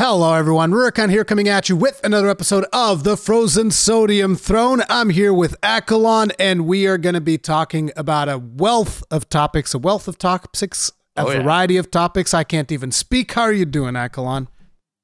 Hello, everyone. Rurikhan here coming at you with another episode of the Frozen Sodium Throne. I'm here with Accolonn, and we are going to be talking about a wealth of topics, a wealth of topics, a Oh, yeah. variety of topics. I can't even speak. How are you doing, Accolonn?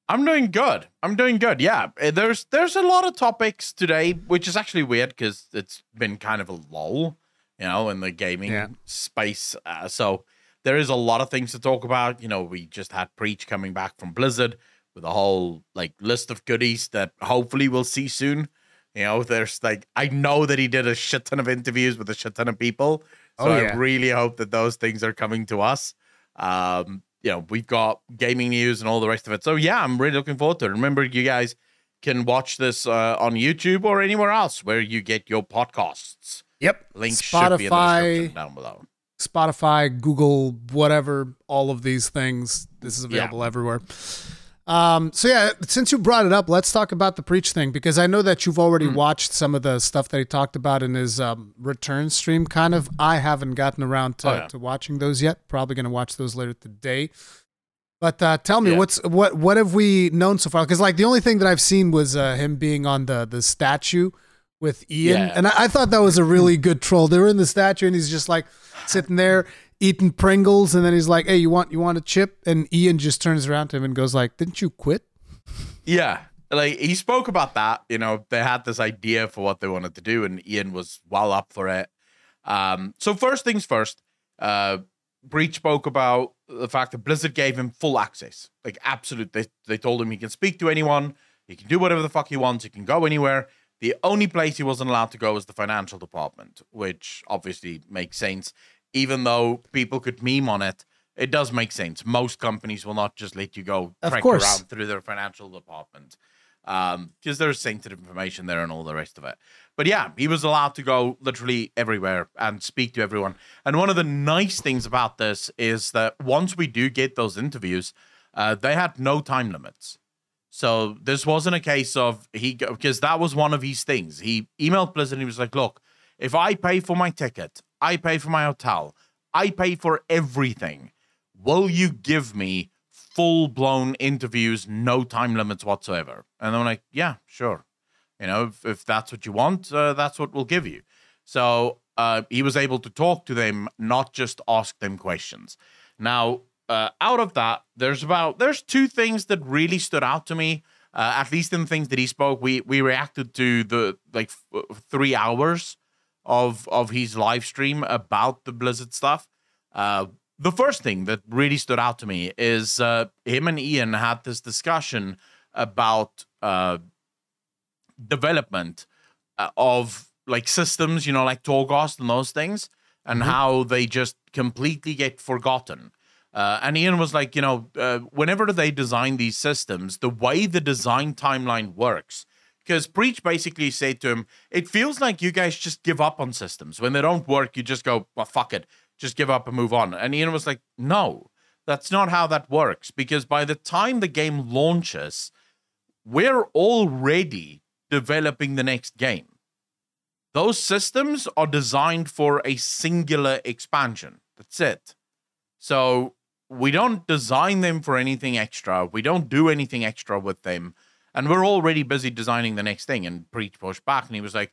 I'm doing good. I'm doing good. Yeah, Uh, there's there's a lot of topics today, which is actually weird because it's been kind of a lull, you know, in the gaming Yeah. space. Uh, so there is a lot of things to talk about. You know, we just had Preach coming back from Blizzard with a whole like list of goodies that hopefully we'll see soon. You know, there's like I know that he did a shit ton of interviews with a shit ton of people, so Oh, I really hope that those things are coming to us. Um, you know, we've got gaming news and all the rest of it. So yeah, I'm really looking forward to it. Remember, you guys can watch this uh, on YouTube or anywhere else where you get your podcasts. Yep. Link should be in the Spotify, description down below. Spotify, Google, whatever, all of these things. This is available everywhere. Um, so yeah, since you brought it up, let's talk about the preach thing because I know that you've already watched some of the stuff that he talked about in his um, return stream. Kind of, I haven't gotten around to, Oh, yeah. to watching those yet. Probably going to watch those later today. But uh, tell me, Yeah. what's what what have we known so far? Because like the only thing that I've seen was uh, him being on the the statue with Ian, Yeah. and I, I thought that was a really good troll. They were in the statue, and he's just like sitting there eating Pringles, and then he's like, "Hey, you want you want a chip?" And Ian just turns around to him and goes like, "Didn't you quit?" Yeah. Like he spoke about that, you know, they had this idea for what they wanted to do, and Ian was well up for it. Um, so first things first, uh Preach spoke about the fact that Blizzard gave him full access. Like absolute they they told him he can speak to anyone, he can do whatever the fuck he wants, he can go anywhere. The only place he wasn't allowed to go was the financial department, which obviously makes sense. Even though people could meme on it, it does make sense. Most companies will not just let you go Of trek course. around through their financial department um because there's sensitive information there and all the rest of it but yeah he was allowed to go literally everywhere and speak to everyone and one of the nice things about this is that once we do get those interviews uh they had no time limits so this wasn't a case of he because that was one of his things he emailed blizzard and he was like look if i pay for my ticket i pay for my hotel i pay for everything will you give me full blown interviews, no time limits whatsoever? And I'm like, yeah, sure. You know, if, if that's what you want, uh, that's what we'll give you. So uh, he was able to talk to them, not just ask them questions. Now, uh, out of that, there's about there's two things that really stood out to me. Uh, at least in the things that he spoke, we we reacted to the like f- three hours of of his live stream about the Blizzard stuff. Uh, the first thing that really stood out to me is uh, him and Ian had this discussion about uh, development uh, of like systems, you know, like Torghast and those things, and how they just completely get forgotten. Uh, and Ian was like, you know, uh, whenever they design these systems, the way the design timeline works, because Preach basically said to him, it feels like you guys just give up on systems. When they don't work, you just go, well, fuck it, just give up and move on. And Ian was like, no, that's not how that works. Because by the time the game launches, we're already developing the next game. Those systems are designed for a singular expansion. That's it. So we don't design them for anything extra. We don't do anything extra with them. And we're already busy designing the next thing. And Preach pushed back and he was like,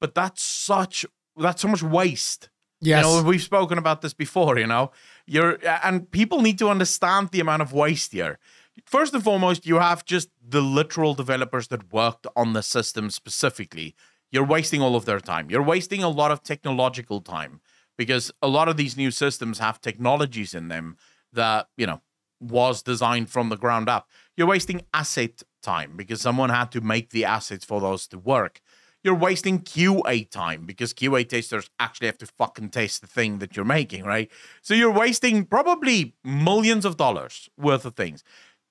but that's such that's so much waste. Yes. You know, we've spoken about this before, you know. You're and people need to understand the amount of waste here. First and foremost, you have just the literal developers that worked on the system specifically. You're wasting all of their time. You're wasting a lot of technological time because a lot of these new systems have technologies in them that, you know, was designed from the ground up. You're wasting asset time because someone had to make the assets for those to work. You're wasting QA time because QA testers actually have to fucking test the thing that you're making, right? So you're wasting probably millions of dollars worth of things.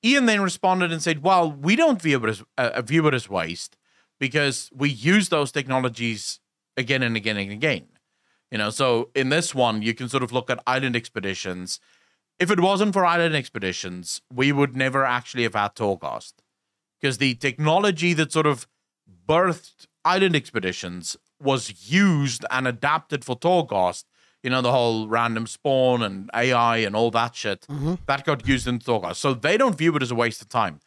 Ian then responded and said, "Well, we don't view it as uh, view it as waste because we use those technologies again and again and again. You know, so in this one, you can sort of look at island expeditions. If it wasn't for island expeditions, we would never actually have had Torghast because the technology that sort of birthed island expeditions was used and adapted for Torghast. You know, the whole random spawn and AI and all that shit Mm-hmm. that got used in Torghast. So they don't view it as a waste of time.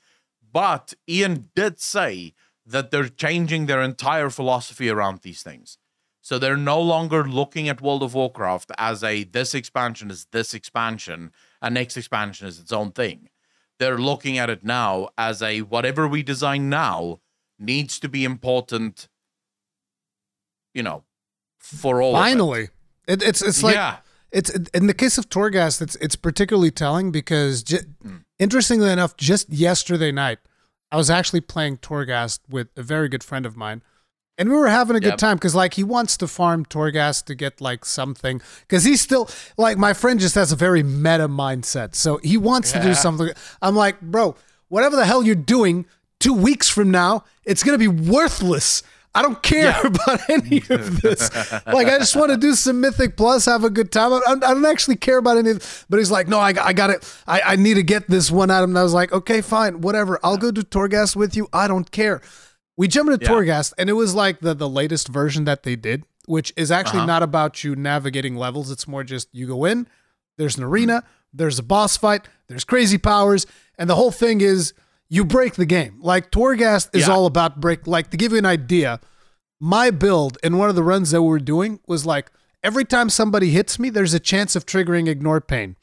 But Ian did say that they're changing their entire philosophy around these things. So they're no longer looking at World of Warcraft as a this expansion is this expansion, and next expansion is its own thing. They're looking at it now as a whatever we design now needs to be important, you know, for all. Finally, it. It, it's it's like yeah. it's in the case of Torghast, it's it's particularly telling because j- mm. interestingly enough, just yesterday night, I was actually playing Torghast with a very good friend of mine and we were having a good yep. time because like he wants to farm Torghast to get like something because he's still like my friend just has a very meta mindset, so he wants yeah. to do something. I'm like, bro, whatever the hell you're doing, two weeks from now, it's gonna be worthless. I don't care yeah. about any of this. like, I just want to do some Mythic Plus, have a good time. I, I don't actually care about any of But he's like, no, I, I got it. I, I need to get this one item. And I was like, okay, fine, whatever. I'll go to Torghast with you. I don't care. We jumped into yeah. Torghast, and it was like the the latest version that they did, which is actually uh-huh. not about you navigating levels. It's more just you go in, there's an arena, there's a boss fight, there's crazy powers, and the whole thing is you break the game. Like Torghast is yeah. all about break. Like to give you an idea, my build in one of the runs that we were doing was like every time somebody hits me, there's a chance of triggering ignore pain.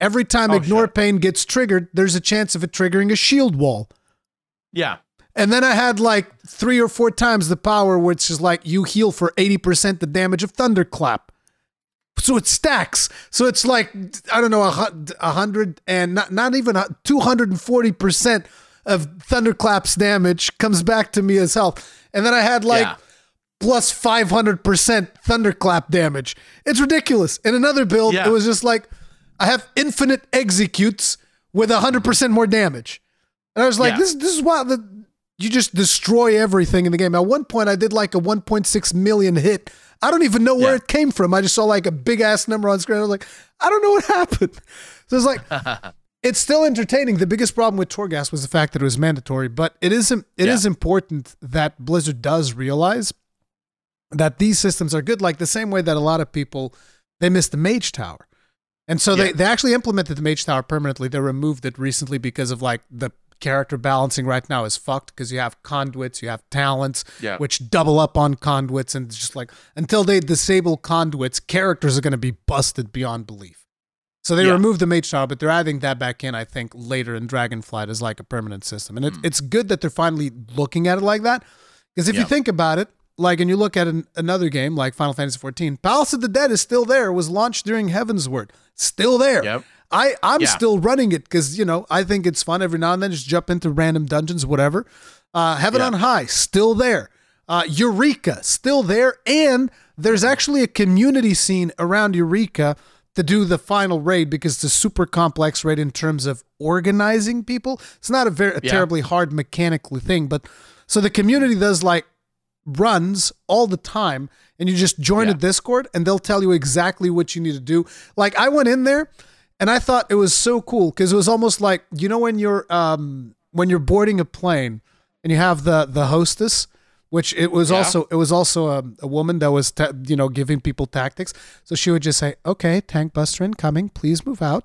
Every time oh, ignore shit. pain gets triggered, there's a chance of it triggering a shield wall. Yeah. And then I had like three or four times the power, which is like you heal for 80% the damage of Thunderclap. So it stacks. So it's like, I don't know, a hundred and not, not even 240% of Thunderclap's damage comes back to me as health. And then I had like yeah. plus 500% Thunderclap damage. It's ridiculous. In another build, yeah. it was just like, I have infinite executes with 100% more damage. And I was like, yeah. this, this is why the, you just destroy everything in the game. At one point, I did like a 1.6 million hit. I don't even know where yeah. it came from. I just saw like a big ass number on screen. I was like, I don't know what happened. So it's like, it's still entertaining. The biggest problem with Torghast was the fact that it was mandatory, but it is it yeah. is important that Blizzard does realize that these systems are good. Like the same way that a lot of people they missed the Mage Tower. And so yeah. they, they actually implemented the Mage Tower permanently. They removed it recently because of like the character balancing right now is fucked because you have conduits, you have talents, yeah. which double up on conduits, and just like until they disable conduits, characters are going to be busted beyond belief. So they yeah. removed the mage tower, but they're adding that back in, I think, later in Dragonflight as like a permanent system. And it, mm. it's good that they're finally looking at it like that. Because if yeah. you think about it, like, and you look at an, another game like Final Fantasy XIV, Palace of the Dead is still there. It was launched during Heavensward, still there. Yep. I I'm yeah. still running it because you know I think it's fun every now and then just jump into random dungeons, whatever. Uh, Heaven yeah. on High still there. Uh, Eureka still there, and there's actually a community scene around Eureka to do the final raid because it's a super complex raid in terms of organizing people. It's not a very a yeah. terribly hard mechanically thing, but so the community does like runs all the time and you just join yeah. a discord and they'll tell you exactly what you need to do like i went in there and I thought it was so cool because it was almost like you know when you're um, when you're boarding a plane and you have the the hostess, which it was yeah. also it was also a, a woman that was ta- you know giving people tactics. So she would just say, "Okay, tank buster incoming. Please move out."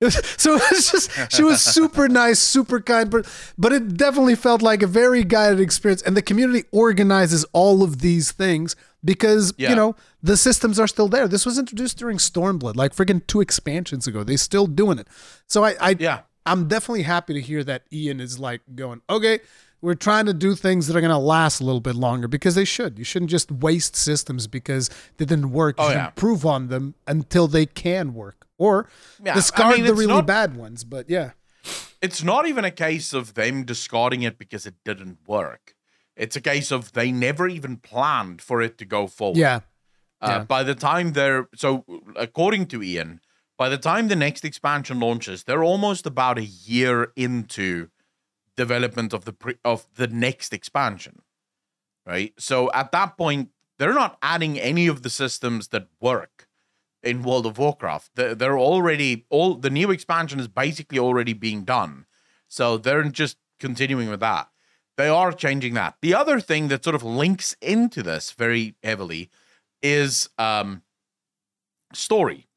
so it was just she was super nice, super kind, but but it definitely felt like a very guided experience. And the community organizes all of these things because yeah. you know the systems are still there. This was introduced during Stormblood, like friggin' two expansions ago. They still doing it. So I, I yeah, I'm definitely happy to hear that Ian is like going, okay, we're trying to do things that are going to last a little bit longer because they should. You shouldn't just waste systems because they didn't work. You oh, should yeah. improve on them until they can work or yeah, discard I mean, the really not, bad ones. But yeah. It's not even a case of them discarding it because it didn't work. It's a case of they never even planned for it to go forward. Yeah. Uh, yeah. By the time they're so, according to Ian, by the time the next expansion launches, they're almost about a year into development of the pre- of the next expansion, right? So at that point, they're not adding any of the systems that work in World of Warcraft. They're, already all the new expansion is basically already being done, so they're just continuing with that. They are changing that. The other thing that sort of links into this very heavily is um, story.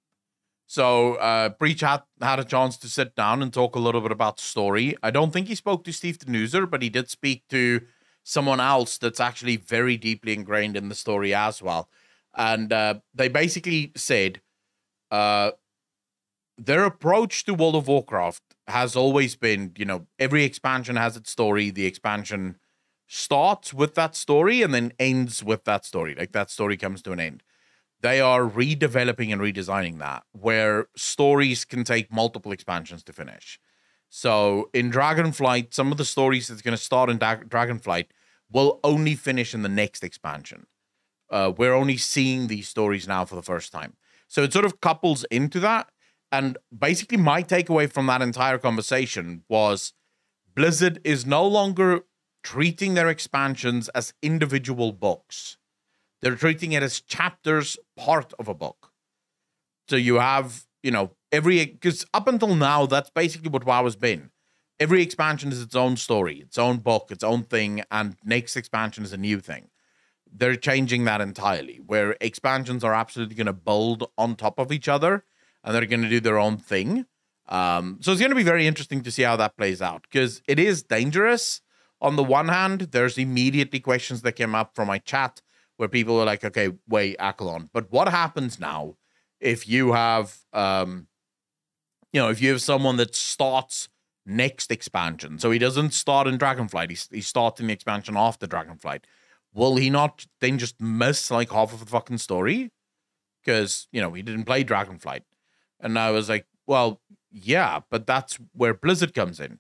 So uh, Preach had, had a chance to sit down and talk a little bit about story. I don't think he spoke to Steve Danuser, but he did speak to someone else that's actually very deeply ingrained in the story as well. And uh, they basically said uh, their approach to World of Warcraft has always been, you know, every expansion has its story. The expansion starts with that story and then ends with that story. Like that story comes to an end they are redeveloping and redesigning that where stories can take multiple expansions to finish. So in Dragonflight, some of the stories that's going to start in da- Dragonflight will only finish in the next expansion. Uh, we're only seeing these stories now for the first time. So it sort of couples into that. And basically, my takeaway from that entire conversation was Blizzard is no longer treating their expansions as individual books they're treating it as chapters, part of a book. So you have, you know, every because up until now, that's basically what WoW has been. Every expansion is its own story, its own book, its own thing, and next expansion is a new thing. They're changing that entirely, where expansions are absolutely going to build on top of each other, and they're going to do their own thing. Um, so it's going to be very interesting to see how that plays out because it is dangerous. On the one hand, there's immediately questions that came up from my chat where people were like, okay, wait, Accolonn. But what happens now if you have, um, you know, if you have someone that starts next expansion, so he doesn't start in Dragonflight, he's, he's starting the expansion after Dragonflight. Will he not then just miss like half of the fucking story? Because, you know, he didn't play Dragonflight. And I was like, well, yeah, but that's where Blizzard comes in.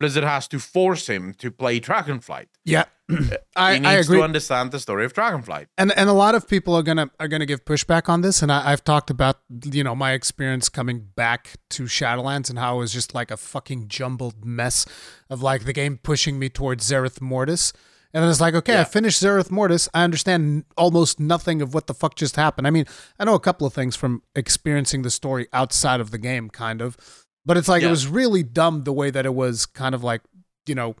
Blizzard has to force him to play Dragonflight. Yeah, I, he needs I agree. to understand the story of Dragonflight. And and a lot of people are gonna are gonna give pushback on this. And I, have talked about you know my experience coming back to Shadowlands and how it was just like a fucking jumbled mess of like the game pushing me towards Zereth Mortis. And then it's like, okay, yeah. I finished Zereth Mortis. I understand almost nothing of what the fuck just happened. I mean, I know a couple of things from experiencing the story outside of the game, kind of. But it's like yeah. it was really dumb the way that it was kind of like, you know,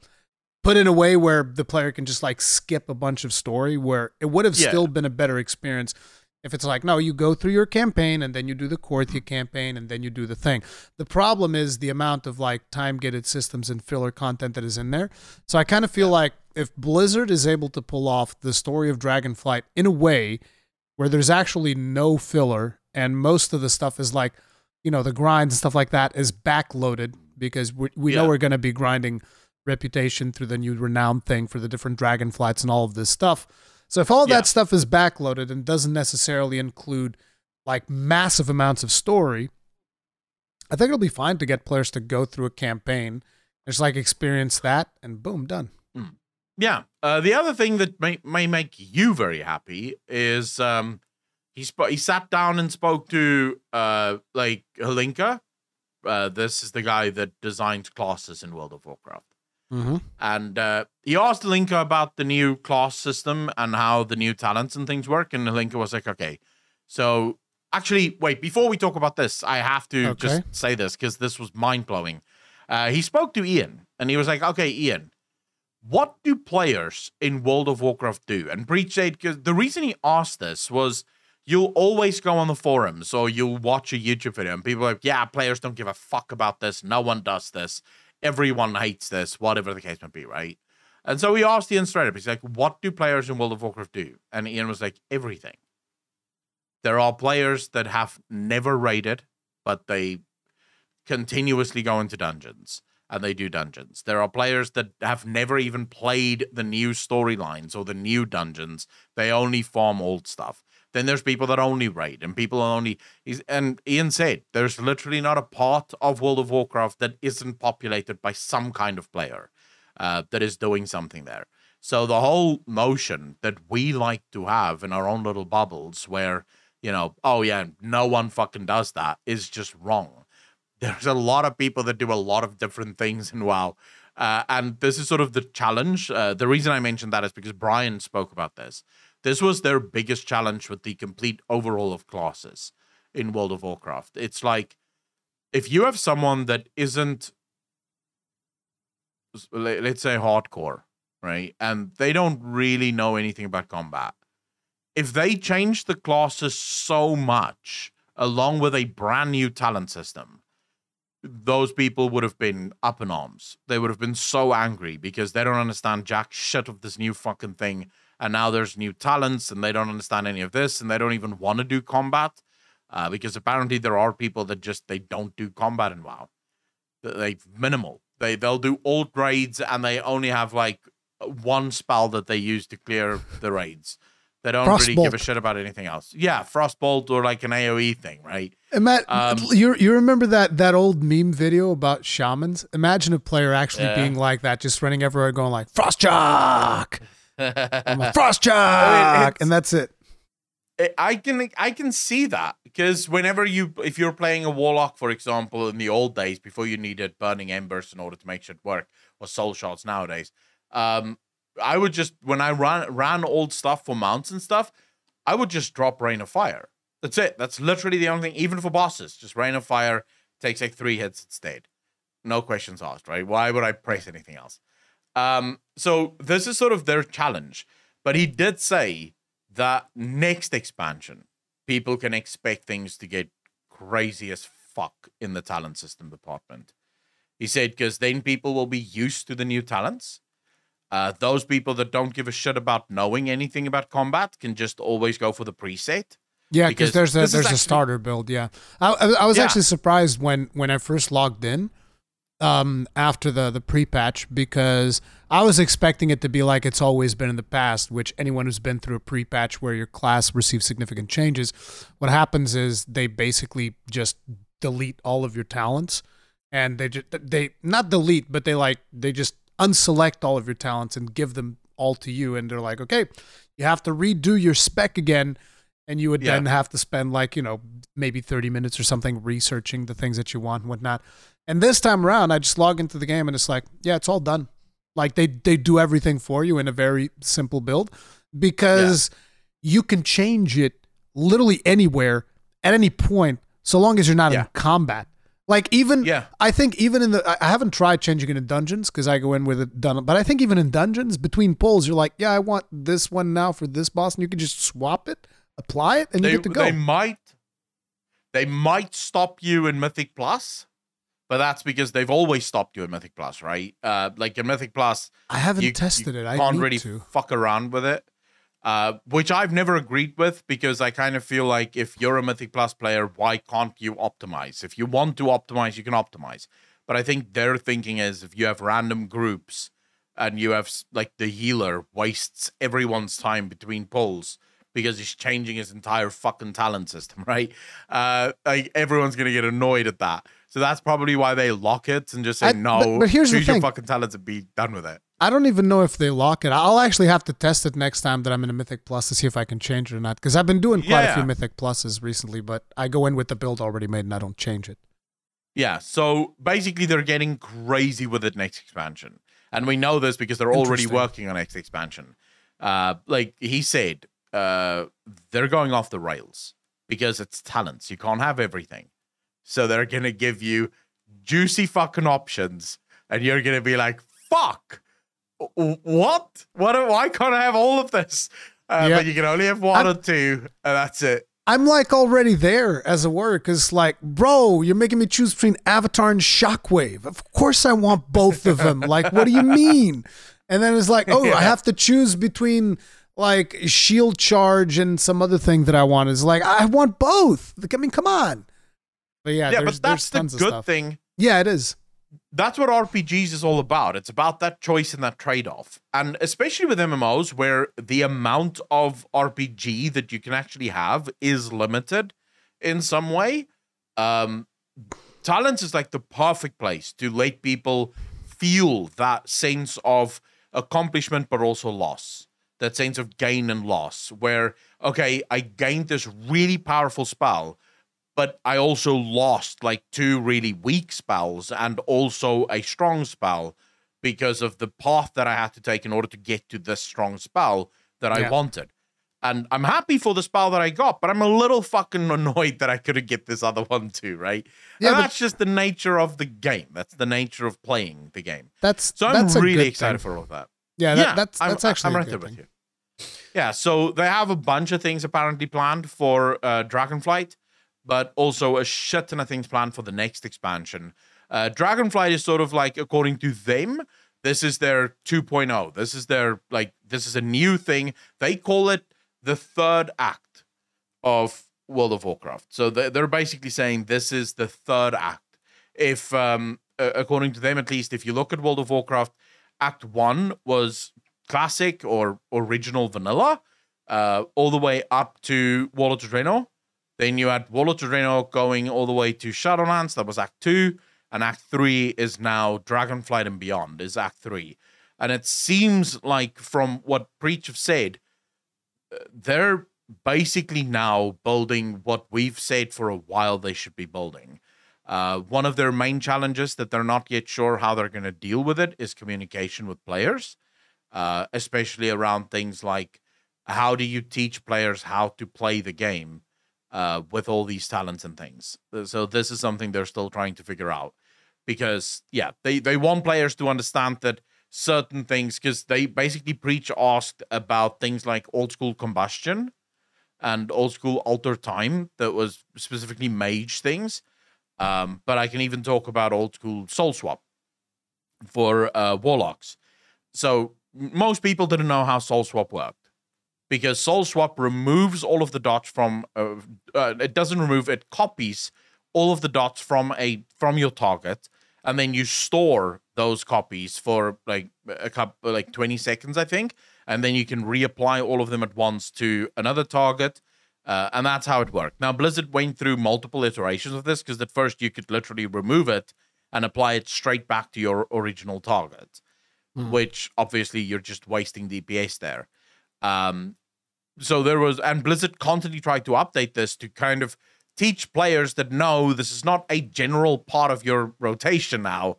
put in a way where the player can just like skip a bunch of story where it would have yeah. still been a better experience if it's like no you go through your campaign and then you do the Korthia campaign and then you do the thing. The problem is the amount of like time gated systems and filler content that is in there. So i kind of feel like if blizzard is able to pull off the story of dragonflight in a way where there's actually no filler and most of the stuff is like you know the grinds and stuff like that is backloaded because we, we yeah. know we're going to be grinding reputation through the new renown thing for the different dragon flights and all of this stuff so if all yeah. that stuff is backloaded and doesn't necessarily include like massive amounts of story i think it'll be fine to get players to go through a campaign just like experience that and boom done mm. yeah uh, the other thing that may, may make you very happy is um, he sp- he sat down and spoke to uh like Holinka. Uh, this is the guy that designs classes in World of Warcraft. Mm-hmm. And uh, he asked Holinka about the new class system and how the new talents and things work. And Holinka was like, okay, so actually, wait, before we talk about this, I have to okay. just say this because this was mind blowing. Uh, he spoke to Ian and he was like, okay, Ian, what do players in World of Warcraft do? And Preach said, because the reason he asked this was you'll always go on the forums or you'll watch a YouTube video and people are like, yeah, players don't give a fuck about this. No one does this. Everyone hates this, whatever the case might be, right? And so we asked Ian straight up, he's like, what do players in World of Warcraft do? And Ian was like, everything. There are players that have never raided, but they continuously go into dungeons and they do dungeons. There are players that have never even played the new storylines or the new dungeons. They only farm old stuff. Then there's people that only raid and people only and Ian said there's literally not a part of World of Warcraft that isn't populated by some kind of player uh, that is doing something there. So the whole notion that we like to have in our own little bubbles where, you know, oh yeah, no one fucking does that is just wrong. There's a lot of people that do a lot of different things in WoW. Uh, and this is sort of the challenge. Uh, the reason I mentioned that is because Brian spoke about this. This was their biggest challenge with the complete overhaul of classes in World of Warcraft. It's like if you have someone that isn't, let's say, hardcore, right, and they don't really know anything about combat, if they change the classes so much along with a brand new talent system, those people would have been up in arms. They would have been so angry because they don't understand jack shit of this new fucking thing. And now there's new talents and they don't understand any of this and they don't even want to do combat. Uh, because apparently there are people that just they don't do combat in WoW. They minimal. They they'll do alt raids and they only have like one spell that they use to clear the raids. They don't Frostbolt. really give a shit about anything else. Yeah, Frostbolt or like an AOE thing, right? And Matt, um, you you remember that that old meme video about shamans? Imagine a player actually yeah. being like that, just running everywhere, going like Frost Shock, Frost Shock, I mean, and that's it. I can I can see that because whenever you if you're playing a warlock, for example, in the old days before you needed burning embers in order to make shit work, or soul shards nowadays, um, I would just when I ran ran old stuff for mounts and stuff, I would just drop rain of fire. That's it. That's literally the only thing. Even for bosses, just rain of fire takes like three hits. It's dead. No questions asked. Right? Why would I press anything else? Um, so this is sort of their challenge. But he did say that next expansion, people can expect things to get crazy as fuck in the talent system department. He said because then people will be used to the new talents uh, those people that don't give a shit about knowing anything about combat can just always go for the preset. Yeah, because there's a there's actually, a starter build. Yeah, I, I, I was yeah. actually surprised when when I first logged in um, after the the pre patch because I was expecting it to be like it's always been in the past. Which anyone who's been through a pre patch where your class receives significant changes, what happens is they basically just delete all of your talents and they just they not delete but they like they just unselect all of your talents and give them all to you. And they're like, okay, you have to redo your spec again. And you would yeah. then have to spend like, you know, maybe 30 minutes or something researching the things that you want and whatnot. And this time around, I just log into the game and it's like, yeah, it's all done. Like they, they do everything for you in a very simple build because yeah. you can change it literally anywhere at any point so long as you're not yeah. in combat. Like even yeah. I think even in the I haven't tried changing it in dungeons because I go in with it done, but I think even in dungeons between pulls, you're like, yeah, I want this one now for this boss, and you can just swap it, apply it, and they, you get to go. They might they might stop you in Mythic Plus, but that's because they've always stopped you in Mythic Plus, right? Uh, like in Mythic Plus, I haven't you, tested you it. I can't really to. fuck around with it uh, which I've never agreed with because I kind of feel like if you're a Mythic Plus player, why can't you optimize? If you want to optimize, you can optimize. But I think their thinking is if you have random groups and you have like the healer wastes everyone's time between pulls because he's changing his entire fucking talent system, right? Uh, like everyone's gonna get annoyed at that. So that's probably why they lock it and just say I, no. But, but here's choose the thing. your fucking talents and be done with it. I don't even know if they lock it. I'll actually have to test it next time that I'm in a Mythic Plus to see if I can change it or not. Because I've been doing quite yeah. a few Mythic Pluses recently, but I go in with the build already made and I don't change it. Yeah, so basically they're getting crazy with the next expansion. And we know this because they're already working on next expansion. Uh, like he said, uh, they're going off the rails because it's talents. You can't have everything. So they're going to give you juicy fucking options. And you're going to be like, fuck what? What? Why can't I have all of this? Uh. But you can only have one I'm, or two, and that's it. I'm like already there as a word because, like, bro, you're making me choose between Avatar and Shockwave. Of course, I want both of them. like, what do you mean? And then it's like, oh, yeah. I have to choose between like Shield Charge and some other thing that I want. Is like, I want both. I mean, come on. But yeah, yeah, but that's the good thing. Yeah, it is that's what RPGs is all about. It's about that choice and that trade off. And especially with MMOs, where the amount of RPG that you can actually have is limited in some way, um, Talents is like the perfect place to let people feel that sense of accomplishment, but also loss. That sense of gain and loss, where, okay, I gained this really powerful spell but I also lost like two really weak spells and also a strong spell because of the path that I had to take in order to get to this strong spell that I yeah. wanted. And I'm happy for the spell that I got, but I'm a little fucking annoyed that I couldn't get this other one too, right? Yeah, and that's just the nature of the game. That's the nature of playing the game. That's so I'm that's really excited thing. for all of that. Yeah, that, yeah that's that's I'm, actually I'm right there with you. Yeah, so they have a bunch of things apparently planned for uh, Dragonflight. but also a shit ton of things planned for the next expansion. Uh, Dragonflight is sort of like, according to them, this is their 2.0. This is their like this is a new thing. They call it the third act of World of Warcraft. So they're basically saying this is the third act. If um according to them at least, if you look at World of Warcraft, Act One was classic or original vanilla, uh, all the way up to Warlords of. Then you had Warlords of going all the way to Shadowlands. That was Act Two and Act Three is now Dragonflight and Beyond. Is Act Three, and it seems like from what Preach have said, uh, they're basically now building what we've said for a while they should be building. Uh, one of their main challenges that they're not yet sure how they're going to deal with it is communication with players, uh, especially around things like how do you teach players how to play the game uh, with all these talents and things. So this is something they're still trying to figure out because yeah, they they want players to understand that certain things because they basically preach asked about things like old school combustion and old school alter time that was specifically mage things. Um, but I can even talk about old school soul swap for uh, warlocks. So most people didn't know how soul swap worked because soul swap removes all of the dots from. Uh, uh, it doesn't remove it copies all of the dots from a from your target and then you store those copies for like a couple like 20 seconds i think and then you can reapply all of them at once to another target uh, and that's how it worked now blizzard went through multiple iterations of this because at first you could literally remove it and apply it straight back to your original target mm. which obviously you're just wasting dps there um, so there was and blizzard constantly tried to update this to kind of teach players that no, this is not a general part of your rotation now.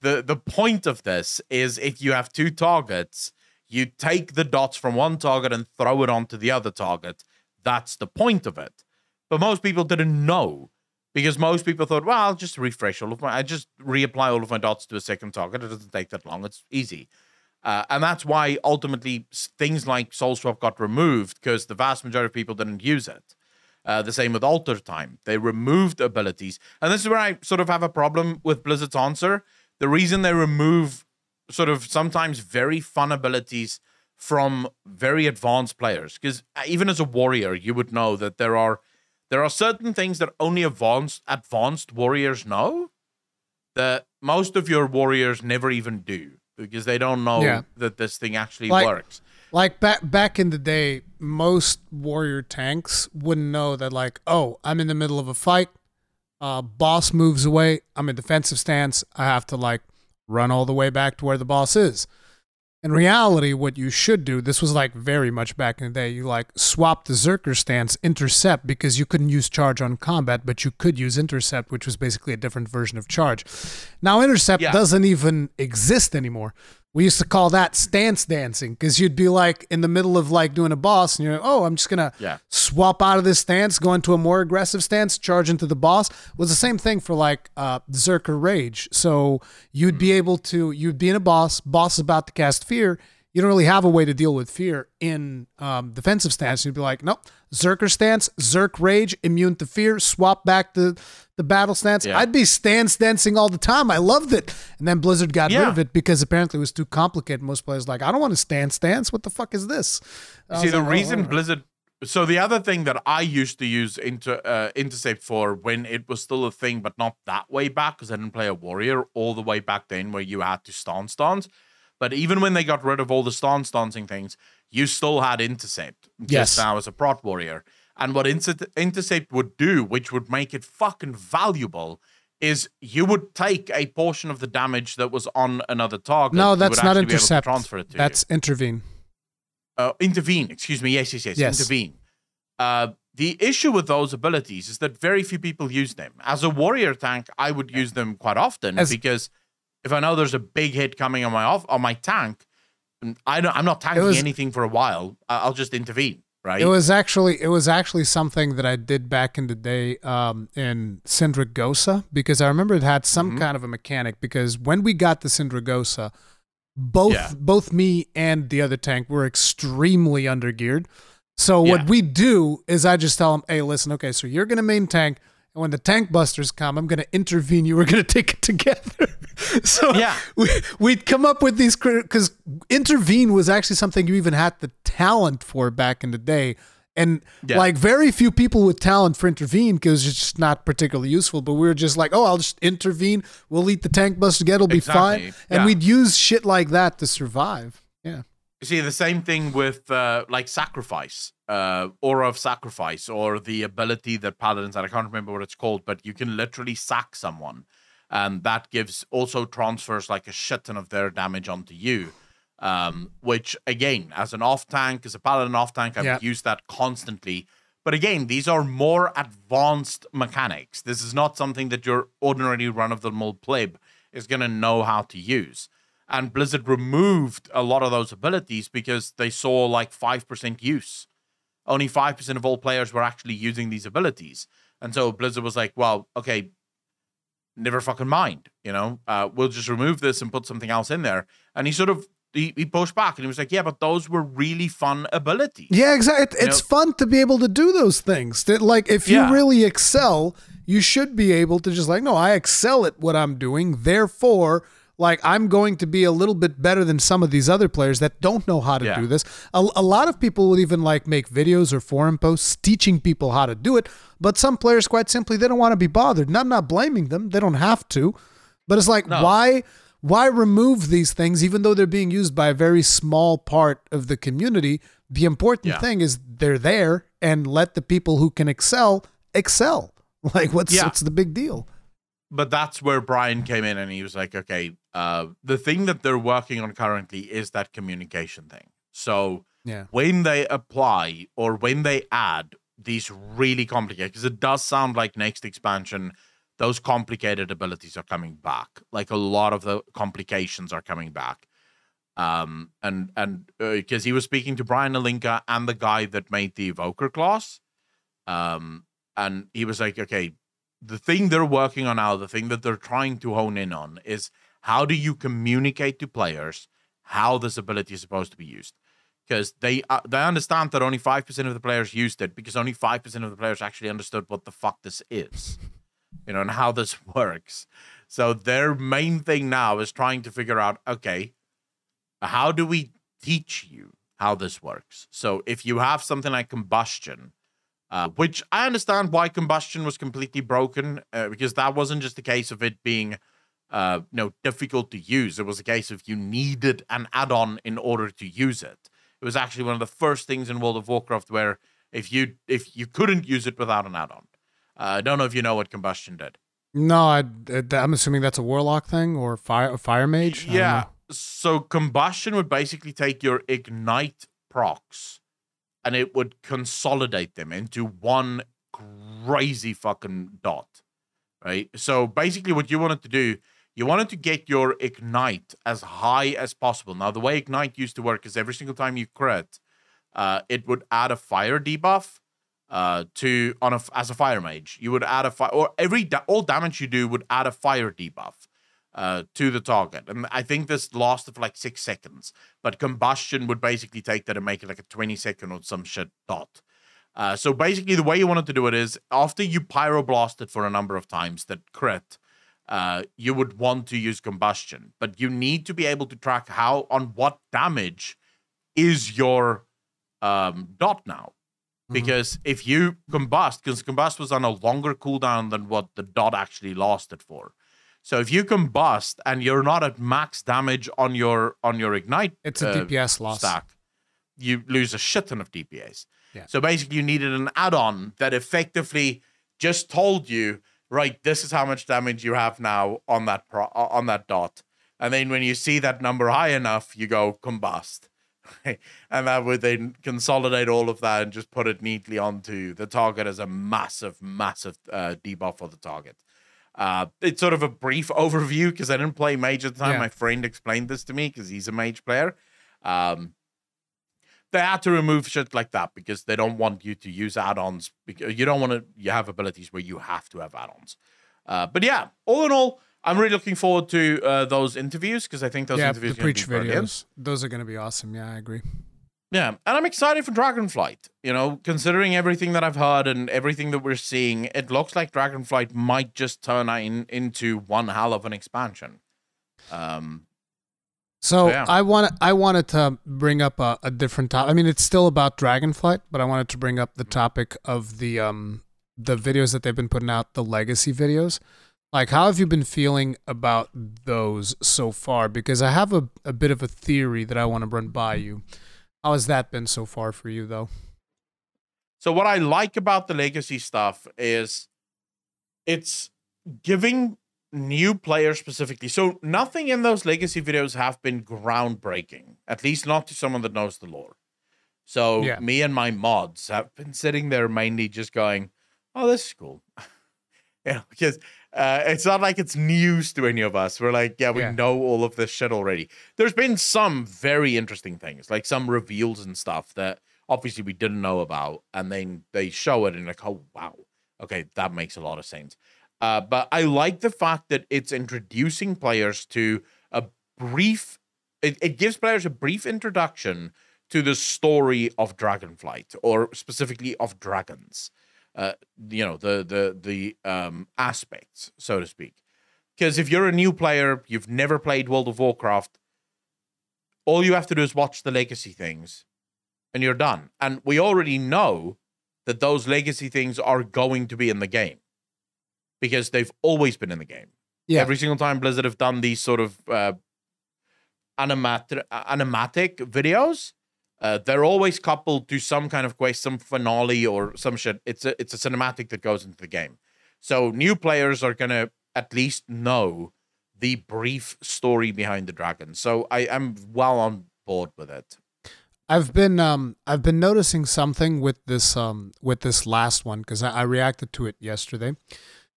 The the point of this is if you have two targets, you take the dots from one target and throw it onto the other target. That's the point of it. But most people didn't know because most people thought, well, I'll just refresh all of my, I just reapply all of my dots to a second target. It doesn't take that long. It's easy. Uh, and that's why ultimately things like Soul Swap got removed because the vast majority of people didn't use it. Uh, the same with Alter Time. They removed abilities. And this is where I sort of have a problem with Blizzard's answer. The reason they remove sort of sometimes very fun abilities from very advanced players, because uh, even as a warrior, you would know that there are there are certain things that only advanced advanced warriors know that most of your warriors never even do because they don't know yeah. that this thing actually like, works. Like back back in the day, most warrior tanks wouldn't know that like, oh, I'm in the middle of a fight. Uh, boss moves away. I'm in defensive stance. I have to like run all the way back to where the boss is. In reality, what you should do, this was like very much back in the day, you like swap the Zerker stance, intercept, because you couldn't use charge on combat, but you could use intercept, which was basically a different version of charge. Now, intercept yeah. doesn't even exist anymore. We used to call that stance dancing because you'd be like in the middle of like doing a boss and you're like, oh, I'm just gonna yeah. swap out of this stance, go into a more aggressive stance, charge into the boss. It was the same thing for like uh, Zerker Rage. So you'd mm be able to you'd be in a boss, boss is about to cast fear, you don't really have a way to deal with fear in um, defensive stance. You'd be like, nope, Zerker stance, Zerk rage, immune to fear, swap back to the battle stance. Yeah. I'd be stance dancing all the time. I loved it. And then Blizzard got yeah. rid of it because apparently it was too complicated. Most players like, I don't want to stand stance dance. What the fuck is this? See, the like, reason oh, Blizzard so the other thing that I used to use inter uh, intercept for when it was still a thing, but not that way back because I didn't play a warrior all the way back then, where you had to stance stance, but even when they got rid of all the stance dancing things, you still had intercept. Yes. now as a prot warrior. And what inter- intercept would do, which would make it fucking valuable, is you would take a portion of the damage that was on another target. No, that's not intercept. transfer it to that's you. intervene. Uh, intervene. Excuse me. Yes, yes, yes. yes. Intervene. Uh, the issue with those abilities is that very few people use them. As a warrior tank, I would use them quite often As, because if I know there's a big hit coming on my off on my tank, I don't, I'm not tanking was, anything for a while. I'll just intervene. Right. It was actually it was actually something that I did back in the day um, in Sindragosa because I remember it had some mm-hmm. kind of a mechanic because when we got the Sindragosa, both yeah. both me and the other tank were extremely undergeared. So Yeah. what we do is I just tell them, hey, listen, okay, so you're gonna main tank, and when the tank busters come, I'm gonna intervene. You we're gonna take it together. so Yeah. we, we'd come up with these because intervene was actually something you even had the talent for back in the day. And Yeah. like very few people with talent for intervene because it's just not particularly useful. But we were just like, oh, I'll just intervene. We'll eat the tank bus together. It'll be Exactly. fine. And Yeah. we'd use shit like that to survive. Yeah. You see the same thing with uh, like sacrifice, uh, aura of sacrifice, or the ability that paladins had. I can't remember what it's called, but you can literally sack someone, and that gives also transfers like a shit ton of their damage onto you. Um, which again, as an off tank, as a paladin off tank, I've used that constantly. But again, these are more advanced mechanics. This is not something that your ordinary run of the mill pleb is going to know how to use. And Blizzard removed a lot of those abilities because they saw like 5% use. Only 5% of all players were actually using these abilities. And so Blizzard was like, well, okay, never fucking mind. You know, uh, we'll just remove this and put something else in there. And he sort of he, he pushed back and he was like, yeah, but those were really fun abilities. Yeah, exactly. It's know- fun to be able to do those things. That like if you Yeah. really excel, you should be able to just like, no, I excel at what I'm doing. Therefore, like I'm going to be a little bit better than some of these other players that don't know how to Yeah. do this. A, a lot of people would even like make videos or forum posts teaching people how to do it, but some players quite simply they don't want to be bothered. And I'm not blaming them. They don't have to. But it's like No. why why remove these things even though they're being used by a very small part of the community? The important Yeah. thing is they're there and let the people who can excel excel. Like what's Yeah. what's the big deal? but that's where Brian came in and he was like, okay, uh, the thing that they're working on currently is that communication thing. So Yeah. when they apply or when they add these really complicated, because it does sound like next expansion, those complicated abilities are coming back. Like a lot of the complications are coming back. Um, and and because he was speaking to Brian Holinka and the guy that made the evoker class, um, and he was like, okay, the thing they're working on now, the thing that they're trying to hone in on is how do you communicate to players how this ability is supposed to be used? Because they uh, they understand that only five percent of the players used it because only five percent of the players actually understood what the fuck this is, you know, and how this works. So their main thing now is trying to figure out, okay, how do we teach you how this works? So if you have something like combustion, uh, which I understand why combustion was completely broken uh, because that wasn't just a case of it being uh, you know difficult to use. It was a case of you needed an add-on in order to use it. It was actually one of the first things in World of Warcraft where if you if you couldn't use it without an add-on. Uh, I don't know if you know what combustion did. No, I, I'm assuming that's a warlock thing or fire a fire mage. Yeah. So combustion would basically take your ignite procs and it would consolidate them into one crazy fucking dot. Right? So basically what you wanted to do, you wanted to get your ignite as high as possible. Now the way ignite used to work is every single time you crit, uh, it would add a fire debuff uh to on a as a fire mage. You would add a fire or every da- all damage you do would add a fire debuff uh to the target. And i think this lasted for like six seconds but combustion would basically take that and make it like a 20 second or some shit dot. Uh so basically the way you wanted to do it is after you pyroblast it for a number of times that crit uh you would want to use combustion but you need to be able to track how on what damage is your um dot now because if you combust, because combust was on a longer cooldown than what the dot actually lasted for. So if you combust and you're not at max damage on your on your ignite It's a uh, DPS loss. stack, you lose a shit ton of DPS. Yeah. So basically, you needed an add-on that effectively just told you, right, this is how much damage you have now on that pro- on that dot, and then when you see that number high enough, you go combust. and that would then consolidate all of that and just put it neatly onto the target as a massive, massive uh, debuff for the target. Uh, it's sort of a brief overview because I didn't play mage at the time. Yeah. My friend explained this to me because he's a mage player. Um, they had to remove shit like that because they don't want you to use add-ons. Because you don't want to. You have abilities where you have to have add-ons. Uh, but yeah, all in all, I'm really looking forward to uh, those interviews because I think those yeah, interviews the are gonna preach brilliant. videos. Those are going to be awesome. Yeah, I agree. Yeah, and I'm excited for Dragonflight. You know, considering everything that I've heard and everything that we're seeing, it looks like Dragonflight might just turn in, into one hell of an expansion. Um, so yeah. I want I wanted to bring up a, a different topic. I mean, it's still about Dragonflight, but I wanted to bring up the topic of the um the videos that they've been putting out, the legacy videos. Like, how have you been feeling about those so far? Because I have a, a bit of a theory that I want to run by you. How has that been so far for you, though? So, what I like about the legacy stuff is it's giving new players specifically. So, nothing in those legacy videos have been groundbreaking, at least not to someone that knows the lore. So, yeah. me and my mods have been sitting there mainly just going, Oh, this is cool. know, because uh, it's not like it's news to any of us. We're like, yeah, we yeah. know all of this shit already. There's been some very interesting things, like some reveals and stuff that obviously we didn't know about, and then they show it and like, oh wow, okay, that makes a lot of sense. Uh, but I like the fact that it's introducing players to a brief. It, it gives players a brief introduction to the story of Dragonflight, or specifically of dragons uh, you know the the the um, aspects, so to speak. Because if you're a new player, you've never played World of Warcraft, all you have to do is watch the legacy things, and you're done. And we already know that those legacy things are going to be in the game because they've always been in the game. Yeah. Every single time Blizzard have done these sort of uh, animat- animatic videos, uh, they're always coupled to some kind of quest, some finale or some shit. It's a it's a cinematic that goes into the game. So new players are gonna at least know the brief story behind the dragon. So I am well on board with it. I've been um I've been noticing something with this um with this last one because I, I, reacted to it yesterday,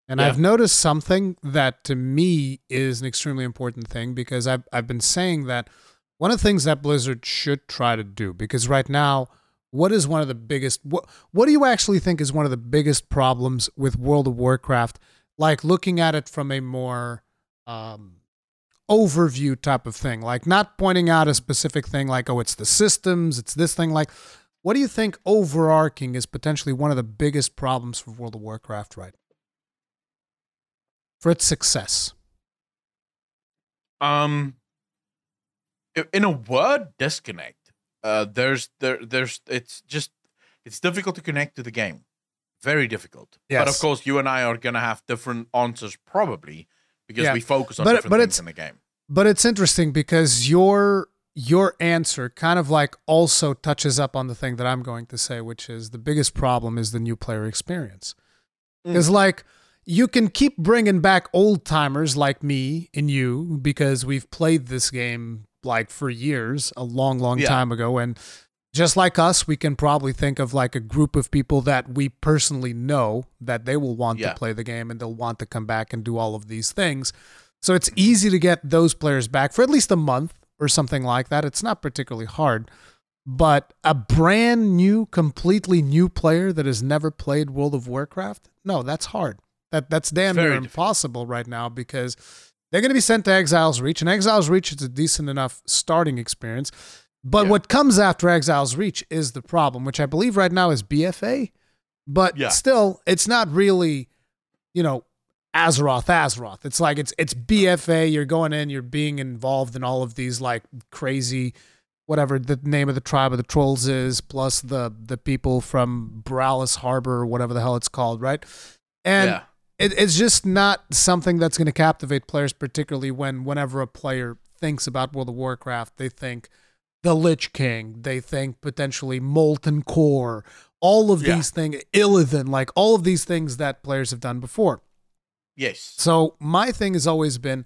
and yeah. I've noticed something that to me is an extremely important thing because I've I've been saying that one of the things that Blizzard should try to do, because right now, what is one of the biggest what what do you actually think is one of the biggest problems with World of Warcraft? Like looking at it from a more um, overview type of thing, like not pointing out a specific thing, like oh, it's the systems, it's this thing. Like, what do you think overarching is potentially one of the biggest problems for World of Warcraft right for its success? Um, in a word disconnect uh there's there there's it's just it's difficult to connect to the game very difficult yes. but of course you and i are gonna have different answers probably because yeah. we focus on but, different but things in the game but it's interesting because your your answer kind of like also touches up on the thing that i'm going to say which is the biggest problem is the new player experience mm. like you can keep bringing back old timers like me and you because we've played this game like for years, a long, long yeah. time ago. And just like us, we can probably think of like a group of people that we personally know that they will want yeah. to play the game and they'll want to come back and do all of these things. So it's easy to get those players back for at least a month or something like that. It's not particularly hard. But a brand new, completely new player that has never played World of Warcraft, no, that's hard. That that's damn near impossible right now because they're going to be sent to Exile's Reach, and Exile's Reach is a decent enough starting experience. But yeah. what comes after Exile's Reach is the problem, which I believe right now is BFA. But yeah. still, it's not really, you know, Azeroth, Azeroth. It's like it's it's BFA. You're going in, you're being involved in all of these like crazy, whatever the name of the tribe of the trolls is, plus the the people from Boralus Harbor or whatever the hell it's called, right? And yeah it, it's just not something that's going to captivate players, particularly when whenever a player thinks about World of Warcraft, they think the Lich King, they think potentially Molten Core, all of yeah. these things, Illidan, like all of these things that players have done before. Yes. So my thing has always been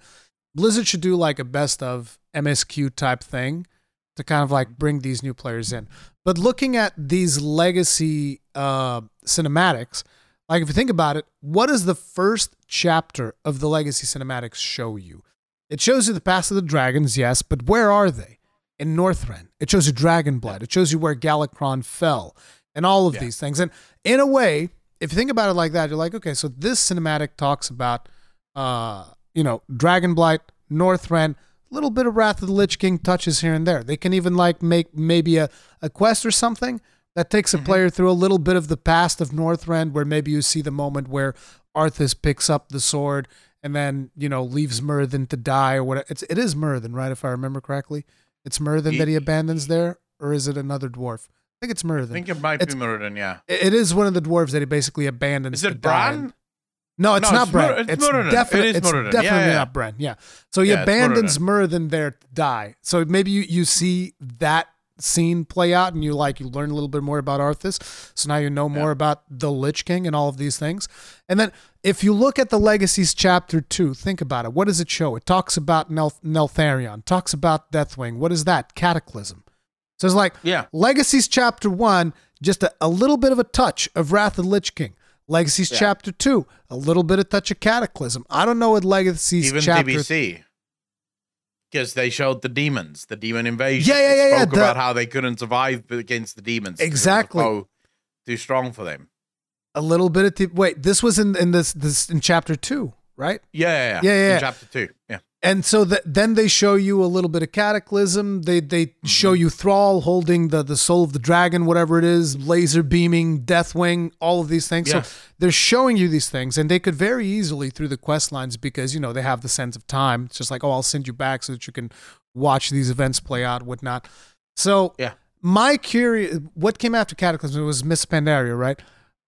Blizzard should do like a best of MSQ type thing to kind of like bring these new players in. But looking at these legacy uh, cinematics, like, if you think about it, what does the first chapter of the Legacy Cinematics show you? It shows you the past of the dragons, yes, but where are they? In Northrend. It shows you Dragonblight. It shows you where Galakrond fell and all of yeah. these things. And in a way, if you think about it like that, you're like, okay, so this cinematic talks about, uh, you know, Dragonblight, Northrend, a little bit of Wrath of the Lich King touches here and there. They can even like make maybe a, a quest or something that takes a mm-hmm. player through a little bit of the past of Northrend, where maybe you see the moment where Arthas picks up the sword and then you know leaves Muradin to die or what. It's it is Muradin, right? If I remember correctly, it's Muradin that he abandons there, or is it another dwarf? I think it's Muradin. I think it might it's, be Muradin. Yeah, it is one of the dwarves that he basically abandons. Is it Bran? No, it's no, not Bran. It's, it's, definitely, it it's definitely yeah, yeah. not Bran. Yeah. So he yeah, abandons Muradin there to die. So maybe you, you see that scene play out and you like you learn a little bit more about Arthas. So now you know more about the Lich King and all of these things. And then if you look at the Legacies chapter 2, think about it. What does it show? It talks about Nel- Neltharion, talks about Deathwing. What is that? Cataclysm. So it's like yeah. Legacies chapter 1, just a, a little bit of a touch of Wrath of the Lich King. Legacies yeah. Chapter Two, a little bit of touch of Cataclysm. I don't know what Legacies Even Chapter DBC. Because they showed the demons, the demon invasion. Yeah, yeah, yeah. Spoke yeah. about how they couldn't survive against the demons. Exactly. too strong for them. A little bit of t- wait. This was in in this this in chapter two, right? Yeah, yeah, yeah. yeah, yeah. In chapter two. Yeah and so the, then they show you a little bit of cataclysm. They they mm-hmm. show you thrall holding the the soul of the dragon whatever it is laser beaming deathwing all of these things. Yeah. so they're showing you these things and they could very easily through the quest lines because you know they have the sense of time. It's just like oh i'll send you back so that you can watch these events play out whatnot. So yeah. my curious what came after cataclysm was miss pandaria right?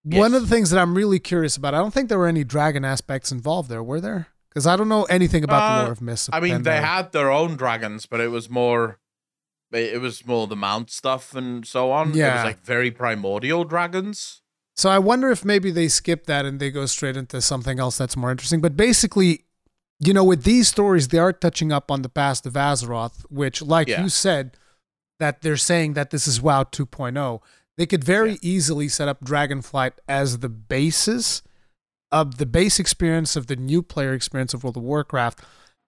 Yes. one of the things that i'm really curious about i don't think there were any dragon aspects involved there were there because I don't know anything about uh, the lore of Mists. I mean, they had their own dragons, but it was more, it was more the mount stuff and so on. Yeah, it was like very primordial dragons. So I wonder if maybe they skip that and they go straight into something else that's more interesting. But basically, you know, with these stories, they are touching up on the past of Azeroth, which, like yeah. you said, that they're saying that this is WoW 2.0. They could very yeah. easily set up Dragonflight as the basis of the base experience of the new player experience of World of Warcraft.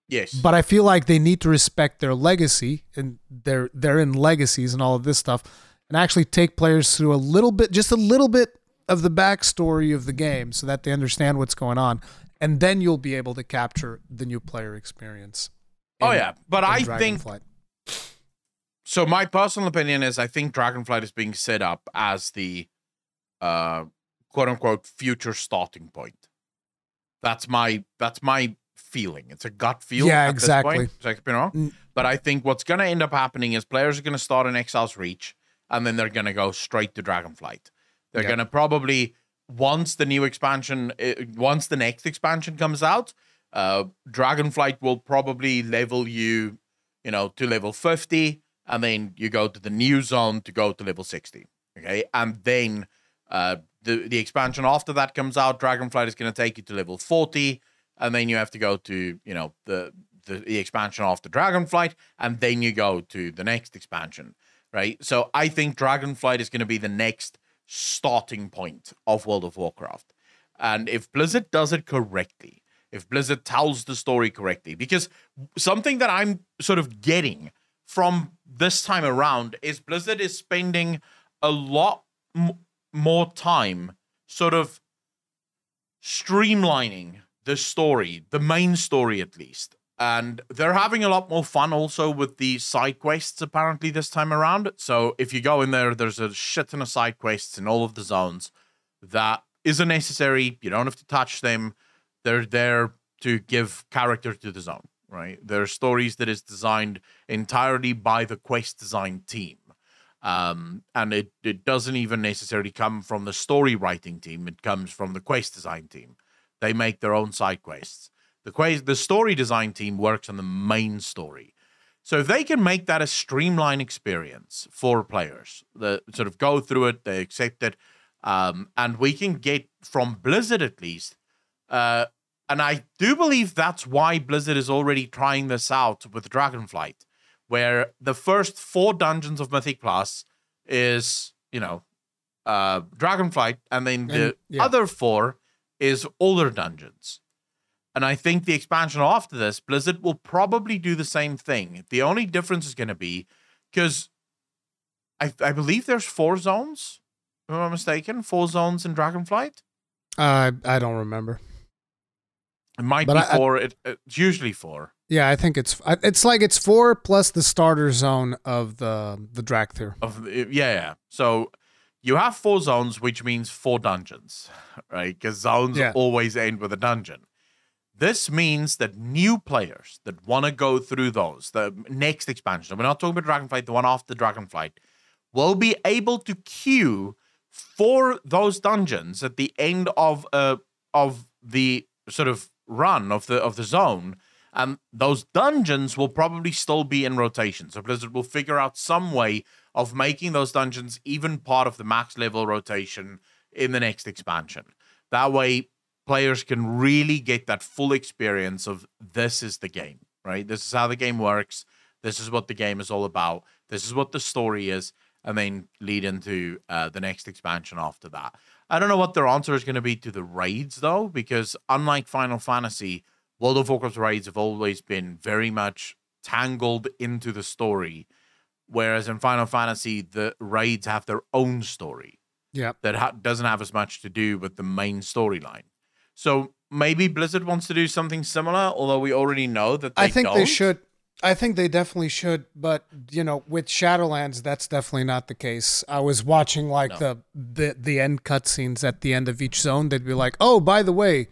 Yes. But I feel like they need to respect their legacy and their they're in legacies and all of this stuff and actually take players through a little bit just a little bit of the backstory of the game so that they understand what's going on. And then you'll be able to capture the new player experience. In, oh yeah. But I think so my personal opinion is I think Dragonflight is being set up as the uh quote unquote future starting point. That's my that's my feeling. It's a gut feel. Yeah, exactly. Point, you know? Mm. But I think what's going to end up happening is players are going to start in Exile's Reach, and then they're going to go straight to Dragonflight. They're yep. going to probably once the new expansion, eh, once the next expansion comes out, uh, Dragonflight will probably level you, you know, to level fifty, and then you go to the new zone to go to level sixty. Okay, and then uh, the the expansion after that comes out, Dragonflight is going to take you to level 40, and then you have to go to, you know, the, the, the expansion after Dragonflight, and then you go to the next expansion, right? So I think Dragonflight is going to be the next starting point of World of Warcraft. And if Blizzard does it correctly, if Blizzard tells the story correctly, because something that I'm sort of getting from this time around is Blizzard is spending a lot more time sort of streamlining the story, the main story at least. And they're having a lot more fun also with the side quests apparently this time around. So if you go in there, there's a shit ton of side quests in all of the zones that isn't necessary. You don't have to touch them. They're there to give character to the zone, right? There are stories that is designed entirely by the quest design team. Um, and it, it doesn't even necessarily come from the story writing team, it comes from the quest design team. They make their own side quests. The quest, the story design team works on the main story. So if they can make that a streamlined experience for players, that sort of go through it, they accept it, um, and we can get from Blizzard at least. Uh, and I do believe that's why Blizzard is already trying this out with Dragonflight where the first four dungeons of Mythic Plus is, you know, uh, Dragonflight, and then the and, yeah. other four is older dungeons. And I think the expansion after this, Blizzard will probably do the same thing. The only difference is going to be because I, I believe there's four zones, if I'm not mistaken, four zones in Dragonflight. Uh, I don't remember. It might but be I, four. It, it's usually four. Yeah, I think it's it's like it's four plus the starter zone of the the Dracthyr. Of the, yeah, yeah. So you have four zones, which means four dungeons, right? Because zones yeah. always end with a dungeon. This means that new players that want to go through those, the next expansion, we're not talking about Dragonflight, the one after Dragonflight, will be able to queue for those dungeons at the end of uh of the sort of run of the of the zone um, those dungeons will probably still be in rotation. So Blizzard will figure out some way of making those dungeons even part of the max level rotation in the next expansion. That way, players can really get that full experience of this is the game, right? This is how the game works. This is what the game is all about. This is what the story is. And then lead into uh, the next expansion after that. I don't know what their answer is going to be to the raids, though, because unlike Final Fantasy, World of Warcraft raids have always been very much tangled into the story, whereas in Final Fantasy, the raids have their own story. Yeah, that ha- doesn't have as much to do with the main storyline. So maybe Blizzard wants to do something similar, although we already know that I think don't. they should. I think they definitely should, but you know, with Shadowlands, that's definitely not the case. I was watching like no. the the the end cutscenes at the end of each zone. They'd be like, "Oh, by the way,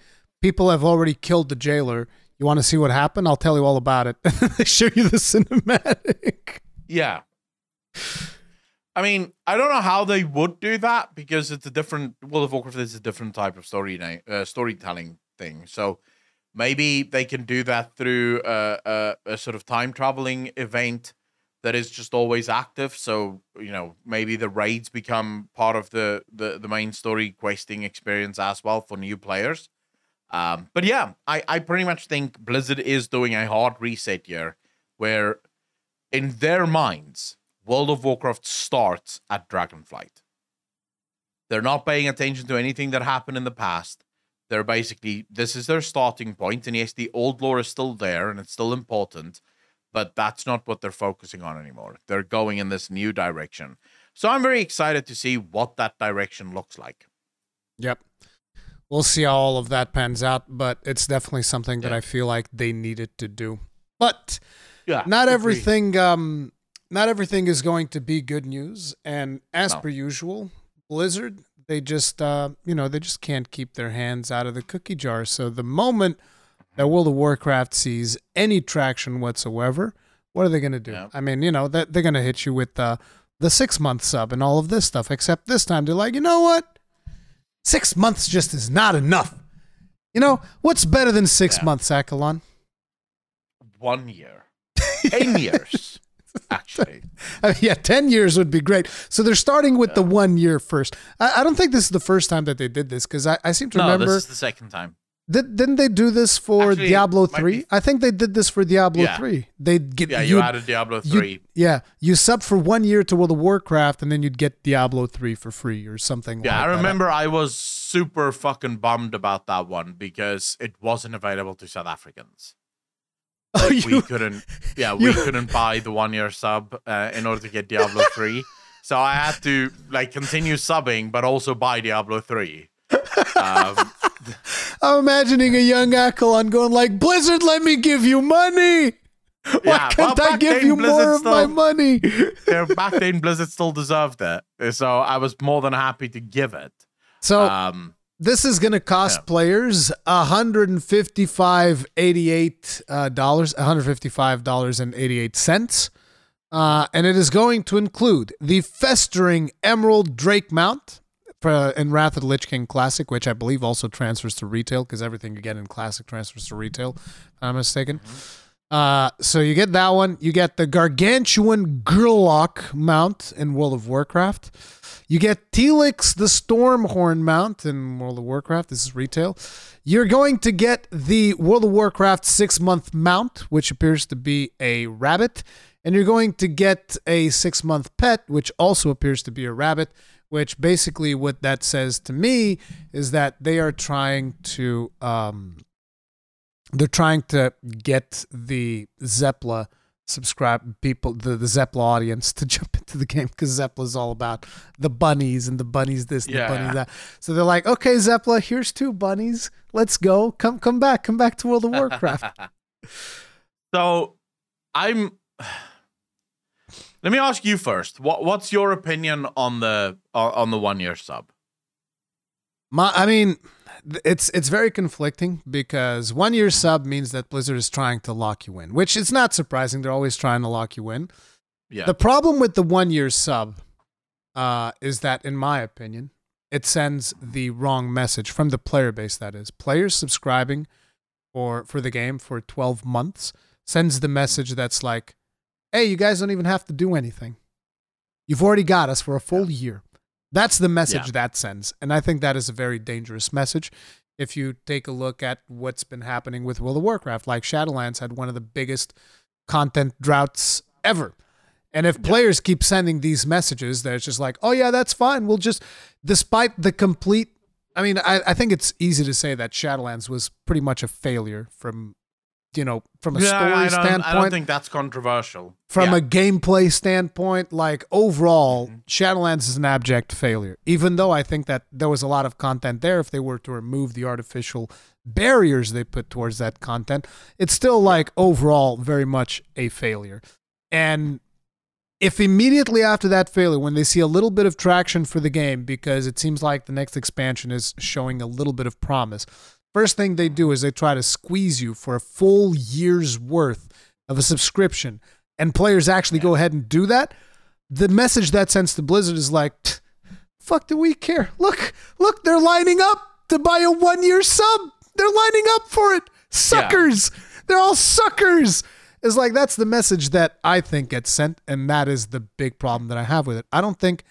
people have already killed the jailer. You want to see what happened? I'll tell you all about it. they show you the cinematic. Yeah. I mean, I don't know how they would do that because it's a different World of Warcraft is a different type of story uh, storytelling thing. So maybe they can do that through a, a, a sort of time traveling event that is just always active. So you know, maybe the raids become part of the the, the main story questing experience as well for new players. Um, but yeah, I, I pretty much think Blizzard is doing a hard reset here where in their minds, World of Warcraft starts at Dragonflight. They're not paying attention to anything that happened in the past. They're basically, this is their starting point. And yes, the old lore is still there and it's still important, but that's not what they're focusing on anymore. They're going in this new direction. So I'm very excited to see what that direction looks like. Yep we'll see how all of that pans out. But it's definitely something that yeah. I feel like they needed to do. But yeah, not everything. Um, not everything is going to be good news. And as no. per usual, Blizzard they just uh, you know they just can't keep their hands out of the cookie jar. So the moment that World of Warcraft sees any traction whatsoever, what are they going to do? Yeah. I mean, you know, they're, they're going to hit you with the the six month sub and all of this stuff. Except this time they're like, you know what? Six months just is not enough. You know, what's better than six yeah. months, Accolonn? One year. Ten years, actually. I mean, yeah, 10 years would be great. So they're starting with yeah. the one year first. I, I, don't think this is the first time that they did this because I, I seem to no, remember. this is the second time. Did, didn't they do this for Actually, Diablo three? Be... I think they did this for Diablo yeah. three. They get yeah, you added Diablo three. Yeah, you sub for one year to World of Warcraft, and then you'd get Diablo three for free or something. Yeah, like I remember that. I was super fucking bummed about that one because it wasn't available to South Africans. Like, you, we couldn't, yeah, we couldn't buy the one year sub uh, in order to get Diablo three. So I had to like continue subbing, but also buy Diablo three. Um, I'm imagining a young Accolonn going like, Blizzard, let me give you money. Why yeah, can't I give you Blizzard more still, of my money? yeah, back then, Blizzard still deserved it, so I was more than happy to give it. So um, this is going to cost yeah. players $155.88, uh, $155.88. Uh, and it is going to include the festering emerald drake mount for, in Wrath of the Lich King Classic, which I believe also transfers to retail because everything you get in Classic transfers to retail. If I'm mistaken. Mm-hmm. Uh, so you get that one. You get the Gargantuan Grrloc mount in World of Warcraft. You get Telix the Stormhorn mount in World of Warcraft. This is retail. You're going to get the World of Warcraft six month mount, which appears to be a rabbit. And you're going to get a six month pet, which also appears to be a rabbit which basically what that says to me is that they are trying to um, they're trying to get the Zepla subscribe people the, the Zepla audience to jump into the game because Zepla is all about the bunnies and the bunnies this and yeah. the bunnies that. So they're like, okay, Zepla, here's two bunnies. Let's go. Come come back. Come back to World of Warcraft. So I'm let me ask you first. What what's your opinion on the on the one year sub? My, I mean, it's it's very conflicting because one year sub means that Blizzard is trying to lock you in, which is not surprising. They're always trying to lock you in. Yeah. The problem with the one year sub uh, is that, in my opinion, it sends the wrong message from the player base. That is, players subscribing for for the game for twelve months sends the message that's like, "Hey, you guys don't even have to do anything. You've already got us for a full yeah. year." That's the message yeah. that sends. And I think that is a very dangerous message. If you take a look at what's been happening with World of Warcraft, like Shadowlands had one of the biggest content droughts ever. And if players keep sending these messages, they're just like, oh, yeah, that's fine. We'll just, despite the complete, I mean, I, I think it's easy to say that Shadowlands was pretty much a failure from you know, from a yeah, story I standpoint. I don't think that's controversial. From yeah. a gameplay standpoint, like overall, mm-hmm. Shadowlands is an abject failure. Even though I think that there was a lot of content there, if they were to remove the artificial barriers they put towards that content, it's still like overall very much a failure. And if immediately after that failure, when they see a little bit of traction for the game, because it seems like the next expansion is showing a little bit of promise, First thing they do is they try to squeeze you for a full year's worth of a subscription, and players actually go ahead and do that. The message that sends to Blizzard is like, fuck do we care? Look, look, they're lining up to buy a one year sub. They're lining up for it. Suckers. Yeah. They're all suckers. It's like that's the message that I think gets sent, and that is the big problem that I have with it. I don't think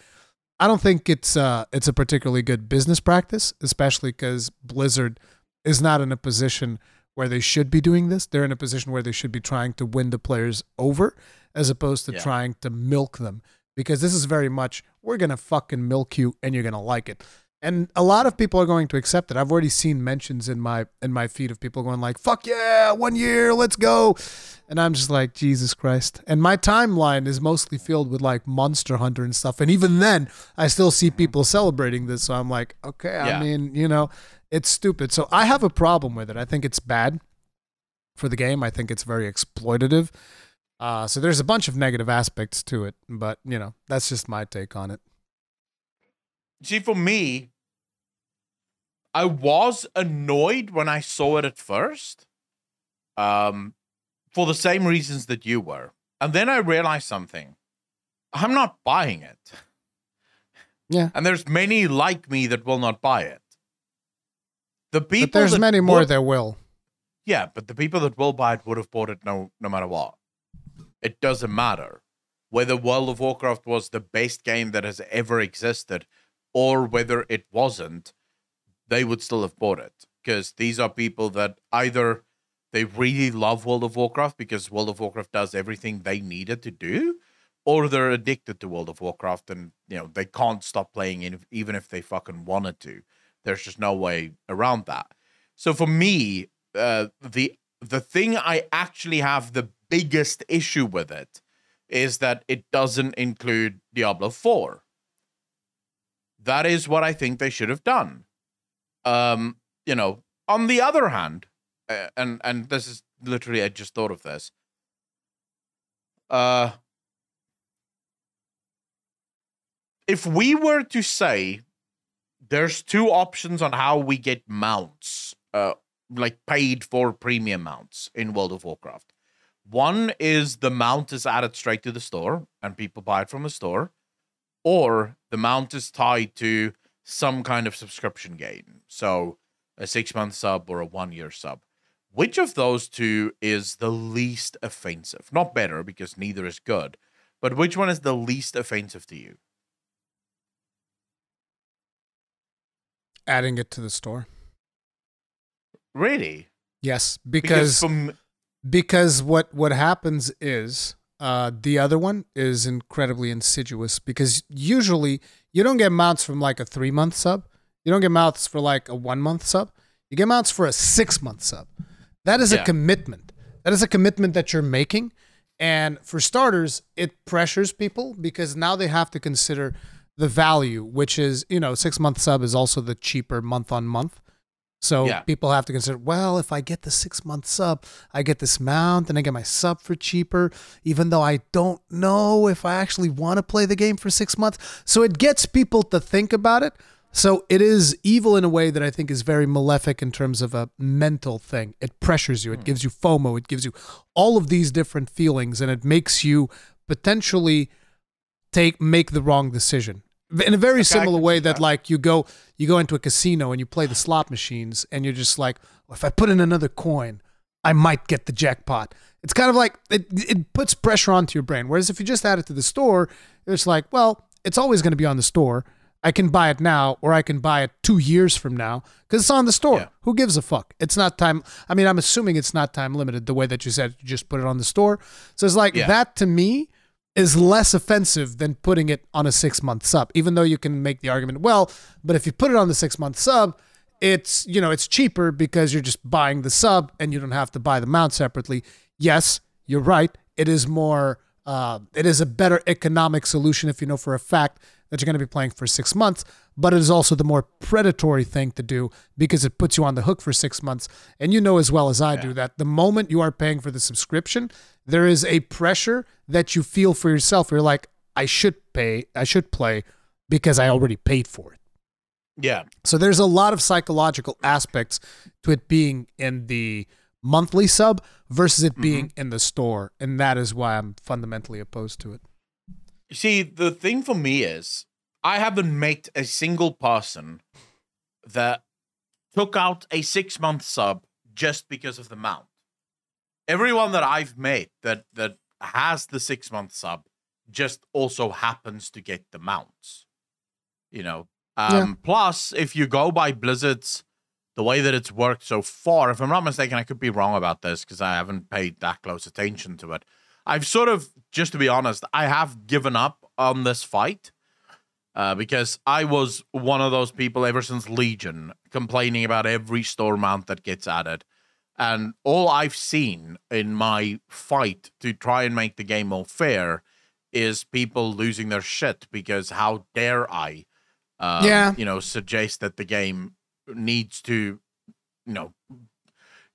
I don't think it's uh it's a particularly good business practice, especially because Blizzard – is not in a position where they should be doing this. They're in a position where they should be trying to win the players over as opposed to yeah. trying to milk them because this is very much we're going to fucking milk you and you're going to like it. And a lot of people are going to accept it. I've already seen mentions in my in my feed of people going like, "Fuck yeah, one year, let's go." And I'm just like, "Jesus Christ." And my timeline is mostly filled with like Monster Hunter and stuff. And even then, I still see mm-hmm. people celebrating this. So I'm like, "Okay, yeah. I mean, you know, it's stupid. So I have a problem with it. I think it's bad for the game. I think it's very exploitative. Uh, so there's a bunch of negative aspects to it, but you know that's just my take on it. See, for me, I was annoyed when I saw it at first, um, for the same reasons that you were, and then I realized something. I'm not buying it. Yeah, and there's many like me that will not buy it. The people but there's many more that will. Yeah, but the people that will buy it would have bought it no no matter what. It doesn't matter whether World of Warcraft was the best game that has ever existed or whether it wasn't. They would still have bought it because these are people that either they really love World of Warcraft because World of Warcraft does everything they needed to do, or they're addicted to World of Warcraft and you know they can't stop playing it even if they fucking wanted to. There's just no way around that. So for me, uh, the the thing I actually have the biggest issue with it is that it doesn't include Diablo 4. That is what I think they should have done. Um, you know, on the other hand, uh, and and this is literally I just thought of this. Uh if we were to say there's two options on how we get mounts, uh, like paid for premium mounts in World of Warcraft. One is the mount is added straight to the store and people buy it from the store, or the mount is tied to some kind of subscription gain. So a six month sub or a one year sub. Which of those two is the least offensive? Not better because neither is good, but which one is the least offensive to you? Adding it to the store. Really? Yes, because because, from... because what what happens is uh, the other one is incredibly insidious because usually you don't get mounts from like a three month sub. You don't get mounts for like a one month sub. You get mounts for a six month sub. That is yeah. a commitment. That is a commitment that you're making. And for starters, it pressures people because now they have to consider the value, which is, you know, six month sub is also the cheaper month on month. So yeah. people have to consider, well, if I get the six month sub, I get this mount and I get my sub for cheaper, even though I don't know if I actually want to play the game for six months. So it gets people to think about it. So it is evil in a way that I think is very malefic in terms of a mental thing. It pressures you, it hmm. gives you FOMO, it gives you all of these different feelings, and it makes you potentially take make the wrong decision in a very okay, similar way that, that, like you go you go into a casino and you play the slot machines and you're just like well, if i put in another coin i might get the jackpot. It's kind of like it, it puts pressure onto your brain. Whereas if you just add it to the store it's like well it's always going to be on the store. I can buy it now or i can buy it two years from now because it's on the store. Yeah. who gives a fuck? It's not time i mean i'm assuming it's not time limited the way that you said you just put it on the store. So it's like yeah. that to me is less offensive than putting it on a six month sub, even though you can make the argument, well, but if you put it on the six month sub, it's you know it's cheaper because you're just buying the sub and you don't have to buy the mount separately. Yes, you're right. It is more. Uh, it is a better economic solution if you know for a fact that you're going to be playing for six months. But it is also the more predatory thing to do because it puts you on the hook for six months. And you know as well as I yeah. do that the moment you are paying for the subscription, there is a pressure that you feel for yourself. You're like, I should pay, I should play because I already paid for it. Yeah. So there's a lot of psychological aspects to it being in the monthly sub versus it mm-hmm. being mm-hmm. in the store. And that is why I'm fundamentally opposed to it. You see, the thing for me is I haven't met a single person that took out a six month sub just because of the mount everyone that I've met that that has the six month sub just also happens to get the mounts. You know. Um yeah. plus if you go by Blizzard's the way that it's worked so far, if I'm not mistaken, I could be wrong about this because I haven't paid that close attention to it. I've sort of, just to be honest, I have given up on this fight uh, because I was one of those people ever since Legion complaining about every store mount that gets added. And all I've seen in my fight to try and make the game more fair is people losing their shit because how dare I, uh, yeah. you know, suggest that the game needs to, you know,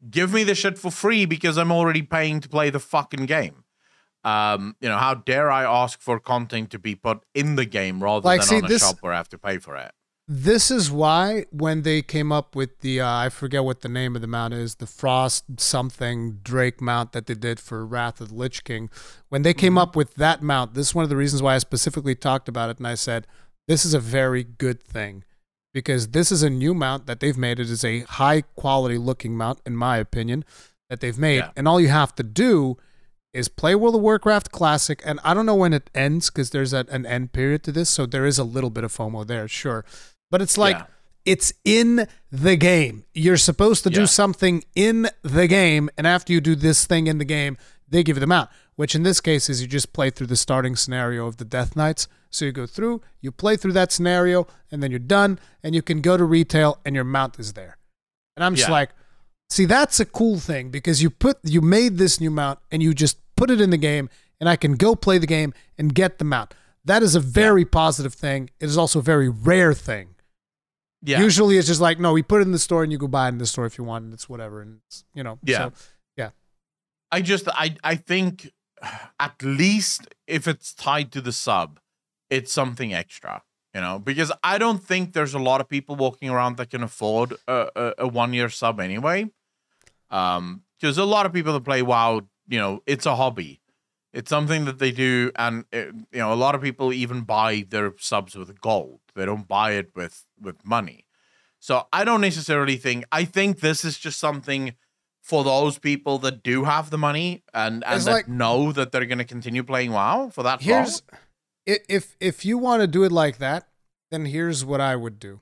give me the shit for free because I'm already paying to play the fucking game. Um, you know, how dare I ask for content to be put in the game rather like, than see, on a this, shop where I have to pay for it? This is why when they came up with the uh, I forget what the name of the mount is, the Frost something Drake mount that they did for Wrath of the Lich King, when they came mm-hmm. up with that mount, this is one of the reasons why I specifically talked about it and I said this is a very good thing because this is a new mount that they've made. It is a high quality looking mount in my opinion that they've made, yeah. and all you have to do is play World of Warcraft Classic, and I don't know when it ends because there's a, an end period to this, so there is a little bit of FOMO there, sure. But it's like yeah. it's in the game. You're supposed to do something in the game, and after you do this thing in the game, they give you the mount. Which in this case is you just play through the starting scenario of the Death Knights. So you go through, you play through that scenario, and then you're done, and you can go to retail, and your mount is there. And I'm just yeah. like, see, that's a cool thing because you put you made this new mount, and you just put it in the game, and I can go play the game and get the mount. That is a very yeah. positive thing. It is also a very rare thing. Yeah. Usually it's just like, no, we put it in the store and you go buy it in the store if you want, and it's whatever. And it's, you know, yeah. So, yeah. I just, I, I think at least if it's tied to the sub, it's something extra, you know, because I don't think there's a lot of people walking around that can afford a, a, a one year sub anyway. Um, because a lot of people that play WoW, you know, it's a hobby. It's something that they do, and it, you know, a lot of people even buy their subs with gold. They don't buy it with with money. So I don't necessarily think. I think this is just something for those people that do have the money and and that know that they're going to continue playing WoW for that. Here's long. if if you want to do it like that, then here's what I would do.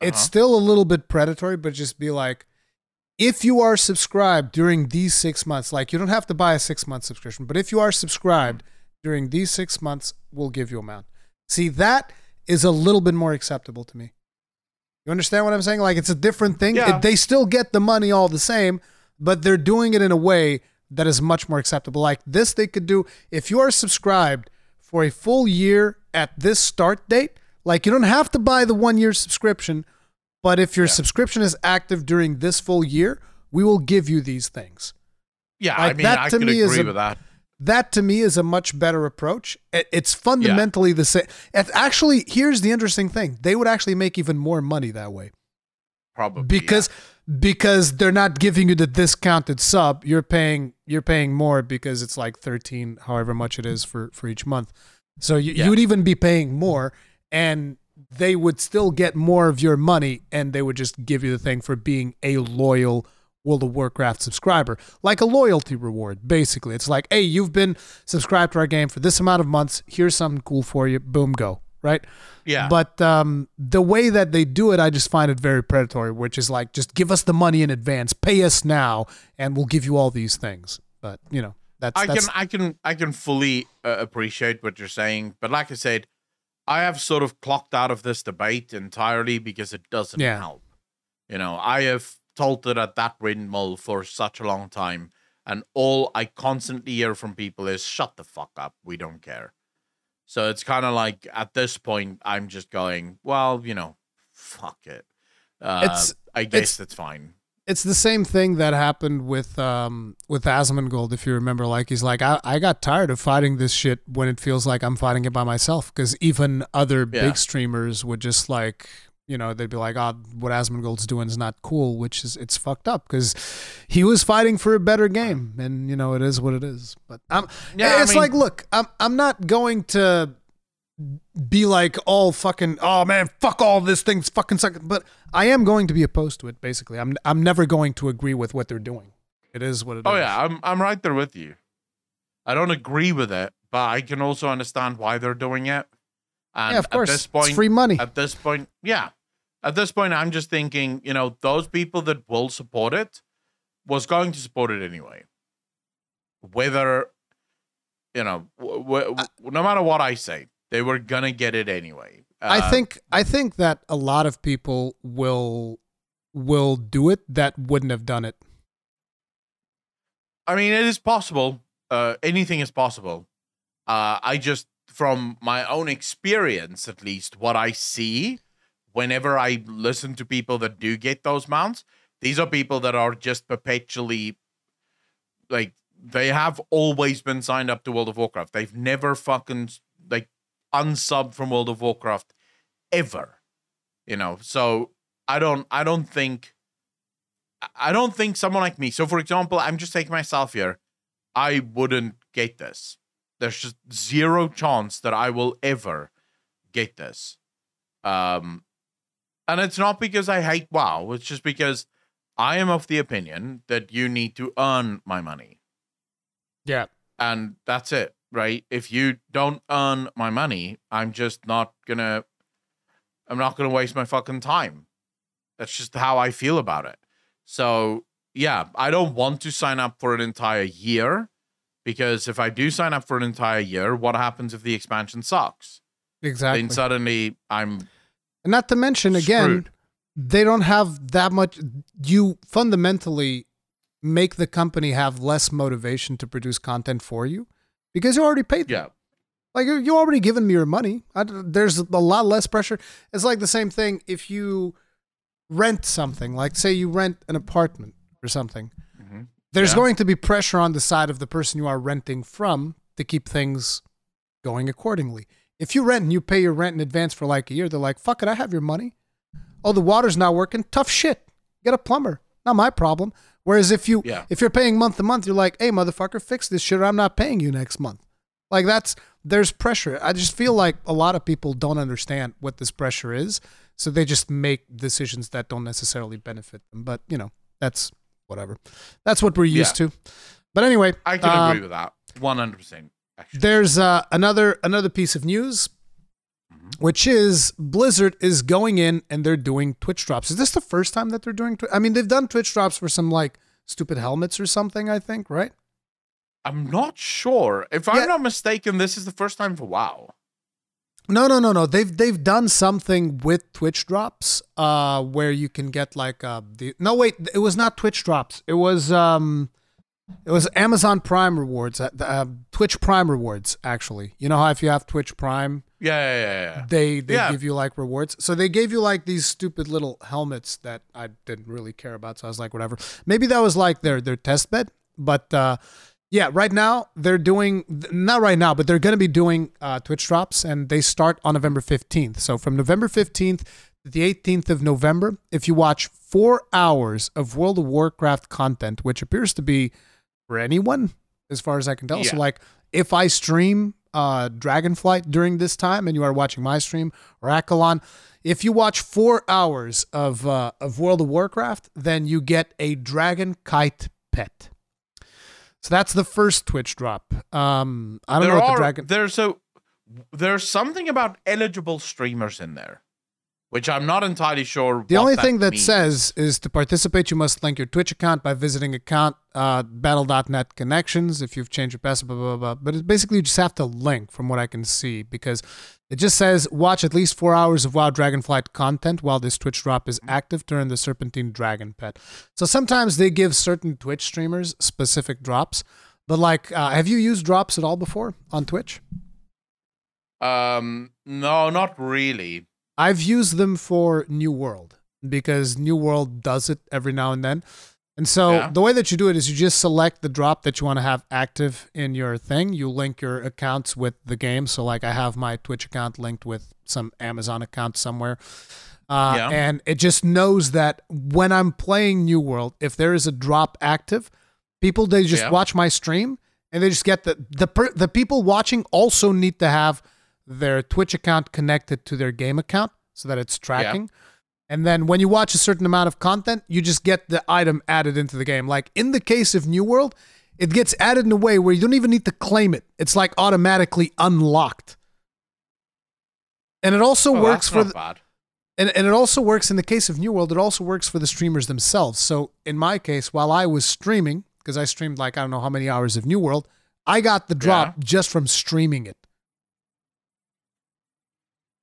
It's uh-huh. still a little bit predatory, but just be like, if you are subscribed during these six months, like you don't have to buy a six month subscription, but if you are subscribed during these six months, we'll give you a mount. See, that is a little bit more acceptable to me. You understand what I'm saying? Like it's a different thing. Yeah. It, they still get the money all the same, but they're doing it in a way that is much more acceptable. Like this, they could do if you are subscribed for a full year at this start date. Like you don't have to buy the one year subscription But if your yeah. subscription is active during this full year, we will give you these things. Yeah, like I mean, that I to me is a, with that. That to me is a much better approach. It's fundamentally yeah. the same. Actually, here's the interesting thing: they would actually make even more money that way. Probably because yeah. because they're not giving you the discounted sub. You're paying you're paying more because it's like thirteen, however much it is for for each month. So you, you would even be paying more, and they would still get more of your money and they would just give you the thing for being a loyal World of Warcraft subscriber, like a loyalty reward, basically. It's like, hey, you've been subscribed to our game for this amount of months. Here's something cool for you. Boom, go. Right? Yeah. But um, the way that they do it, I just find it very predatory, which is like, just give us the money in advance, pay us now, and we'll give you all these things. But, you know, that's. I that's, can, I can, I can fully uh, appreciate what you're saying. But like I said, I have sort of clocked out of this debate entirely because it doesn't yeah. help. You know, I have tilted at that windmill for such a long time, and all I constantly hear from people is "Shut the fuck up, we don't care." So it's kind of like at this point, I'm just going, well, you know, fuck it. Uh, it's, I guess it's, that's fine it's the same thing that happened with um with Asmongold, if you remember. Like he's like, I, I got tired of fighting this shit when it feels like I'm fighting it by myself. Because even other yeah. big streamers would just like, you know, they'd be like, oh, what Asmongold's doing is not cool, which is it's fucked up because he was fighting for a better game, and you know, it is what it is. But I'm, yeah, it's I mean, like, look, I'm I'm not going to be like all fucking oh man fuck all this thing's fucking suck but I am going to be opposed to it basically. I'm I'm never going to agree with what they're doing. It is what it oh, is. yeah I'm I'm right there with you. I don't agree with it but I can also understand why they're doing it. And yeah of course at this point, it's free money. at this point yeah. At this point I'm just thinking you know those people that will support it was going to support it anyway. Whether you know w- w- no matter what I say they were gonna get it anyway. Uh, I think I think that a lot of people will will do it that wouldn't have done it. I mean, it is possible. Uh, anything is possible. Uh, I just, from my own experience, at least, what I see whenever I listen to people that do get those mounts, these are people that are just perpetually like they have always been signed up to World of Warcraft. They've never fucking like unsub from World of Warcraft ever. You know, so I don't I don't think I don't think someone like me. So for example, I'm just taking myself here. I wouldn't get this. There's just zero chance that I will ever get this. Um and it's not because I hate WoW, it's just because I am of the opinion that you need to earn my money. Yeah. And that's it right? If you don't earn my money, I'm just not gonna I'm not gonna waste my fucking time. That's just how I feel about it. So yeah, I don't want to sign up for an entire year because if I do sign up for an entire year, what happens if the expansion sucks? Exactly. Then suddenly I'm and not to mention screwed. again, they don't have that much you fundamentally make the company have less motivation to produce content for you because you already paid them. Yeah. Like you you already given me your money. I, there's a lot less pressure. It's like the same thing if you rent something, like say you rent an apartment or something. Mm-hmm. There's yeah. going to be pressure on the side of the person you are renting from to keep things going accordingly. If you rent and you pay your rent in advance for like a year, they're like, "Fuck it, I have your money." Oh, the water's not working. Tough shit. Get a plumber. Not my problem. Whereas if you yeah. if you're paying month to month, you're like, hey motherfucker, fix this shit or I'm not paying you next month. Like that's there's pressure. I just feel like a lot of people don't understand what this pressure is. So they just make decisions that don't necessarily benefit them. But you know, that's whatever. That's what we're used yeah. to. But anyway, I can um, agree with that. One hundred percent. There's uh, another another piece of news which is Blizzard is going in and they're doing Twitch drops. Is this the first time that they're doing? Twi- I mean, they've done Twitch drops for some like stupid helmets or something. I think, right? I'm not sure. If I'm not mistaken, this is the first time for WoW. No, no, no, no. They've they've done something with Twitch drops, uh, where you can get like uh the no wait, it was not Twitch drops. It was um It was Amazon Prime rewards, uh, uh, Twitch Prime rewards. Actually, you know how if you have Twitch Prime, yeah, yeah, yeah, yeah. they they Yeah. give you like rewards. So they gave you like these stupid little helmets that I didn't really care about. So I was like, whatever. Maybe that was like their their test bed. But uh, yeah, right now they're doing not right now, but they're going to be doing uh, Twitch drops, and they start on November fifteenth. So from November fifteenth to the eighteenth of November, if you watch four hours of World of Warcraft content, which appears to be for anyone, as far as I can tell. So like if I stream uh Dragonflight during this time and you are watching my stream or Accolonn, if you watch four hours of uh, of World of Warcraft, then you get a dragon kite pet. So that's the first Twitch drop. Um, I don't there know what are the dragon. there's a there's something about eligible streamers in there, which I'm not entirely sure. The only thing that means. says is to participate, you must link your Twitch account by visiting account uh, battle.net connections if you've changed your password, blah, blah, blah. But it basically, you just have to link from what I can see because it just says watch at least four hours of WoW Dragonflight content while this Twitch drop is active during the Serpentine Dragon Pet. So sometimes they give certain Twitch streamers specific drops. But like, uh, have you used drops at all before on Twitch? Um, no, not really. I've used them for New World because New World does it every now and then. And so Yeah. the way that you do it is you just select the drop that you want to have active in your thing. You link your accounts with the game. So like I have my Twitch account linked with some Amazon account somewhere. Uh, Yeah. And it just knows that when I'm playing New World, if there is a drop active, people they just Yeah. watch my stream and they just get the the the people watching also need to have their Twitch account connected to their game account so that it's tracking. And then when you watch a certain amount of content, you just get the item added into the game. Like in the case of New World, it gets added in a way where you don't even need to claim it. It's like automatically unlocked. And it also Oh, works for the, bad. and, and it also works in the case of New World, it also works for the streamers themselves. So in my case, while I was streaming, because I streamed like I don't know how many hours of New World, I got the drop just from streaming it.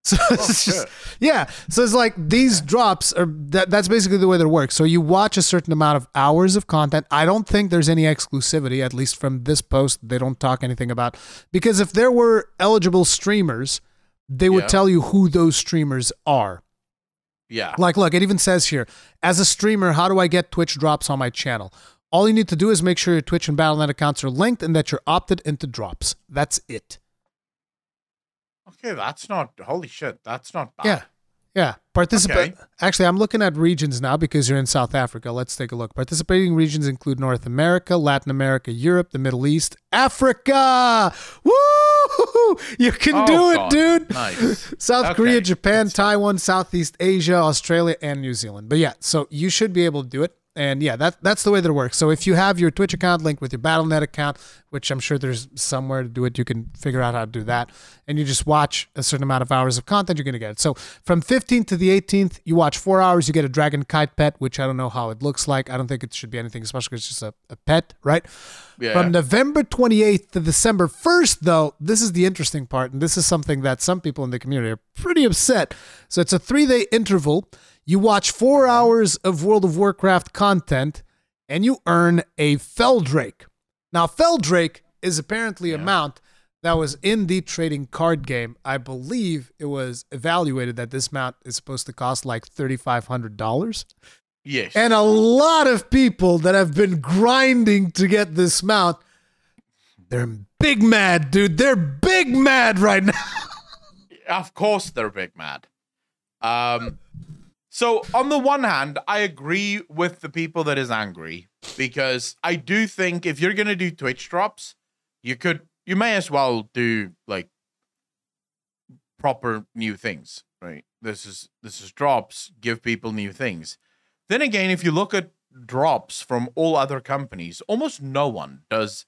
So oh, it's just yeah. So it's like these drops are that that's basically the way that it works. So you watch a certain amount of hours of content. I don't think there's any exclusivity, at least from this post. They don't talk anything about because if there were eligible streamers, they would Yeah. tell you who those streamers are. Yeah. Like, look, it even says here, as a streamer, how do I get Twitch drops on my channel? All you need to do is make sure your Twitch and Battle.net accounts are linked and that you're opted into drops. That's it. Okay, that's not. Holy shit, that's not bad. Yeah. Yeah. Participate. Okay. Actually, I'm looking at regions now because you're in South Africa. Let's take a look. Participating regions include North America, Latin America, Europe, the Middle East, Africa. Woo! You can Oh, do it, God. dude. Nice. South Okay. Korea, Japan, Taiwan, Southeast Asia, Australia, and New Zealand. But yeah, so you should be able to do it. And yeah, that that's the way that it works. So if you have your Twitch account linked with your BattleNet account, which I'm sure there's somewhere to do it, you can figure out how to do that. And you just watch a certain amount of hours of content, you're gonna get it. So from 15th to the 18th, you watch four hours, you get a dragon kite pet, which I don't know how it looks like. I don't think it should be anything special because it's just a, a pet, right? Yeah. From November 28th to December 1st, though, this is the interesting part, and this is something that some people in the community are pretty upset. So it's a three day interval. You watch four hours of World of Warcraft content, and you earn a Feldrake. Now, Feldrake is apparently a mount that was in the trading card game. I believe it was evaluated that this mount is supposed to cost like $3,500. yes. And a lot of people that have been grinding to get this mount, they're big mad, dude. They're big mad right now. of course they're big mad. Um, so on the one hand, I agree with the people that is angry because I do think if you're gonna do Twitch drops, you could you may as well do like proper new things, right? This is this is drops, give people new things. Then again, if you look at drops from all other companies, almost no one does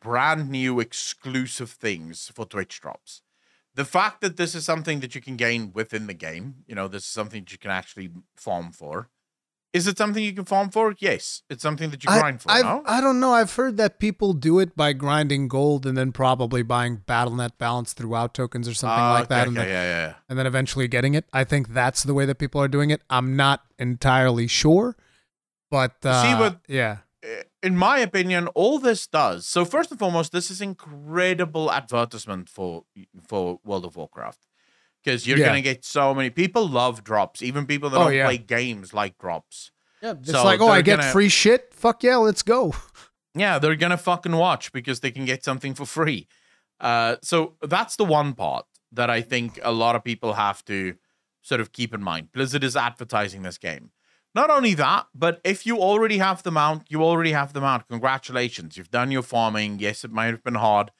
brand new exclusive things for Twitch drops the fact that this is something that you can gain within the game, you know, this is something that you can actually farm for. Is it something you can farm for? Yes, it's something that you grind for. I, no? I don't know. I've heard that people do it by grinding gold and then probably buying BattleNet balance throughout tokens or something Ah, like that. okay, and, okay, then, yeah, yeah. and then eventually getting it. I think that's the way that people are doing it. I'm not entirely sure. But uh, See what- yeah. In my opinion, all this does. So first and foremost, this is incredible advertisement for for World of Warcraft because you're Yeah. gonna get so many people love drops. Even people that Oh, don't yeah. play games like drops. Yeah, it's So like, oh, I they're get gonna- free shit. Fuck yeah, let's go. Yeah, they're gonna fucking watch because they can get something for free. Uh, so that's the one part that I think a lot of people have to sort of keep in mind. Blizzard is advertising this game. Not only that, but if you already have the mount, you already have the mount. Congratulations, you've done your farming. Yes, it might have been hard,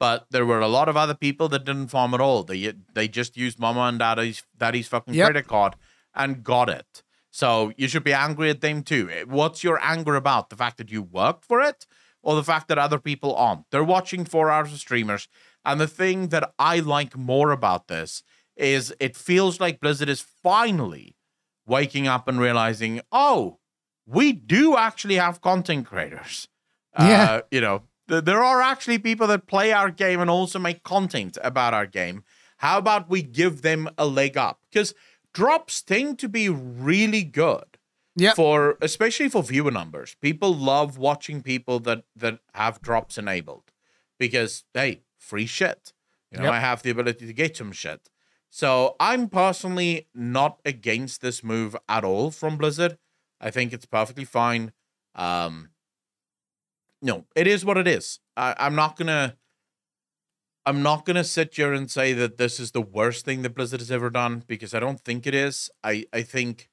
but there were a lot of other people that didn't farm at all. They they just used mama and daddy's daddy's fucking Yep. credit card and got it. So you should be angry at them too. Eh, What's your anger about? The fact that you worked for it or the fact that other people aren't? They're watching four hours of streamers. And the thing that I like more about this is it feels like Blizzard is finally waking up and realizing, oh, we do actually have content creators. Yeah. Uh, you know, th- there are actually people that play our game and also make content about our game. How about we give them a leg up? Because drops tend to be really good Yep. for especially for viewer numbers. People love watching people that that have drops enabled because hey, free shit. You know, Yep. I have the ability to get some shit. So I'm personally not against this move at all from Blizzard. I think it's perfectly fine. Um, no, it is what it is. I, I'm not gonna. I'm not gonna sit here and say that this is the worst thing that Blizzard has ever done because I don't think it is. I I think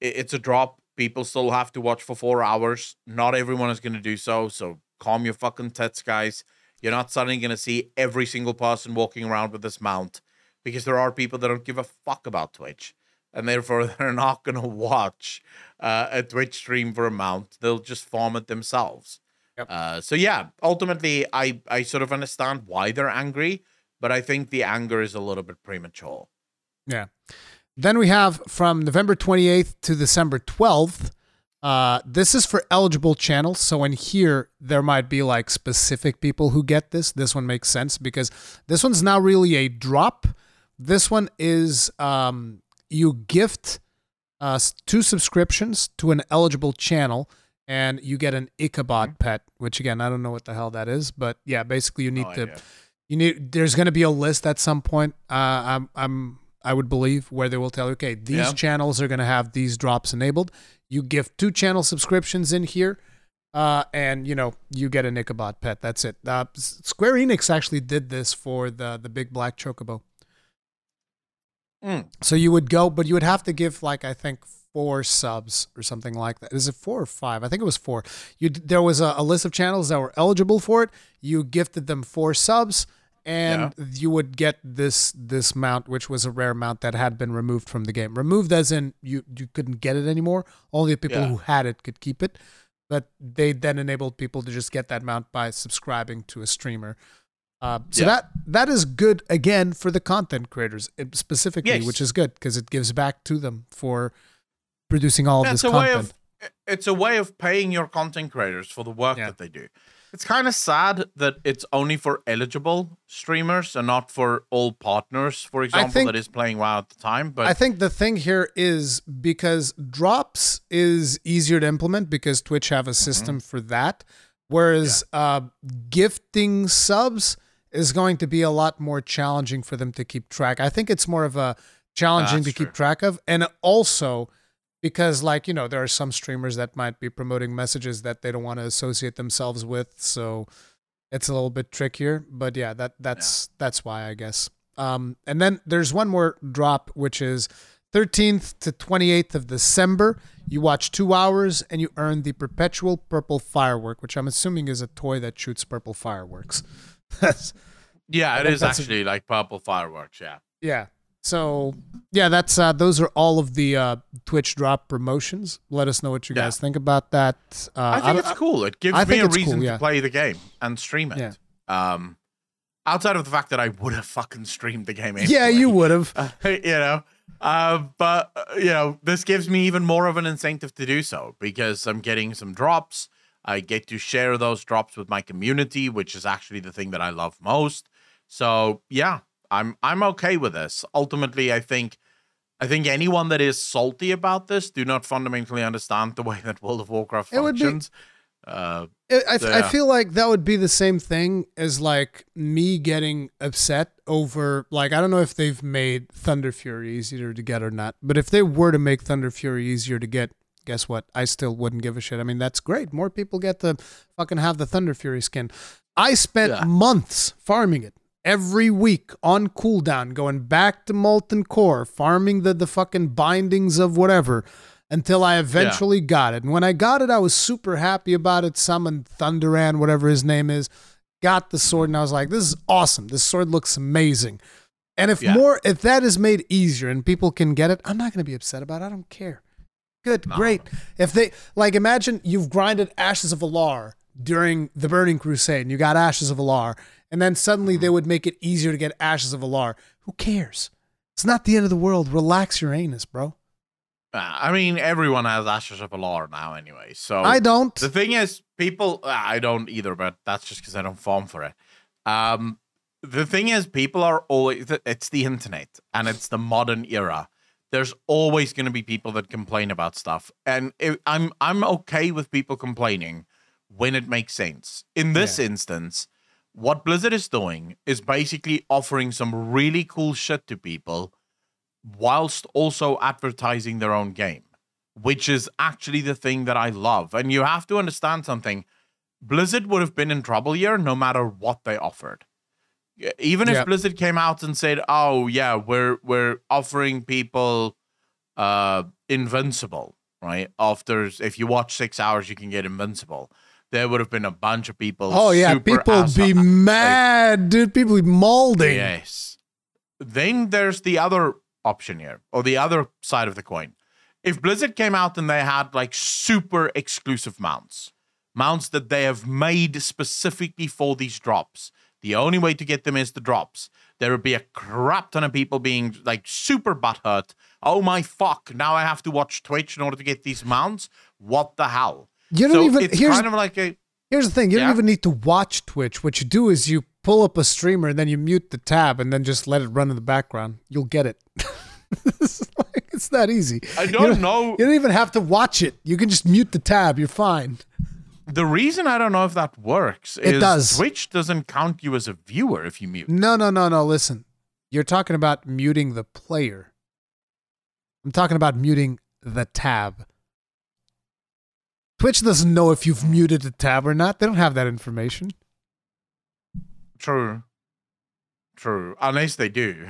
it's a drop. People still have to watch for four hours. Not everyone is gonna do so. So calm your fucking tits, guys. You're not suddenly gonna see every single person walking around with this mount because there are people that don't give a fuck about Twitch. And therefore, they're not going to watch uh, a Twitch stream for a mount. They'll just farm it themselves. Yep. Uh, so yeah, ultimately, I I sort of understand why they're angry, but I think the anger is a little bit premature. Yeah. Then we have from November 28th to December 12th. Uh, this is for eligible channels. So in here, there might be like specific people who get this. This one makes sense because this one's not really a drop. This one is um, you gift uh, two subscriptions to an eligible channel and you get an Ichabod pet, which again, I don't know what the hell that is, but yeah, basically you need No to idea. you need there's going to be a list at some point uh, I'm, I'm i would believe where they will tell you okay these Yeah. channels are going to have these drops enabled. You gift two channel subscriptions in here uh, and you know you get a ichabod pet. That's it. Uh, square enix actually did this for the the big black chocobo Mm. so you would go but you would have to give like i think four subs or something like that. Is it four or five? I think it was four. You there was a, a list of channels that were eligible for it. You gifted them four subs and you would get this this mount which was a rare mount that had been removed from the game. Removed as in you you couldn't get it anymore. Only the people Yeah. who had it could keep it but they then enabled people to just get that mount by subscribing to a streamer uh, so Yeah. that that is good again for the content creators uh, specifically Yes. which is good because it gives back to them for producing all Yeah, this it's a way content of it's a way of paying your content creators for the work Yeah. that they do. It's kind of sad that it's only for eligible streamers and not for all partners, for example, think- that is playing WoW at the time. But I think the thing here is because drops is easier to implement because Twitch have a system for that, whereas uh, gifting subs is going to be a lot more challenging for them to keep track. I think it's more of a challenging That's to keep track of, and also because like you know there are some streamers that might be promoting messages that they don't want to associate themselves with, so it's a little bit trickier. But yeah, that that's that's why I guess. Um, and then there's one more drop, which is 13th to 28th of December. You watch two hours and you earn the perpetual purple firework, which I'm assuming is a toy that shoots purple fireworks. That's yeah, it is that's a- actually like purple fireworks. Yeah. yeah. So yeah, that's uh, those are all of the uh, Twitch drop promotions. Let us know what you Yeah. guys think about that. Uh, I think don't- it's cool. It gives I me a reason cool, yeah. to play the game and stream it. Yeah. Um, outside of the fact that I would have fucking streamed the game. Yeah, you would have. Uh, you know uh, but uh, you know this gives me even more of an incentive to do so because i'm getting some drops i get to share those drops with my community which is actually the thing that i love most so yeah i'm i'm okay with this ultimately i think i think anyone that is salty about this do not fundamentally understand the way that world of warcraft It would be- functions Uh, I, I, So, I feel like that would be the same thing as like me getting upset over like I don't know if they've made Thunderfury easier to get or not, but if they were to make Thunderfury easier to get, guess what? I still wouldn't give a shit. I mean, that's great. More people get to fucking have the Thunderfury skin. I spent Yeah. months farming it every week on cooldown, going back to Molten Core, farming the the fucking bindings of whatever until I eventually got it. And when I got it, I was super happy about it. Summoned Thunderaan, whatever his name is, got the sword, and I was like, "This is awesome. This sword looks amazing." And if Yeah. more, if that is made easier and people can get it, I'm not going to be upset about it. I don't care. Good, No. great. If they like, imagine you've grinded Ashes of Al'ar during the Burning Crusade, and you got Ashes of Al'ar, and then suddenly they would make it easier to get Ashes of Al'ar. Who cares? It's not the end of the world. Relax your anus, bro. uh, I mean, everyone has Ashes of Al'ar now, anyway. So I don't. The thing is, people. uh, I don't either, but that's just because I don't farm for it. Um, the thing is, people are always. It's the internet and it's the modern era. There's always going to be people that complain about stuff, and it, I'm I'm okay with people complaining when it makes sense. In this instance, what Blizzard is doing is basically offering some really cool shit to people, whilst also advertising their own game which is actually the thing that I love. And you have to understand something. Blizzard would have been in trouble here no matter what they offered. Even if Yeah. Blizzard came out and said, "Oh yeah, we're we're offering people uh invincible, right? After if you watch 6 hours you can get invincible." There would have been a bunch of people Oh yeah, people be mad, dude. People be molding. Yes. Then there's the other option here, or the other side of the coin. If Blizzard came out and they had like super exclusive mounts, mounts that they have made specifically for these drops, the only way to get them is the drops. There would be a crap ton of people being like super butthurt. Oh my fuck! Now I have to watch Twitch in order to get these mounts. What the hell? You don't so even. It's Here's kind of like a here's the thing. You Yeah? don't even need to watch Twitch. What you do is you pull up a streamer and then you mute the tab and then just let it run in the background. You'll get it. it's, like, it's that easy. I You don't know. You don't even have to watch it. You can just mute the tab. You're fine. The reason I don't know if that works It is does. Twitch doesn't count you as a viewer if you mute. No, no, no, no. Listen, you're talking about muting the player. I'm talking about muting the tab. Twitch doesn't know if you've muted the tab or not. They don't have that information. True. True. Unless they do.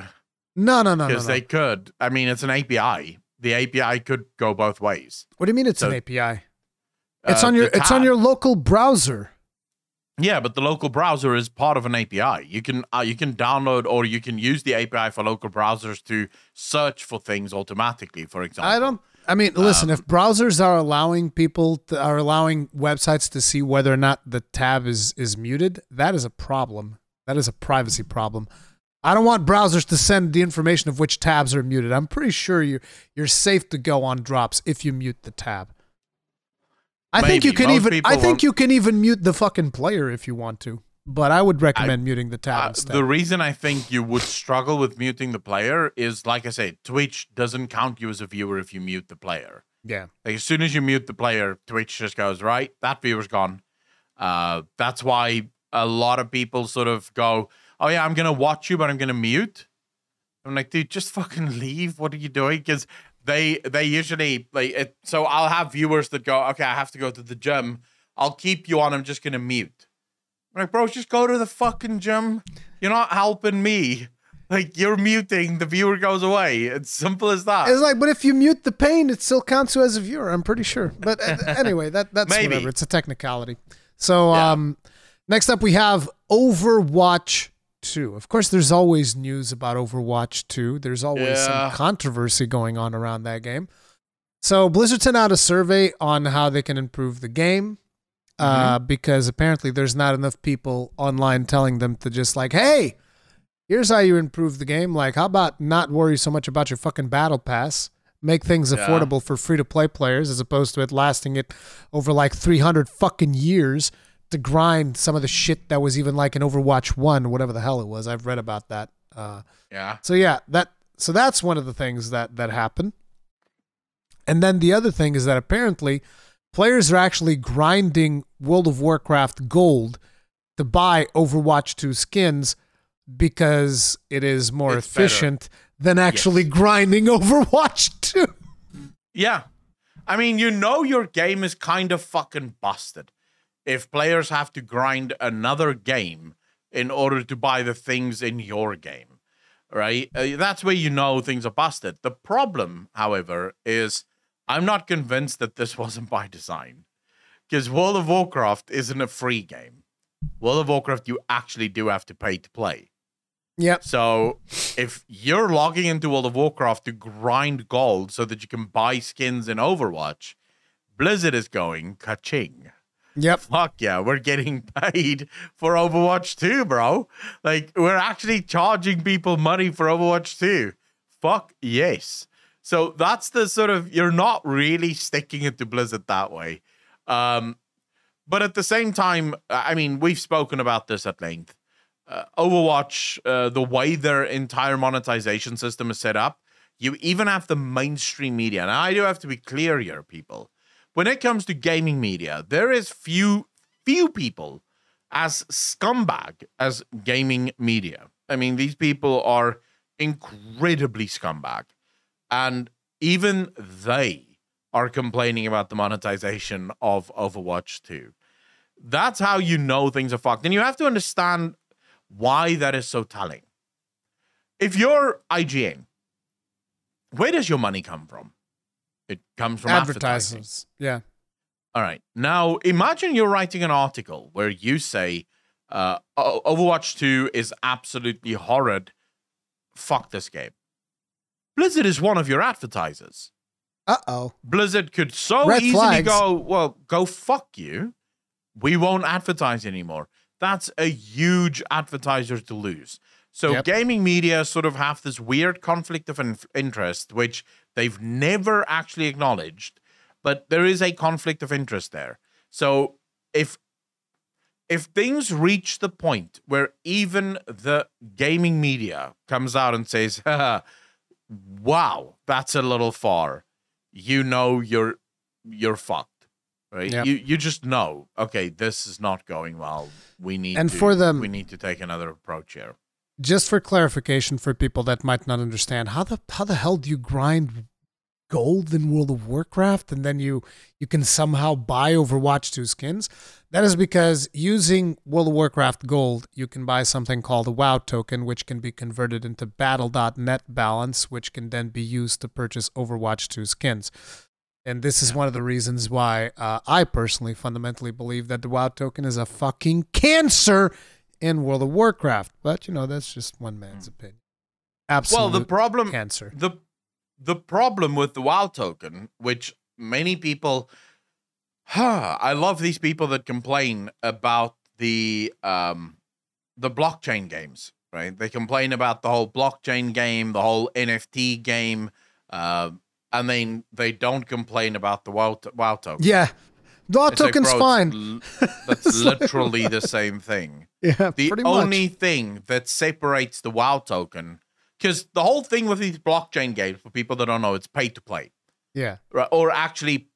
No, no, no, no. Because no. they could. I mean, it's an API. The API could go both ways. What do you mean it's an So, API? It's Uh, on your it's on your local browser. Yeah, but the local browser is part of an API. You can uh, you can download or you can use the API for local browsers to search for things automatically. For example, I don't I mean, listen, Um, if browsers are allowing people to, are allowing websites to see whether or not the tab is is muted, that is a problem. That is a privacy problem. I don't want browsers to send the information of which tabs are muted. I'm pretty sure you're you're safe to go on drops if you mute the tab. I think you can Most even I think won't- you can even mute the fucking player if you want to. But I would recommend muting the tab Uh, instead. the reason I think you would struggle with muting the player is, like I said, Twitch doesn't count you as a viewer if you mute the player. yeah. Like as soon as you mute the player, Twitch just goes right. That viewer's gone. Uh, that's why a lot of people sort of go, "Oh yeah, I'm gonna watch you, but I'm gonna mute." I'm like, dude, just fucking leave. What are you doing? Because they they usually like it. So I'll have viewers that go, "Okay, I have to go to the gym. I'll keep you on. I'm just gonna mute." I'm like, bro, just go to the fucking gym. You're not helping me. Like you're muting, the viewer goes away. It's simple as that. It's like, but if you mute the pain, it still counts you as a viewer. I'm pretty sure. But uh, anyway, that that's Maybe. whatever. It's a technicality. So Yeah. um, next up we have Overwatch Two. Of course, there's always news about Overwatch Two. There's always Yeah. some controversy going on around that game. So Blizzard sent out a survey on how they can improve the game. Uh, Mm-hmm. because apparently there's not enough people online telling them to just like, hey, here's how you improve the game. Like, how about not worry so much about your fucking battle pass? Make things Yeah. affordable for free to play players as opposed to it lasting it over like 300 fucking years to grind some of the shit that was even like in Overwatch 1, whatever the hell it was. I've read about that. Uh, yeah. so yeah, that so that's one of the things that that happened. And then the other thing is that apparently players are actually grinding World of Warcraft gold to buy Overwatch 2 skins because it is more It's efficient than actually Yes. grinding Overwatch 2. Yeah. I mean, you know your game is kind of fucking busted if players have to grind another game in order to buy the things in your game, right? Uh, that's where you know things are busted. The problem, however, is I'm not convinced that this wasn't by design because World of Warcraft isn't a free game. World of Warcraft, you actually do have to pay to play. Yep. So if you're logging into World of Warcraft to grind gold so that you can buy skins in Overwatch, Blizzard is going ka-ching. Yep. Fuck yeah, we're getting paid for Overwatch 2, bro. Like we're actually charging people money for Overwatch 2. Fuck yes. So that's the sort of you're not really sticking it to Blizzard that way. Um but at the same time, I mean, we've spoken about this at length. Uh, Overwatch, uh, the way their entire monetization system is set up, you even have the mainstream media. Now, I do have to be clear here, people. When it comes to gaming media, there is few few people as scumbag as gaming media. I mean, these people are incredibly scumbag, and even they are complaining about the monetization of Overwatch 2. That's how you know things are fucked. And you have to understand why that is so telling. If you're IGN, where does your money come from? It comes from. Advertisers. Yeah. All right. Now, imagine you're writing an article where you say uh, Overwatch 2 is absolutely horrid. Fuck this game. Blizzard is one of your advertisers. Uh oh. Blizzard could so Red easily flags. go, well, go fuck you. We won't advertise anymore. That's a huge advertiser to lose. So Yep. gaming media sort of have this weird conflict of in- interest, which they've never actually acknowledged, but there is a conflict of interest there. So if if things reach the point where even the gaming media comes out and says, Haha, wow, that's a little far, you know you're you're fucked. Right? Yep. You you just know, okay, this is not going well. We need And to, for them- we need to take another approach here. Just for clarification for people that might not understand, how the how the hell do you grind gold in World of Warcraft and then you you can somehow buy Overwatch 2 skins? That is because using World of Warcraft gold, you can buy something called a WoW token, which can be converted into battle.net balance, which can then be used to purchase Overwatch 2 skins. And this is one of the reasons why uh, I personally fundamentally believe that the WoW token is a fucking cancer in World of Warcraft. But, you know, that's just one man's opinion. Absolutely. Well, the problem cancer. the the problem with the WoW token, which many people, I love these people that complain about the um the blockchain games, right? They complain about the whole blockchain game, the whole NFT game, uh, and then they don't complain about the WoW, WoW token. Yeah. The WoW It's like, token's bro, fine. l- That's literally the same thing. yeah, The only thing that separates the WoW token, because the whole thing with these blockchain games, for people that don't know, it's pay to play, Yeah. right? or actually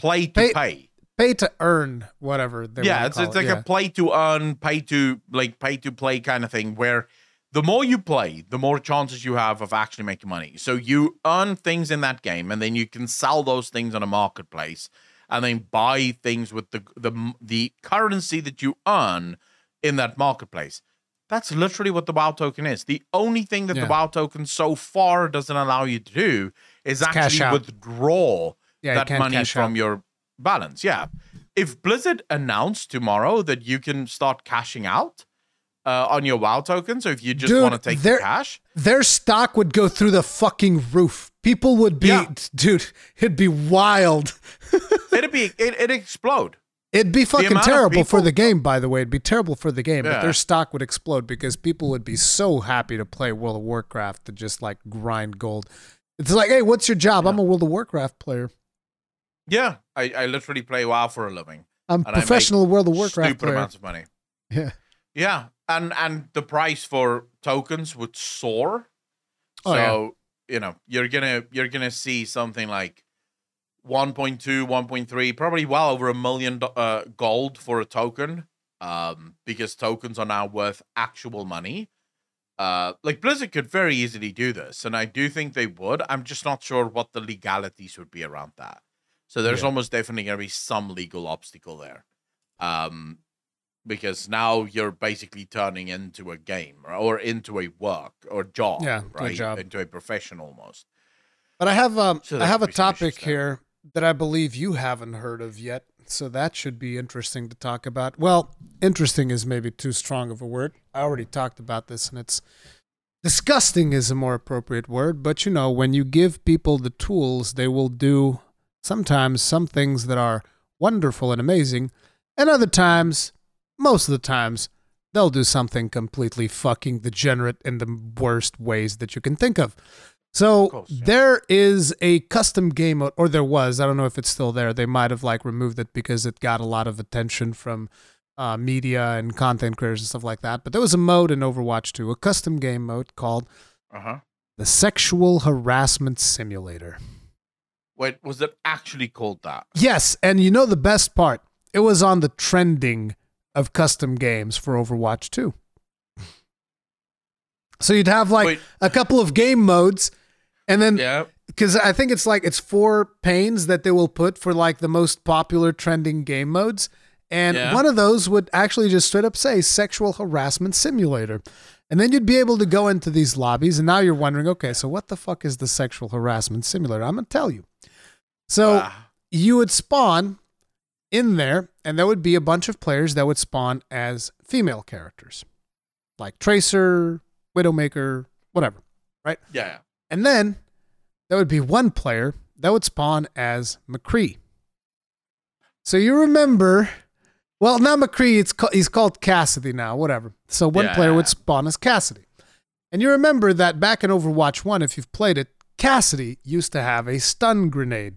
play to Pay- pay. Pay to earn whatever they Yeah, it's it's it. like yeah. a play to earn, pay to like pay to play kind of thing, where the more you play, the more chances you have of actually making money. So you earn things in that game, and then you can sell those things on a marketplace, and then buy things with the the the currency that you earn in that marketplace. That's literally what the WoW token is. The only thing that Yeah. the WoW token so far doesn't allow you to do is It's actually withdraw Yeah, that money from out. your balance. Yeah. If Blizzard announced tomorrow that you can start cashing out uh, on your WoW token, so if you just want to take the cash, Their stock would go through the fucking roof. People would be, Yeah. dude, it'd be wild. it'd be it, it'd explode. It'd be fucking terrible for the game, by the way. It'd be terrible for the game, but their stock would explode because people would be so happy to play World of Warcraft to just like grind gold. It's like, hey, what's your job? I'm a World of Warcraft player. Yeah, I, I literally play WoW for a living. I'm And professional World of Warcraft Stupid player. amounts of money. Yeah. Yeah, and and the price for tokens would soar. Oh, so you know you're gonna you're gonna see something like 1.2, 1.3, probably well over a million uh, gold for a token um, because tokens are now worth actual money. Uh, like Blizzard could very easily do this, and I do think they would. I'm just not sure what the legalities would be around that. So there's yeah. almost definitely going to be some legal obstacle there. Um, because now you're basically turning into a game or into a work or job, yeah, right? Job. Into a profession almost. But I have um so I have a topic here that I believe you haven't heard of yet, so that should be interesting to talk about. Well, interesting is maybe too strong of a word. I already talked about this, and it's disgusting is a more appropriate word. But you know, when you give people the tools, they will do sometimes some things that are wonderful and amazing, and other times most of the times, they'll do something completely fucking degenerate in the worst ways that you can think of. So yeah. there is a custom game mode, or there was. I don't know if it's still there. They might have like removed it because it got a lot of attention from uh, media and content creators and stuff like that. But there was a mode in Overwatch 2, a custom game mode called uh-huh. the Sexual Harassment Simulator. Wait, was it actually called that? Yes, and you know the best part? It was on the trending of custom games for Overwatch 2. So you'd have like Wait. a couple of game modes and then yeah. cuz I think it's like it's four panes that they will put for like the most popular trending game modes and yeah. one of those would actually just straight up say sexual harassment simulator. And then you'd be able to go into these lobbies and now you're wondering, okay, so what the fuck is the sexual harassment simulator? I'm going to tell you. So ah. you would spawn in there, and there would be a bunch of players that would spawn as female characters, like Tracer, Widowmaker, whatever, right? Yeah. And then there would be one player that would spawn as McCree. So you remember, well, not McCree, it's he's called Cassidy now, whatever. So one yeah. player would spawn as Cassidy. And you remember that back in Overwatch 1, if you've played it, Cassidy used to have a stun grenade.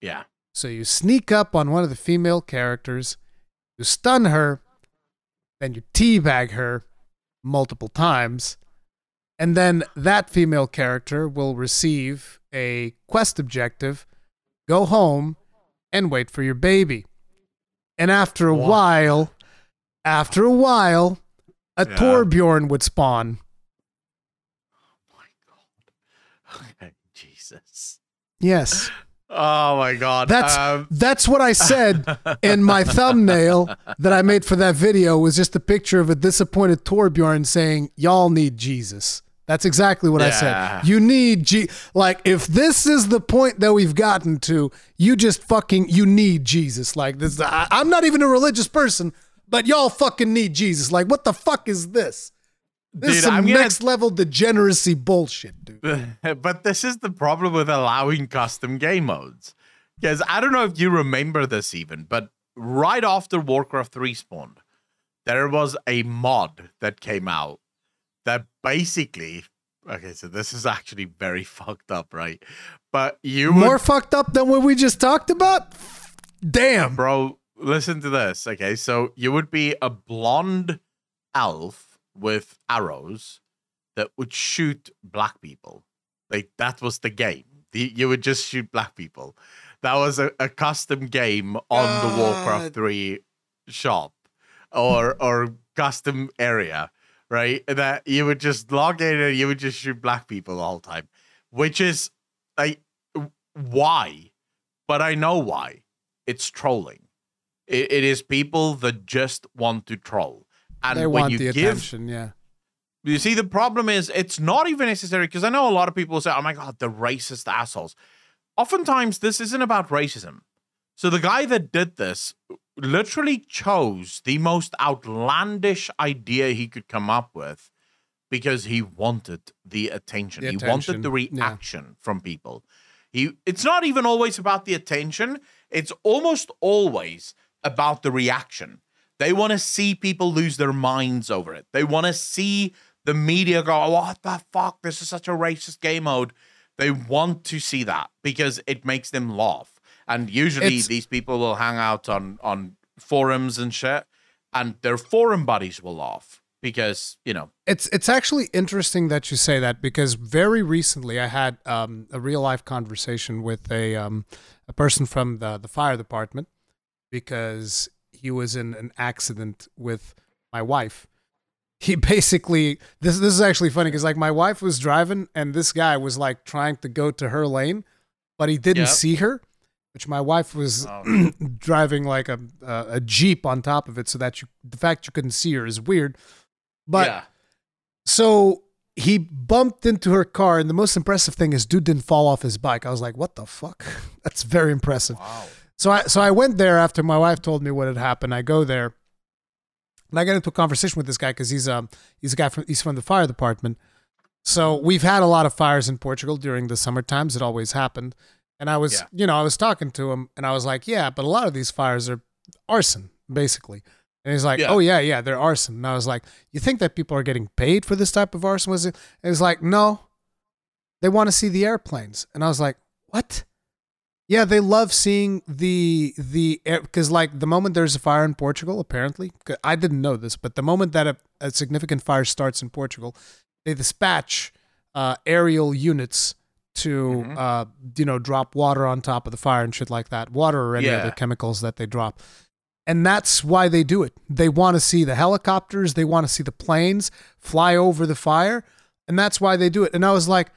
Yeah. So you sneak up on one of the female characters, you stun her, then you teabag her multiple times, and then that female character will receive a quest objective, go home, and wait for your baby. And after a while, after a while, a yeah. Torbjorn would spawn. Oh my god. Okay, Jesus. Yes. Oh my god. That's um, that's what I said in my thumbnail that I made for that video was just a picture of a disappointed Torbjorn saying, "Y'all need Jesus." That's exactly what yeah. I said. You need G like if this is the point that we've gotten to, you just fucking you need Jesus. Like this I, I'm not even a religious person, but y'all fucking need Jesus. Like what the fuck is this? This dude, is some I'm next gonna... level degeneracy bullshit, dude. but this is the problem with allowing custom game modes. Because I don't know if you remember this even, but right after Warcraft 3 spawned, there was a mod that came out that basically okay, so this is actually very fucked up, right? But you more would, fucked up than what we just talked about? Damn. Bro, listen to this. Okay, so you would be a blonde elf with arrows that would shoot black people. Like that was the game. The, you would just shoot black people. That was a, a custom game on God. the Warcraft 3 shop or or custom area, right? That you would just log in and you would just shoot black people all the time. Which is like why? But I know why. It's trolling. it, it is people that just want to troll. And they when want you the give, attention, yeah. You see, the problem is it's not even necessary because I know a lot of people say, "Oh my god, the racist assholes." Oftentimes, this isn't about racism. So the guy that did this literally chose the most outlandish idea he could come up with because he wanted the attention. The attention. He wanted the reaction yeah. from people. He it's not even always about the attention. It's almost always about the reaction. They want to see people lose their minds over it. They want to see the media go, what the fuck? This is such a racist game mode. They want to see that because it makes them laugh. And usually it's, these people will hang out on on forums and shit, and their forum buddies will laugh. because you know it's it's actually interesting that you say that because very recently I had um, a real life conversation with a um, a person from the the fire department because he was in an accident with my wife. He basically this this is actually funny because like my wife was driving and this guy was like trying to go to her lane, but he didn't Yep. see her. Which my wife was Oh. driving like a, a a jeep on top of it, so that you the fact you couldn't see her is weird. But yeah so he bumped into her car, and the most impressive thing is, dude didn't fall off his bike. I was like, "What the fuck?" That's very impressive. wow So I so I went there after my wife told me what had happened. I go there, and I get into a conversation with this guy because he's um he's a guy from he's from the fire department. So we've had a lot of fires in Portugal during the summer times. It always happened, and I was Yeah. you know I was talking to him, and I was like, "Yeah, but a lot of these fires are arson, basically." And he's like, Yeah. "Oh yeah, yeah, they're arson." And I was like, "You think that people are getting paid for this type of arson?" Was it? And he's like, "No, they want to see the airplanes." And I was like, "What?" Yeah, they love seeing the the air because like the moment there's a fire in Portugal, apparently I didn't know this, but the moment that a, a significant fire starts in Portugal, they dispatch uh, aerial units to Mhm. uh, you know drop water on top of the fire and shit like that, water or any Yeah. other chemicals that they drop. And that's why they do it. They want to see the helicopters, they want to see the planes fly over the fire, and that's why they do it. And I was like,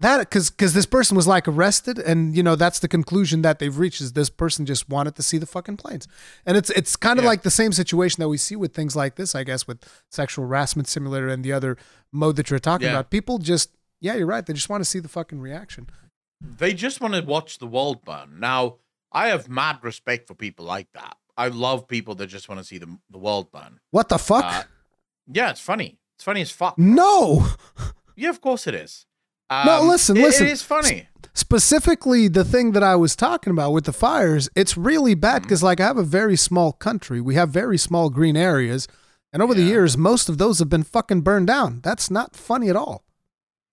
that because because this person was like arrested, and you know that's the conclusion that they've reached is this person just wanted to see the fucking planes, and it's it's kind of Yeah. like the same situation that we see with things like this, I guess, with sexual harassment simulator and the other mode that you're talking Yeah. about. People just yeah, you're right. They just want to see the fucking reaction. they just want to watch the world burn. Now, I have mad respect for people like that. I love people that just want to see the the world burn. What the fuck? Uh, yeah, it's funny. It's funny as fuck. no. Yeah, of course it is. No, Um, listen, it- listen. It is funny. specifically the thing that I was talking about with the fires, it's really bad because like I have a very small country. We have very small green areas. And over the years, most of those have been fucking burned down. That's not funny at all.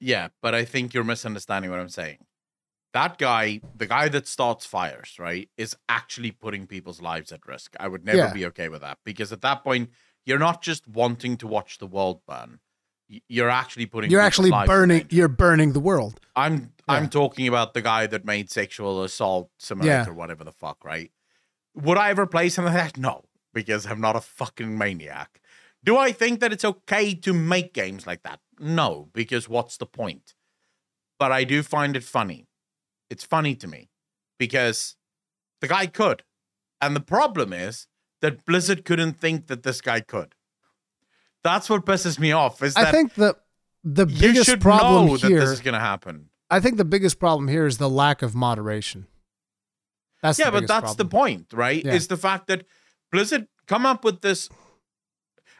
Yeah, but I think you're misunderstanding what I'm saying. That guy, the guy that starts fires, right, is actually putting people's lives at risk. I would never Yeah. be okay with that because at that point, you're not just wanting to watch the world burn. You're actually putting. You're actually burning you're burning the world. I'm Yeah. I'm talking about the guy that made sexual assault simulator, Yeah. whatever the fuck, right? Would I ever play something like that? No, because I'm not a fucking maniac. Do I think that it's okay to make games like that? No, because what's the point? But I do find it funny. It's funny to me because the guy could. And the problem is that Blizzard couldn't think that this guy could. That's what pisses me off. Is that I think the the biggest problem know that this is going to happen. I think the biggest problem here is the lack of moderation. That's yeah, but that's the point, right? Yeah. Is the fact that Blizzard come up with this,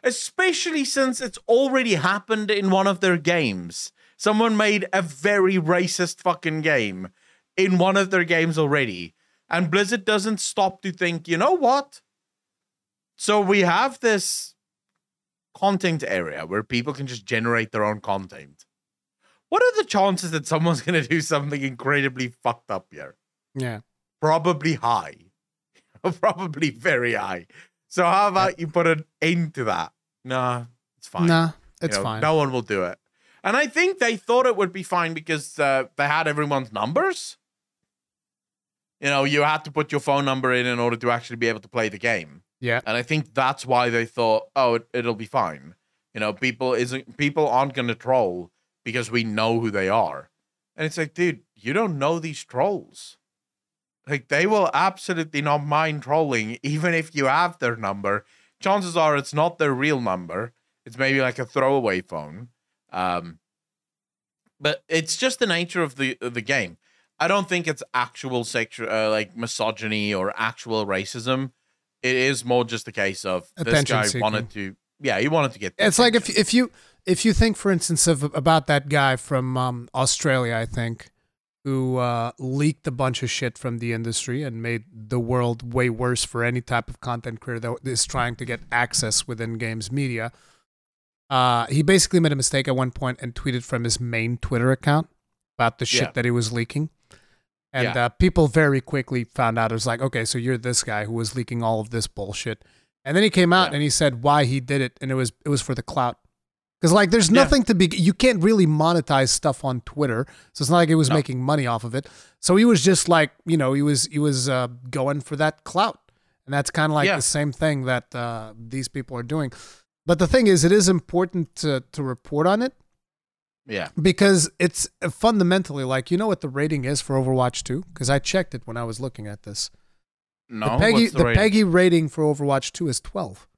especially since it's already happened in one of their games. Someone made a very racist fucking game in one of their games already, and Blizzard doesn't stop to think, you know what? So we have this content area where people can just generate their own content. What are the chances that someone's going to do something incredibly fucked up here? Yeah. probably high, probably very high. So how about you put an end to that? Nah, it's fine. Nah, You it's know, fine. No one will do it. And I think they thought it would be fine because uh, they had everyone's numbers. You know, you had to put your phone number in in order to actually be able to play the game. Yeah. And I think that's why they thought, oh, it, it'll be fine. You know, people isn't people aren't going to troll because we know who they are. And it's like, dude, you don't know these trolls. Like they will absolutely not mind trolling, even if you have their number. Chances are it's not their real number. It's maybe like a throwaway phone. Um, but it's just the nature of the of the game. I don't think it's actual sexual, uh, like misogyny or actual racism. It is more just a case of this guy seeking. wanted to. Yeah, he wanted to get. It's like if if you if you think, for instance, of about that guy from um, Australia, I think, who uh, leaked a bunch of shit from the industry and made the world way worse for any type of content creator that is trying to get access within games media. Uh, he basically made a mistake at one point and tweeted from his main Twitter account about the shit Yeah. that he was leaking. And Yeah. uh, people very quickly found out it was like, okay, so you're this guy who was leaking all of this bullshit. And then he came out yeah. and he said why he did it, and it was it was for the clout. Because like, there's nothing yeah. to be. You can't really monetize stuff on Twitter, so it's not like he was no. making money off of it. So he was just like, you know, he was he was uh, going for that clout, and that's kind of like yeah. the same thing that uh, these people are doing. But the thing is, it is important to to report on it. Yeah. Because it's fundamentally like you know what the rating is for Overwatch 2 because I checked it when I was looking at this. No. The PEGI the, the PEGI rating for Overwatch 2 is 12.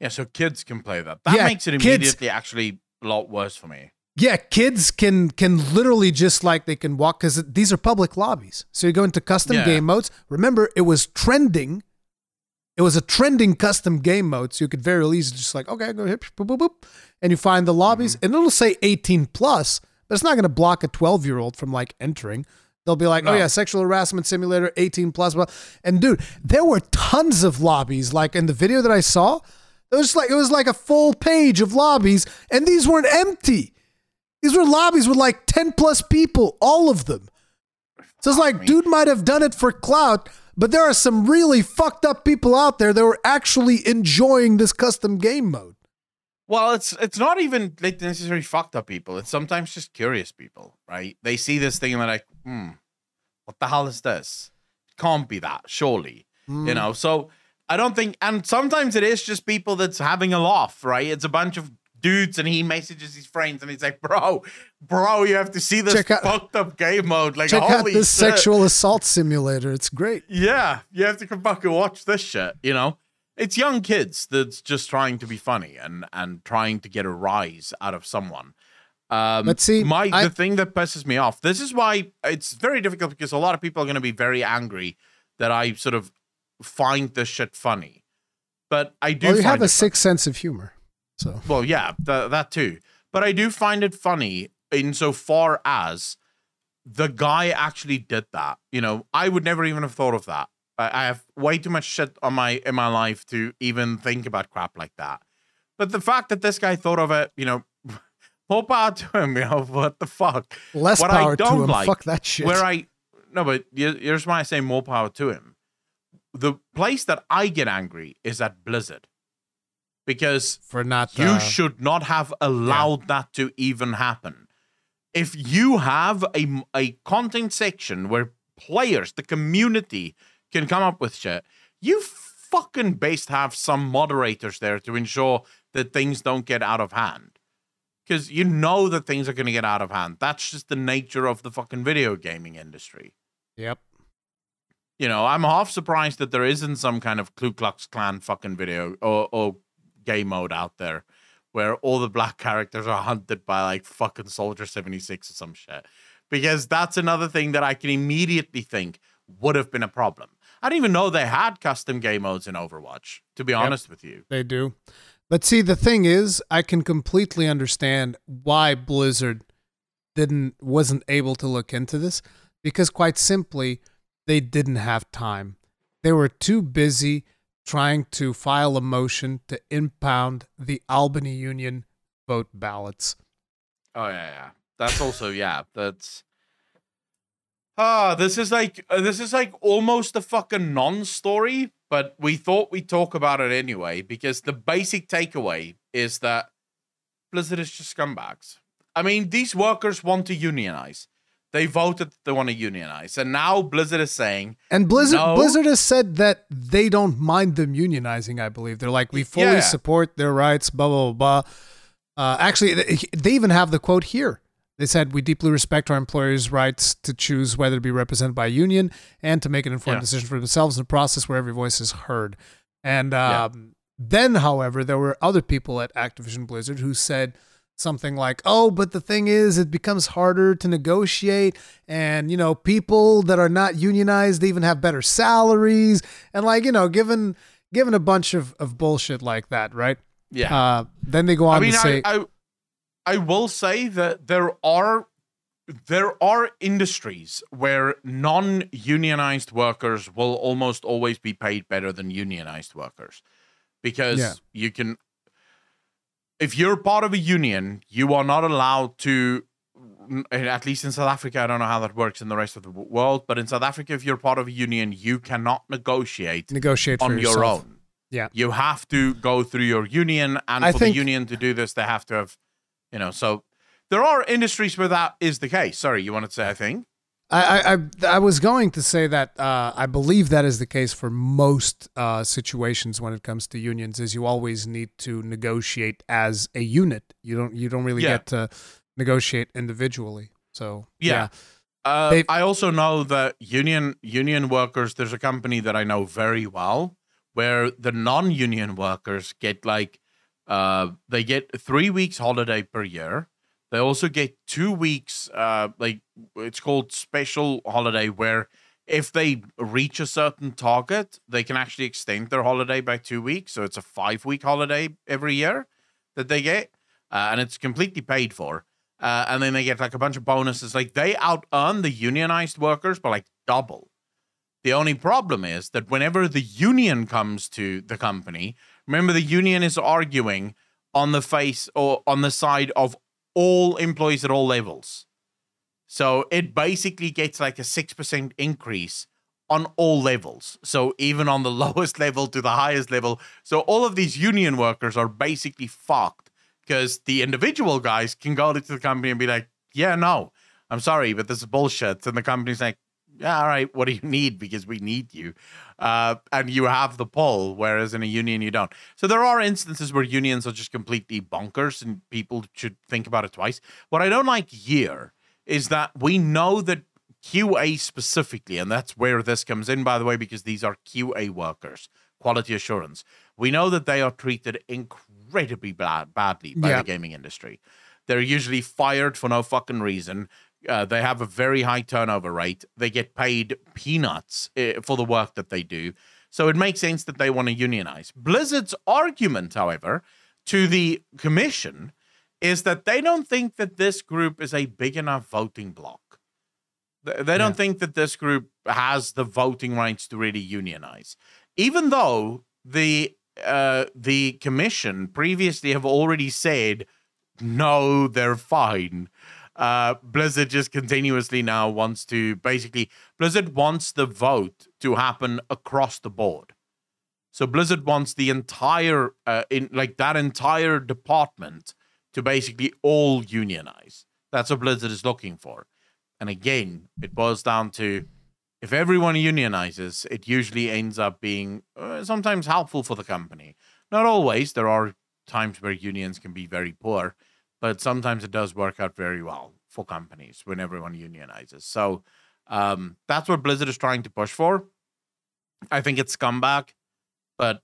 Yeah, so kids can play that. That yeah, makes it immediately kids, actually a lot worse for me. Yeah, kids can can literally just like they can walk because these are public lobbies. So you go into custom yeah. game modes. Remember, it was trending. It was a trending custom game mode, so you could very easily just like okay, go hip, boop, boop, boop, and you find the lobbies, mm-hmm. and it'll say 18 plus, but it's not going to block a 12 year old from like entering. They'll be like, oh, no. oh yeah, sexual harassment simulator, 18 plus. And dude, there were tons of lobbies. Like in the video that I saw, it was like it was like a full page of lobbies, and these weren't empty. These were lobbies with like 10 plus people, all of them. So it's like, dude might have done it for clout, but there are some really fucked up people out there that were actually enjoying this custom game mode. Well, it's it's not even like necessarily fucked up people. It's sometimes just curious people, right? They see this thing and they're like, hmm, what the hell is this? It can't be that, surely. Mm. You know, so I don't think, and sometimes it is just people that's having a laugh, right? It's a bunch of dudes, and he messages his friends, and he's like, "Bro, bro, you have to see this check out, fucked up game mode. Like, check out this shit. sexual assault simulator. It's great. Yeah, you have to come back and watch this shit. You know, it's young kids that's just trying to be funny and and trying to get a rise out of someone. Um, but see, my I, the thing that pisses me off. This is why it's very difficult because a lot of people are going to be very angry that I sort of find this shit funny. But I do. Well, you have a sixth sense of humor. So well, yeah, th- that too. But I do find it funny insofar as the guy actually did that. You know, I would never even have thought of that. I, I have way too much shit on my in my life to even think about crap like that. But the fact that this guy thought of it, you know, more power to him. You know, what the fuck? Less what power to him. Like, fuck that shit. Where I no, but here's why I say more power to him the place that I get angry is at Blizzard because for not you uh, should not have allowed yeah. that to even happen. If you have a a content section where players, the community, can come up with shit, you fucking best have some moderators there to ensure that things don't get out of hand. Because you know that things are going to get out of hand. That's just the nature of the fucking video gaming industry. Yep. You know, I'm half surprised that there isn't some kind of Ku Klux Klan fucking video or, or game mode out there where all the black characters are hunted by like fucking Soldier 76 or some shit. Because that's another thing that I can immediately think would have been a problem. I didn't even know they had custom game modes in Overwatch, to be yep, honest with you. They do. But see, the thing is, I can completely understand why Blizzard didn't wasn't able to look into this because quite simply they didn't have time. They were too busy trying to file a motion to impound the Albany Union vote ballots. Oh yeah, yeah. That's also yeah. That's ah. This is like uh, this is like almost a fucking non-story, but we thought we'd talk about it anyway because the basic takeaway is that Blizzard is just scumbags. I mean, these workers want to unionize. They voted they want to unionize, and now Blizzard is saying. And Blizzard no. Blizzard has said that they don't mind them unionizing. I believe they're like we fully yeah. support their rights. Blah blah blah. Uh, actually, they even have the quote here. They said we deeply respect our employers' rights to choose whether to be represented by a union and to make an informed yeah. decision for themselves in a process where every voice is heard. And um, yeah. then, however, there were other people at Activision Blizzard who said something like, "Oh, but the thing is, it becomes harder to negotiate, and you know, people that are not unionized even have better salaries, and like you know, given given a bunch of of bullshit like that, right? Yeah. Uh, then they go on I mean, to say, I, I, I will say that there are there are industries where non-unionized workers will almost always be paid better than unionized workers because yeah. you can if you're part of a union, you are not allowed to. Mm, eh, at least in South Africa, I don't know how that works in the rest of the world, but in South Africa, if you're part of a union, you cannot negotiate negotiate on your own. Yeah. You have to go through your union, and I for think- the union to do this, they have to have, you know, so there are industries where that is the case. Sorry, you wanted to say, I think? I, I, I- was going to say that uh, I believe that is the case for most uh, situations when it comes to unions. Is you always need to negotiate as a unit. You don't you don't really Yeah. get to negotiate individually. So Yeah. Uh, They've- I also know that union union workers. There's a company that I know very well where the non-union workers get like uh, they get three weeks holiday per year. They also get two weeks, uh, like it's called special holiday, where if they reach a certain target, they can actually extend their holiday by two weeks. So it's a five-week holiday every year that they get, uh, and it's completely paid for. Uh, and then they get like a bunch of bonuses. Like they out earn the unionized workers by like double. The only problem is that whenever the union comes to the company, remember the union is arguing on the face or on the side of all employees at all levels. So it basically gets like a 6% increase on all levels. So even on the lowest level to the highest level. So all of these union workers are basically fucked because the individual guys can go to the company and be like, yeah, no, I'm sorry, but this is bullshit. And the company's like, yeah, all right, what do you need? Because we need you. Uh, and you have the pull, whereas in a union, you don't. So there are instances where unions are just completely bonkers and people should think about it twice. What I don't like here is that we know that QA specifically, and that's where this comes in, by the way, because these are QA workers, quality assurance. We know that they are treated incredibly bad, badly by Yeah. the gaming industry. They're usually fired for no fucking reason. Uh, they have a very high turnover rate. They get paid peanuts uh, for the work that they do. So it makes sense that they want to unionize. Blizzard's argument, however, to the commission is that they don't think that this group is a big enough voting bloc. They they don't think that this group has the voting rights to really unionize, even though the uh, the commission previously have already said no, they're fine. Uh, Blizzard just continuously now wants to basically Blizzard wants the vote to happen across the board. So Blizzard wants the entire uh, in like that entire department to basically all unionize. That's what Blizzard is looking for. And again, it boils down to if everyone unionizes, it usually ends up being uh, sometimes helpful for the company. Not always. There are times where unions can be very poor, but sometimes it does work out very well for companies when everyone unionizes. So um, that's what Blizzard is trying to push for. I think it's scumbag, but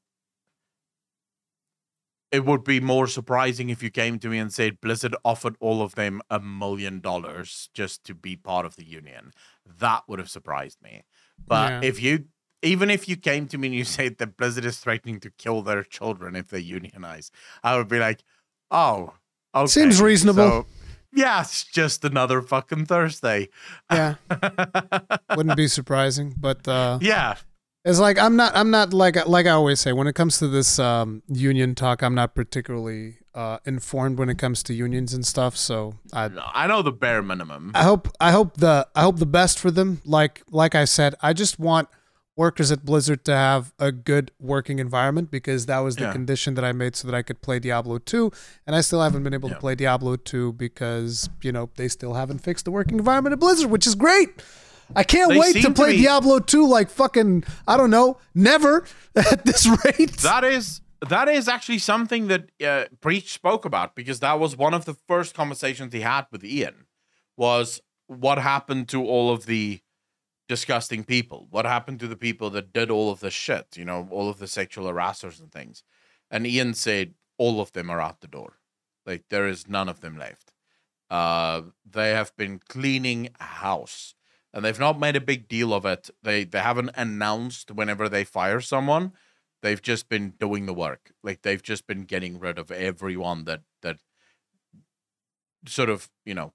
it would be more surprising if you came to me and said Blizzard offered all of them a million dollars just to be part of the union. That would have surprised me. But Yeah. if you, even if you came to me and you said that Blizzard is threatening to kill their children if they unionize, I would be like, oh, okay. Seems reasonable. So, yeah, it's just another fucking Thursday. yeah, wouldn't be surprising. But uh, yeah, It's like I'm not I'm not like like I always say when it comes to this um, union talk I'm not particularly uh, informed when it comes to unions and stuff so I I know the bare minimum. I hope I hope the I hope the best for them like like I said I just want workers at Blizzard to have a good working environment because that was the Yeah. condition that I made so that I could play Diablo 2 and I still haven't been able Yeah. to play Diablo 2 because you know they still haven't fixed the working environment at Blizzard which is great. I can't They wait to to play be- Diablo 2 like fucking I don't know, never at this rate. That is that is actually something that uh, Preach spoke about because that was one of the first conversations he had with Ian was what happened to all of the disgusting people? What happened to the people that did all of the shit? You know, all of the sexual harassers and things. And Ian said all of them are out the door. Like there is none of them left. Uh, they have been cleaning house, and they've not made a big deal of it. They they haven't announced whenever they fire someone. They've just been doing the work. Like they've just been getting rid of everyone that that sort of you know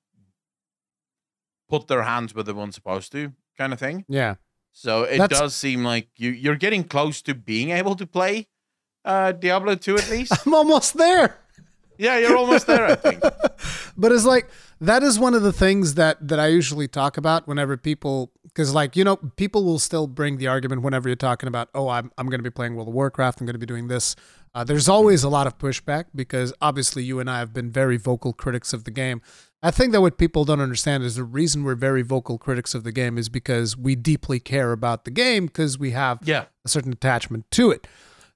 put their hands where they weren't supposed to, kind of thing. yeah. So it That's- does seem like you you're getting close to being able to play uh Diablo 2 at least. I'm almost there. yeah, you're almost there, I think. but it's like that is one of the things that that I usually talk about whenever people because like you know people will still bring the argument whenever you're talking about oh i'm, I'm going to be playing world of warcraft i'm going to be doing this uh, there's always a lot of pushback because obviously you and i have been very vocal critics of the game i think that what people don't understand is the reason we're very vocal critics of the game is because we deeply care about the game because we have yeah. a certain attachment to it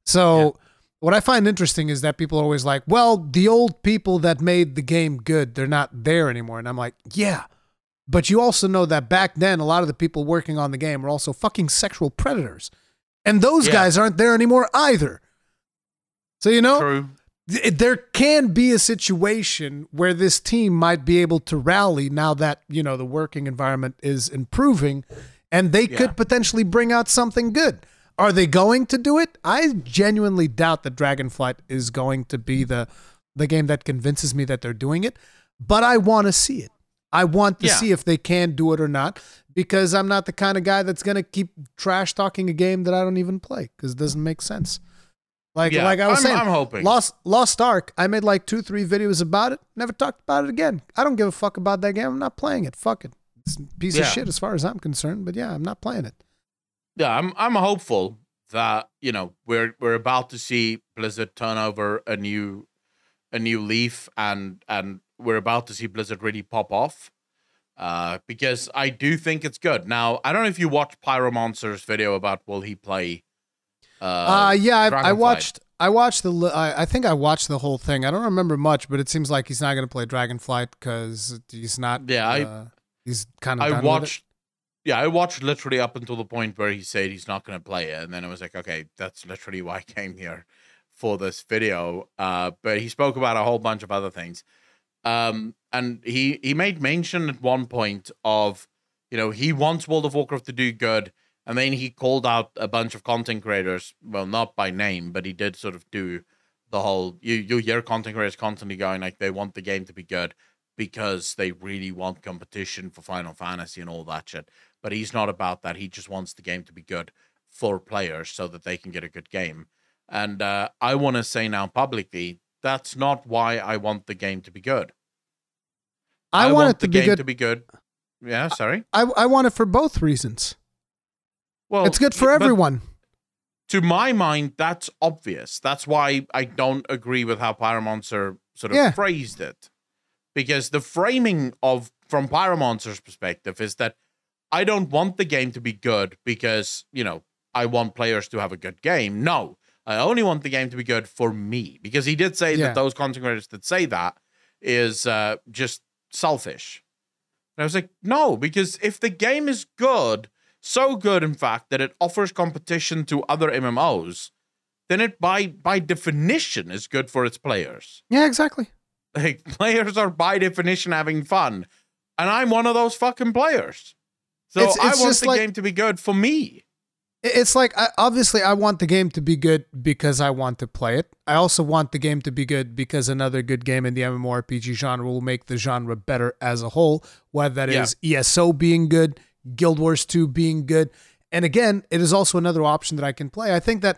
so yeah. what i find interesting is that people are always like well the old people that made the game good they're not there anymore and i'm like yeah but you also know that back then, a lot of the people working on the game were also fucking sexual predators. And those yeah. guys aren't there anymore either. So, you know, True. Th- there can be a situation where this team might be able to rally now that, you know, the working environment is improving and they yeah. could potentially bring out something good. Are they going to do it? I genuinely doubt that Dragonflight is going to be the the game that convinces me that they're doing it, but I want to see it. I want to yeah. see if they can do it or not because I'm not the kind of guy that's going to keep trash talking a game that I don't even play because it doesn't make sense. Like yeah, like I was I'm, saying, I'm hoping Lost Lost Ark. I made like two three videos about it. Never talked about it again. I don't give a fuck about that game. I'm not playing it. Fuck it. It's a piece yeah. of shit as far as I'm concerned. But yeah, I'm not playing it. Yeah, I'm I'm hopeful that you know we're we're about to see Blizzard turn over a new a new leaf and and we're about to see Blizzard really pop off. Uh, because I do think it's good. Now, I don't know if you watched Pyromonster's video about will he play. Uh, uh yeah, I, I watched. I watched the. I, I think I watched the whole thing. I don't remember much, but it seems like he's not going to play Dragonflight because he's not. Yeah, I. Uh, he's kind of. I watched. Yeah, I watched literally up until the point where he said he's not going to play it, and then I was like, okay, that's literally why I came here for this video. Uh, but he spoke about a whole bunch of other things. Um, and he he made mention at one point of, you know, he wants World of Warcraft to do good, and then he called out a bunch of content creators. Well, not by name, but he did sort of do the whole. You you hear content creators constantly going like they want the game to be good because they really want competition for Final Fantasy and all that shit. But he's not about that. He just wants the game to be good for players so that they can get a good game. And uh, I want to say now publicly that's not why I want the game to be good. I, I want, want, it to be good. to be good. Yeah, sorry. I I want it for both reasons. Well, it's good for everyone. To my mind, that's obvious. That's why I don't agree with how Pyromonster sort of yeah. phrased it. Because the framing of from Pyromonster's perspective is that I don't want the game to be good because, you know, I want players to have a good game. No. I only want the game to be good for me because he did say yeah. that those content creators that say that is uh, just selfish. And I was like, no, because if the game is good, so good in fact that it offers competition to other MMOs, then it by by definition is good for its players. Yeah, exactly. Like players are by definition having fun, and I'm one of those fucking players. So it's, it's I want the like, game to be good for me. It's like obviously I want the game to be good because I want to play it. I also want the game to be good because another good game in the MMORPG genre will make the genre better as a whole, whether that yeah. is ESO being good, Guild Wars 2 being good. And again, it is also another option that I can play. I think that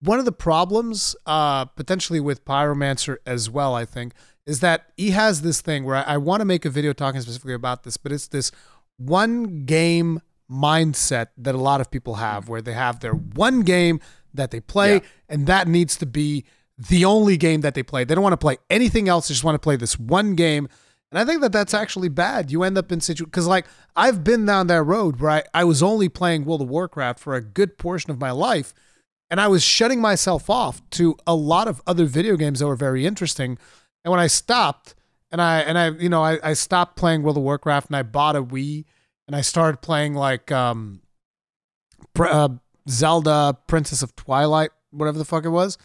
one of the problems uh, potentially with Pyromonster as well, I think, is that he has this thing where I, I want to make a video talking specifically about this, but it's this one game mindset that a lot of people have where they have their one game that they play yeah. and that needs to be the only game that they play. They don't want to play anything else. They just want to play this one game. And I think that that's actually bad. You end up in situ because like I've been down that road where I, I was only playing World of Warcraft for a good portion of my life and I was shutting myself off to a lot of other video games that were very interesting. And when I stopped and I and I you know I, I stopped playing World of Warcraft and I bought a Wii and I started playing like um, uh, Zelda Princess of Twilight, whatever the fuck it was.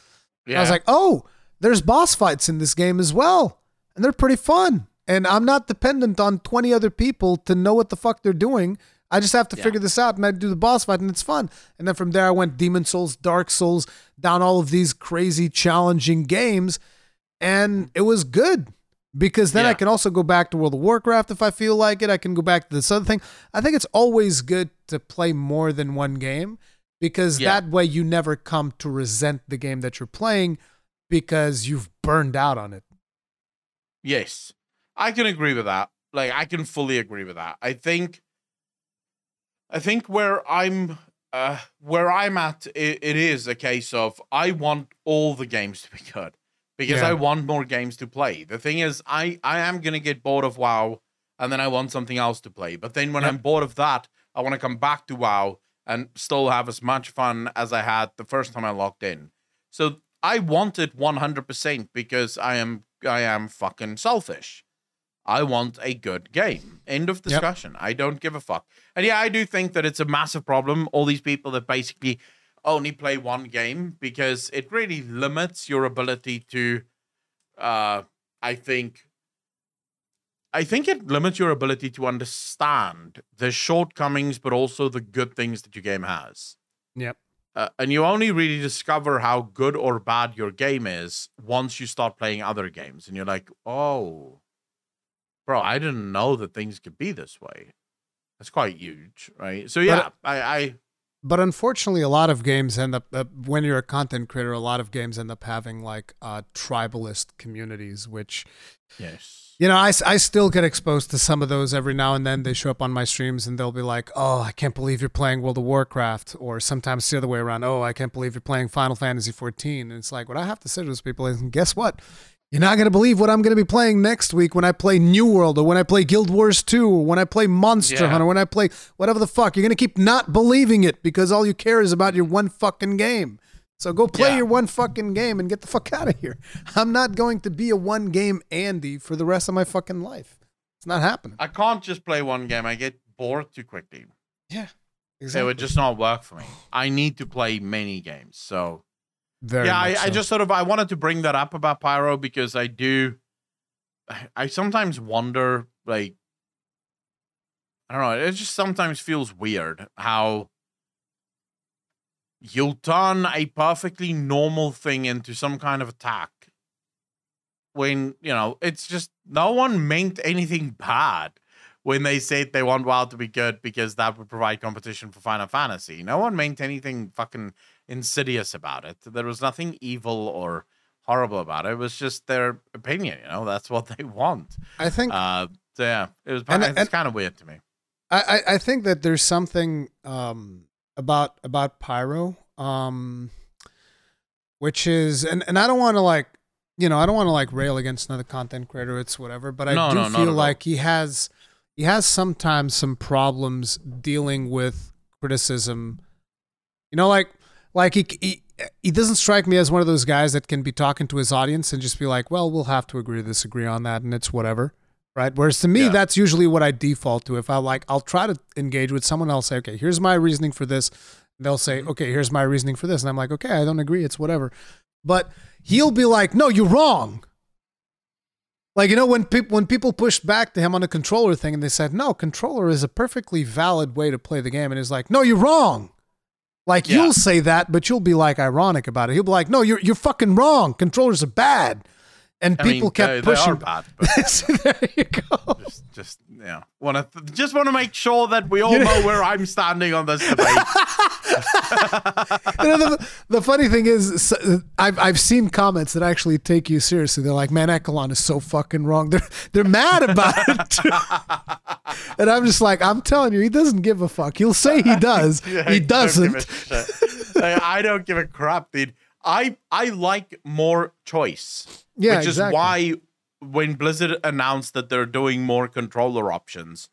Yeah. I was like, oh, there's boss fights in this game as well, and they're pretty fun. And I'm not dependent on 20 other people to know what the fuck they're doing. I just have to yeah. figure this out and I do the boss fight and it's fun. And then from there I went Demon Souls, Dark Souls, down all of these crazy challenging games and it was good because then yeah. I can also go back to World of Warcraft if I feel like it. I can go back to this other thing. I think it's always good to play more than one game because yeah. that way you never come to resent the game that you're playing because you've burned out on it. Yes. I can agree with that. Like I can fully agree with that. I think I think where I'm uh, where I'm at, it, it is a case of I want all the games to be good because Yeah. I want more games to play. The thing is, I I am gonna get bored of WoW, and then I want something else to play. But then when Yep. I'm bored of that, I want to come back to WoW and still have as much fun as I had the first time I logged in. So I want it 100% because I am I am fucking selfish. I want a good game. End of discussion. I don't give a fuck. And yeah, I do think that it's a massive problem. All these people that basically only play one game because it really limits your ability to uh I think I think it limits your ability to understand the shortcomings but also the good things that your game has. Yep. Uh, and you only really discover how good or bad your game is once you start playing other games and you're like, "Oh, bro, I didn't know that things could be this way." That's quite huge, right? So yeah, I, I But unfortunately, a lot of games end up uh, when you're a content creator. A lot of games end up having like uh, tribalist communities, which yes, you know I, I still get exposed to some of those every now and then. They show up on my streams and they'll be like, "Oh, I can't believe you're playing World of Warcraft," or sometimes the other way around. "Oh, I can't believe you're playing Final Fantasy 14." And it's like what I have to say to those people is, guess what? You're not gonna believe what I'm gonna be playing next week when I play New World or when I play Guild Wars 2 or when I play Monster Yeah. Hunter, when I play whatever the fuck. You're gonna keep not believing it because all you care is about your one fucking game. So go play Yeah. your one fucking game and get the fuck out of here. I'm not going to be a one game Andy for the rest of my fucking life. It's not happening. I can't just play one game. I get bored too quickly. Yeah, Exactly. It would just not work for me. I need to play many games. So Very yeah, I, much I just sort of I wanted to bring that up about Pyro because I do. I- I sometimes wonder, like, I don't know. It just sometimes feels weird how you'll turn a perfectly normal thing into some kind of attack when you know it's just no one meant anything bad when they said they want WoW to be good because that would provide competition for Final Fantasy. No one meant anything fucking insidious about it. There was nothing evil or horrible about it. It was just their opinion. You know, that's what they want. I think Uh, so yeah, it was. And- it's kind of weird to me. I, I think that there's something um, about about pyro, um, which is and, and I don't want to like you know I don't want to like rail against another content creator. It's whatever, but I No, do no, feel all. like he has he has sometimes some problems dealing with criticism. You know, like like he he he doesn't strike me as one of those guys that can be talking to his audience and just be like, well, we'll have to agree to disagree on that, and it's whatever right? Whereas to me, Yeah. that's usually what I default to. If I like, I'll try to engage with someone else. Say, okay, here's my reasoning for this. They'll say, Mm-hmm. okay, here's my reasoning for this, and I'm like, okay, I don't agree. It's whatever. But he'll be like, no, you're wrong. Like you know when people when people pushed back to him on the controller thing and they said no controller is a perfectly valid way to play the game and he's like no you're wrong like Yeah. you'll say that but you'll be like ironic about it. He'll be like no you're you're fucking wrong. Controllers are bad. And I people mean, kept they, pushing They are bad, but So there you go. Just, just know, want to th- just want to make sure that we all know where I'm standing on this debate. you know, the, the funny thing is, I've I've seen comments that actually take you seriously. They're like, "Man, Accolonn is so fucking wrong." They're they're mad about it, too. and I'm just like, I'm telling you, he doesn't give a fuck. He'll say he does, he I don't give a doesn't. I don't give a crap, dude. I I like more choice. Yeah, which exactly. is why when Blizzard announced that they're doing more controller options,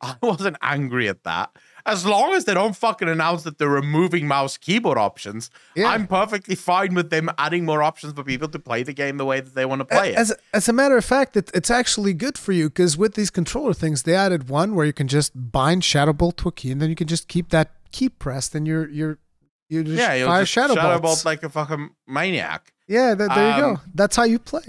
I wasn't angry at that. As long as they don't fucking announce that they're removing mouse keyboard options, Yeah. I'm perfectly fine with them adding more options for people to play the game the way that they want to play it. As as a matter of fact, it, it's actually good for you because with these controller things, they added one where you can just bind Shadow Bolt to a key, and then you can just keep that key pressed, and you're you're you just yeah, you'll fire just Shadow, Shadow Bolt like a fucking maniac. yeah, th- there you go. Um, That's how you play.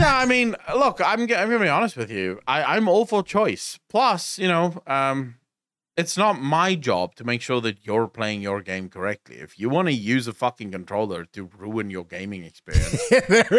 yeah, I mean, look, I'm I'm gonna be honest with you. I I'm all for choice. Plus, you know, um, it's not my job to make sure that you're playing your game correctly. If you want to use a fucking controller to ruin your gaming experience,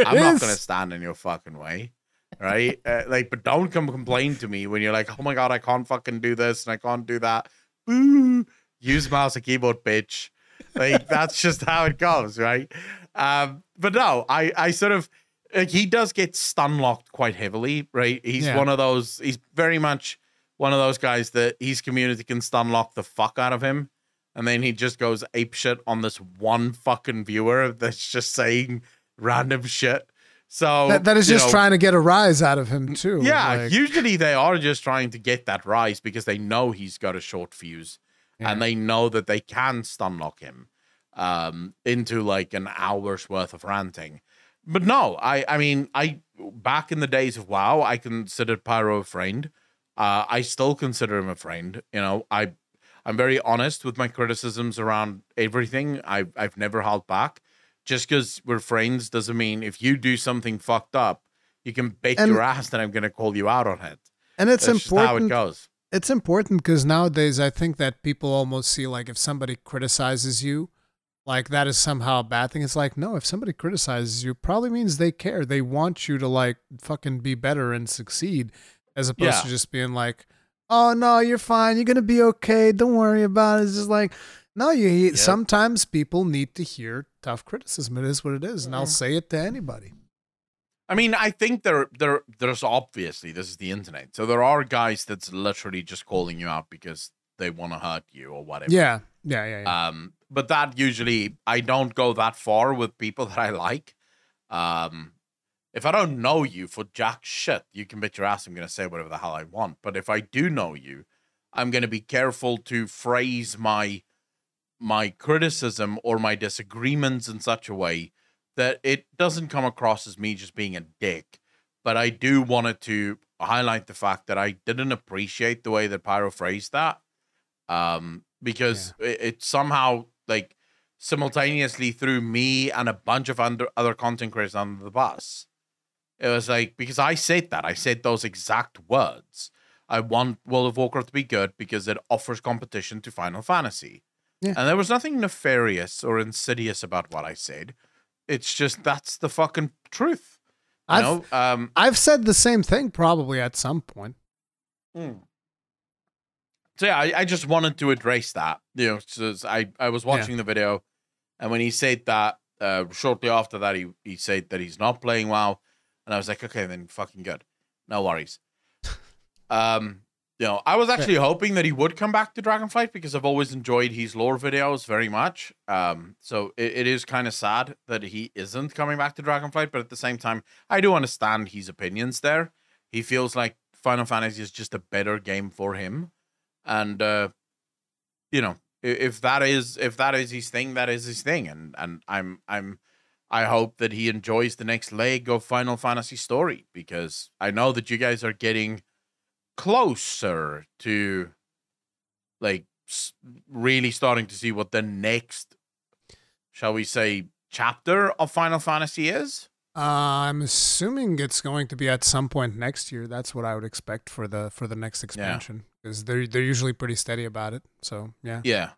I'm not gonna stand in your fucking way. Right? uh, like, but don't come complain to me when you're like, oh my god, I can't fucking do this and I can't do that. Boo! Use mouse and keyboard, bitch. Like that's just how it goes, right? Um, but no, I I sort of like he does get stun locked quite heavily, right? He's Yeah. one of those. He's very much one of those guys that his community can stun lock the fuck out of him, and then he just goes ape shit on this one fucking viewer that's just saying random shit. So that, that is just know, trying to get a rise out of him too. Yeah, like, usually they are just trying to get that rise because they know he's got a short fuse, yeah. and they know that they can stun lock him um, into like an hour's worth of ranting. But no, I I mean I back in the days of WoW, I considered Pyro a friend. Uh, I still consider him a friend. You know, I I'm very honest with my criticisms around everything. I've I've never held back. Just because we're friends doesn't mean if you do something fucked up, you can bake and, your ass and I'm going to call you out on it. And it's That's important. how it goes. It's important because nowadays I think that people almost see like if somebody criticizes you, like that is somehow a bad thing. It's like no, if somebody criticizes you, probably means they care. They want you to like fucking be better and succeed, as opposed yeah. to just being like, oh no, you're fine, you're gonna be okay, don't worry about it. It's just like no, you. Yep. Sometimes people need to hear tough criticism. It is what it is, and I'll say it to anybody. I mean, I think there, there, there's obviously this is the internet, so there are guys that's literally just calling you out because they want to hurt you or whatever. Yeah, yeah, yeah, yeah. Um, but that usually I don't go that far with people that I like. Um, if I don't know you for jack shit, you can bet your ass I'm gonna say whatever the hell I want. But if I do know you, I'm gonna be careful to phrase my my criticism or my disagreements in such a way that it doesn't come across as me just being a dick. But I do wanted to highlight the fact that I didn't appreciate the way that Pyro phrased that. Um, because yeah. it, it somehow like simultaneously threw me and a bunch of under, other content creators under the bus. It was like because I said that I said those exact words. I want World of Warcraft to be good because it offers competition to Final Fantasy. Yeah. And there was nothing nefarious or insidious about what I said. It's just that's the fucking truth. You I've, know? Um, I've said the same thing probably at some point. Hmm. So yeah, I, I just wanted to address that. You know, I I was watching yeah. the video, and when he said that, uh, shortly after that, he he said that he's not playing WoW, and I was like, okay, then fucking good, no worries. um, you know, I was actually hoping that he would come back to Dragonflight because I've always enjoyed his lore videos very much. Um, so it, it is kind of sad that he isn't coming back to Dragonflight, but at the same time, I do understand his opinions there. He feels like Final Fantasy is just a better game for him and uh, you know if that is if that is his thing, that is his thing, and and I'm I'm I hope that he enjoys the next leg of Final Fantasy story because I know that you guys are getting closer to like really starting to see what the next shall we say chapter of Final Fantasy is. Uh, I'm assuming it's going to be at some point next year. That's what I would expect for the for the next expansion because they're they're usually pretty steady about it. So yeah, yeah.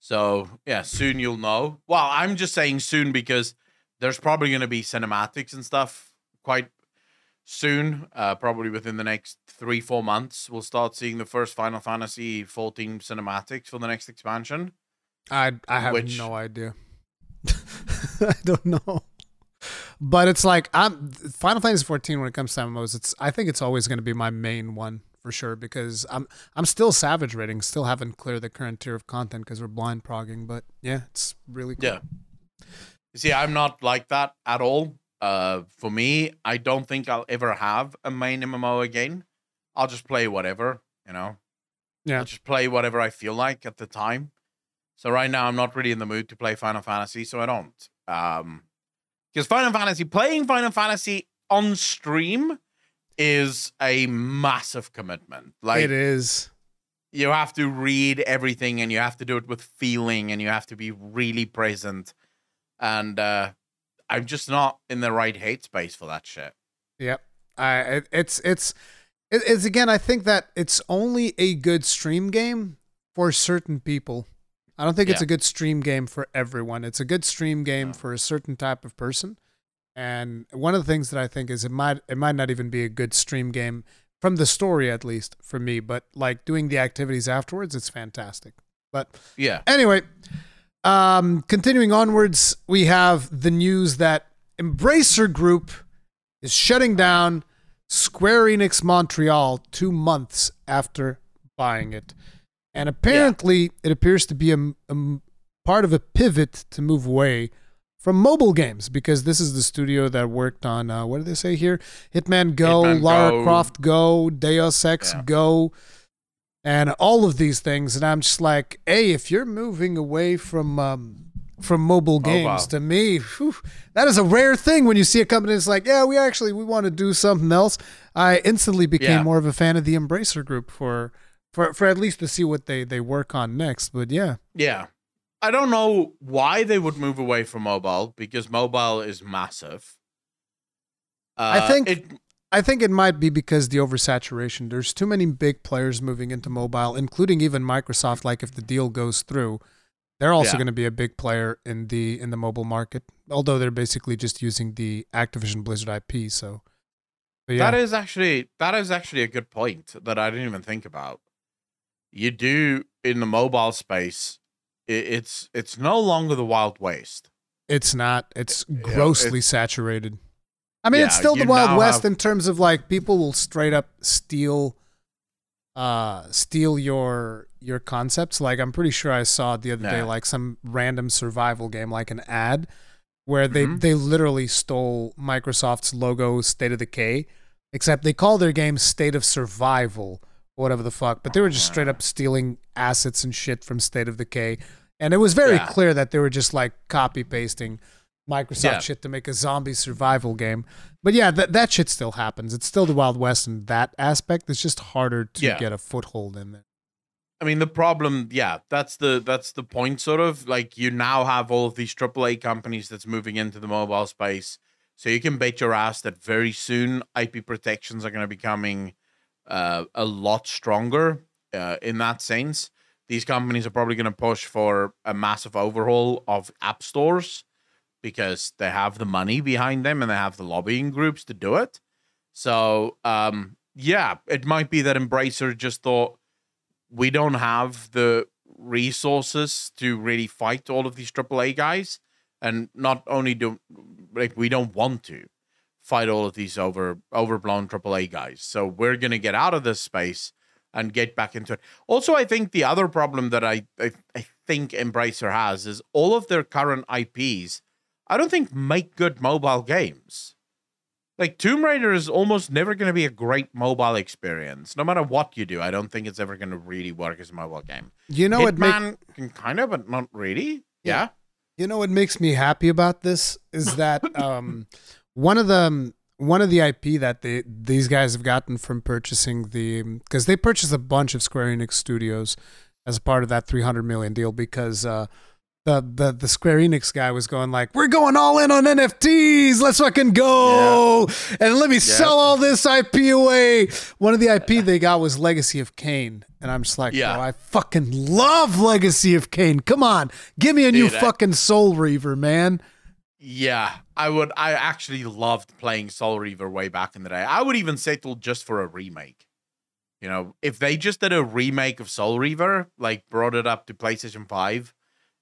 So yeah, soon you'll know. Well, I'm just saying soon because there's probably going to be cinematics and stuff quite soon. Uh, probably within the next three four months, we'll start seeing the first Final Fantasy 14 cinematics for the next expansion. I I have which, no idea. I don't know. But it's like I'm Final Fantasy 14 when it comes to MMOs. It's I think it's always going to be my main one for sure because I'm I'm still savage raiding, still haven't cleared the current tier of content because we're blind progging. But yeah, it's really cool. Yeah. You see, I'm not like that at all. Uh, for me, I don't think I'll ever have a main MMO again. I'll just play whatever, you know. Yeah. I'll just play whatever I feel like at the time. So right now, I'm not really in the mood to play Final Fantasy, so I don't. Um, because Final Fantasy, playing Final Fantasy on stream is a massive commitment. Like it is. You have to read everything and you have to do it with feeling and you have to be really present. And uh I'm just not in the right hate space for that shit. Yep. I it, it's it's it's again I think that it's only a good stream game for certain people. I don't think yeah. it's a good stream game for everyone. It's a good stream game no. for a certain type of person. And one of the things that I think is it might it might not even be a good stream game from the story at least for me, but like doing the activities afterwards, it's fantastic. But yeah. Anyway, um, continuing onwards, we have the news that Embracer Group is shutting down Square Enix Montreal two months after buying it. And apparently, yeah. it appears to be a, a, part of a pivot to move away from mobile games because this is the studio that worked on, uh, what did they say here? Hitman Go, Hitman Lara Go. Croft Go, Deus Ex yeah. Go, and all of these things. And I'm just like, hey, if you're moving away from. Um, from mobile games oh, wow. to me whew, that is a rare thing when you see a company that's like yeah we actually we want to do something else i instantly became yeah. more of a fan of the embracer group for for for at least to see what they they work on next but yeah yeah i don't know why they would move away from mobile because mobile is massive uh, i think it I think it might be because the oversaturation. There's too many big players moving into mobile, including even Microsoft. Like if the deal goes through, they're also yeah. going to be a big player in the in the mobile market, although they're basically just using the Activision Blizzard IP. So, yeah. that is actually that is actually a good point that I didn't even think about. You do in the mobile space, it's it's no longer the Wild West. It's not. It's grossly it's, saturated. I mean, yeah, it's still the Wild West have, in terms of like people will straight up steal uh steal your your concepts like i'm pretty sure i saw the other yeah. day like some random survival game like an ad where they mm-hmm. they literally stole microsoft's logo state of decay except they call their game state of survival whatever the fuck but they were just straight up stealing assets and shit from state of decay and it was very yeah. clear that they were just like copy pasting Microsoft yeah. shit to make a zombie survival game. But yeah, that that shit still happens. It's still the Wild West in that aspect. It's just harder to yeah. get a foothold in there. I mean, the problem, yeah, that's the that's the point. Sort of like you now have all of these AAA companies that's moving into the mobile space, so you can bet your ass that very soon IP protections are going to be coming uh, a lot stronger uh, in that sense. These companies are probably going to push for a massive overhaul of app stores because they have the money behind them and they have the lobbying groups to do it. So, um, yeah, it might be that Embracer just thought we don't have the resources to really fight all of these AAA guys, and not only do like we don't want to fight all of these over overblown AAA guys. So we're gonna get out of this space and get back into it. Also, I think the other problem that I I, I think Embracer has is all of their current IPs I don't think make good mobile games. Like Tomb Raider is almost never going to be a great mobile experience, no matter what you do. I don't think it's ever going to really work as a mobile game. You know, Hitman make... can kind of, but not really. Yeah. yeah. You know what makes me happy about this is that um, one of the one of the IP that they these guys have gotten from purchasing the because they purchased a bunch of Square Enix studios as part of that 300 million deal because. Uh, the, the the Square Enix guy was going like, "We're going all in on NFTs. Let's fucking go yeah. and let me yeah. sell all this IP away." One of the IP they got was Legacy of Kain, and I'm just like, yeah. "Bro, I fucking love Legacy of Kain. Come on, give me a Dude, new I, fucking Soul Reaver, man." Yeah, I would. I actually loved playing Soul Reaver way back in the day. I would even settle just for a remake. You know, if they just did a remake of Soul Reaver, like brought it up to PlayStation Five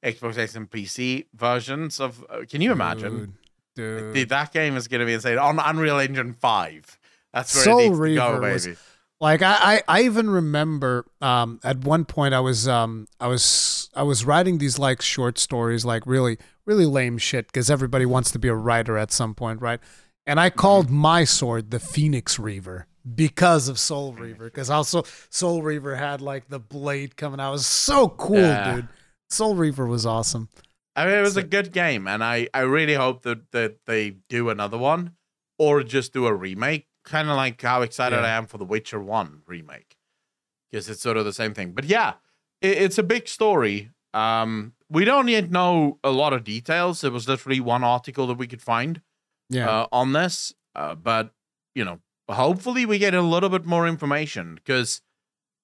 Xbox X and PC versions of. Uh, can you imagine? Dude, dude. dude that game is going to be insane on Unreal Engine Five. That's where Soul it needs Reaver to go, baby. Was, like I, I, I even remember um, at one point I was um, I was I was writing these like short stories, like really really lame shit, because everybody wants to be a writer at some point, right? And I called mm-hmm. my sword the Phoenix Reaver because of Soul Reaver, because also Soul Reaver had like the blade coming out. It was so cool, yeah. dude. Soul Reaver was awesome. I mean, it was so, a good game, and I, I really hope that, that they do another one or just do a remake. Kind of like how excited yeah. I am for the Witcher 1 remake because it's sort of the same thing. But yeah, it, it's a big story. Um, we don't yet know a lot of details. There was literally one article that we could find yeah. Uh, on this. Uh, but, you know, hopefully we get a little bit more information because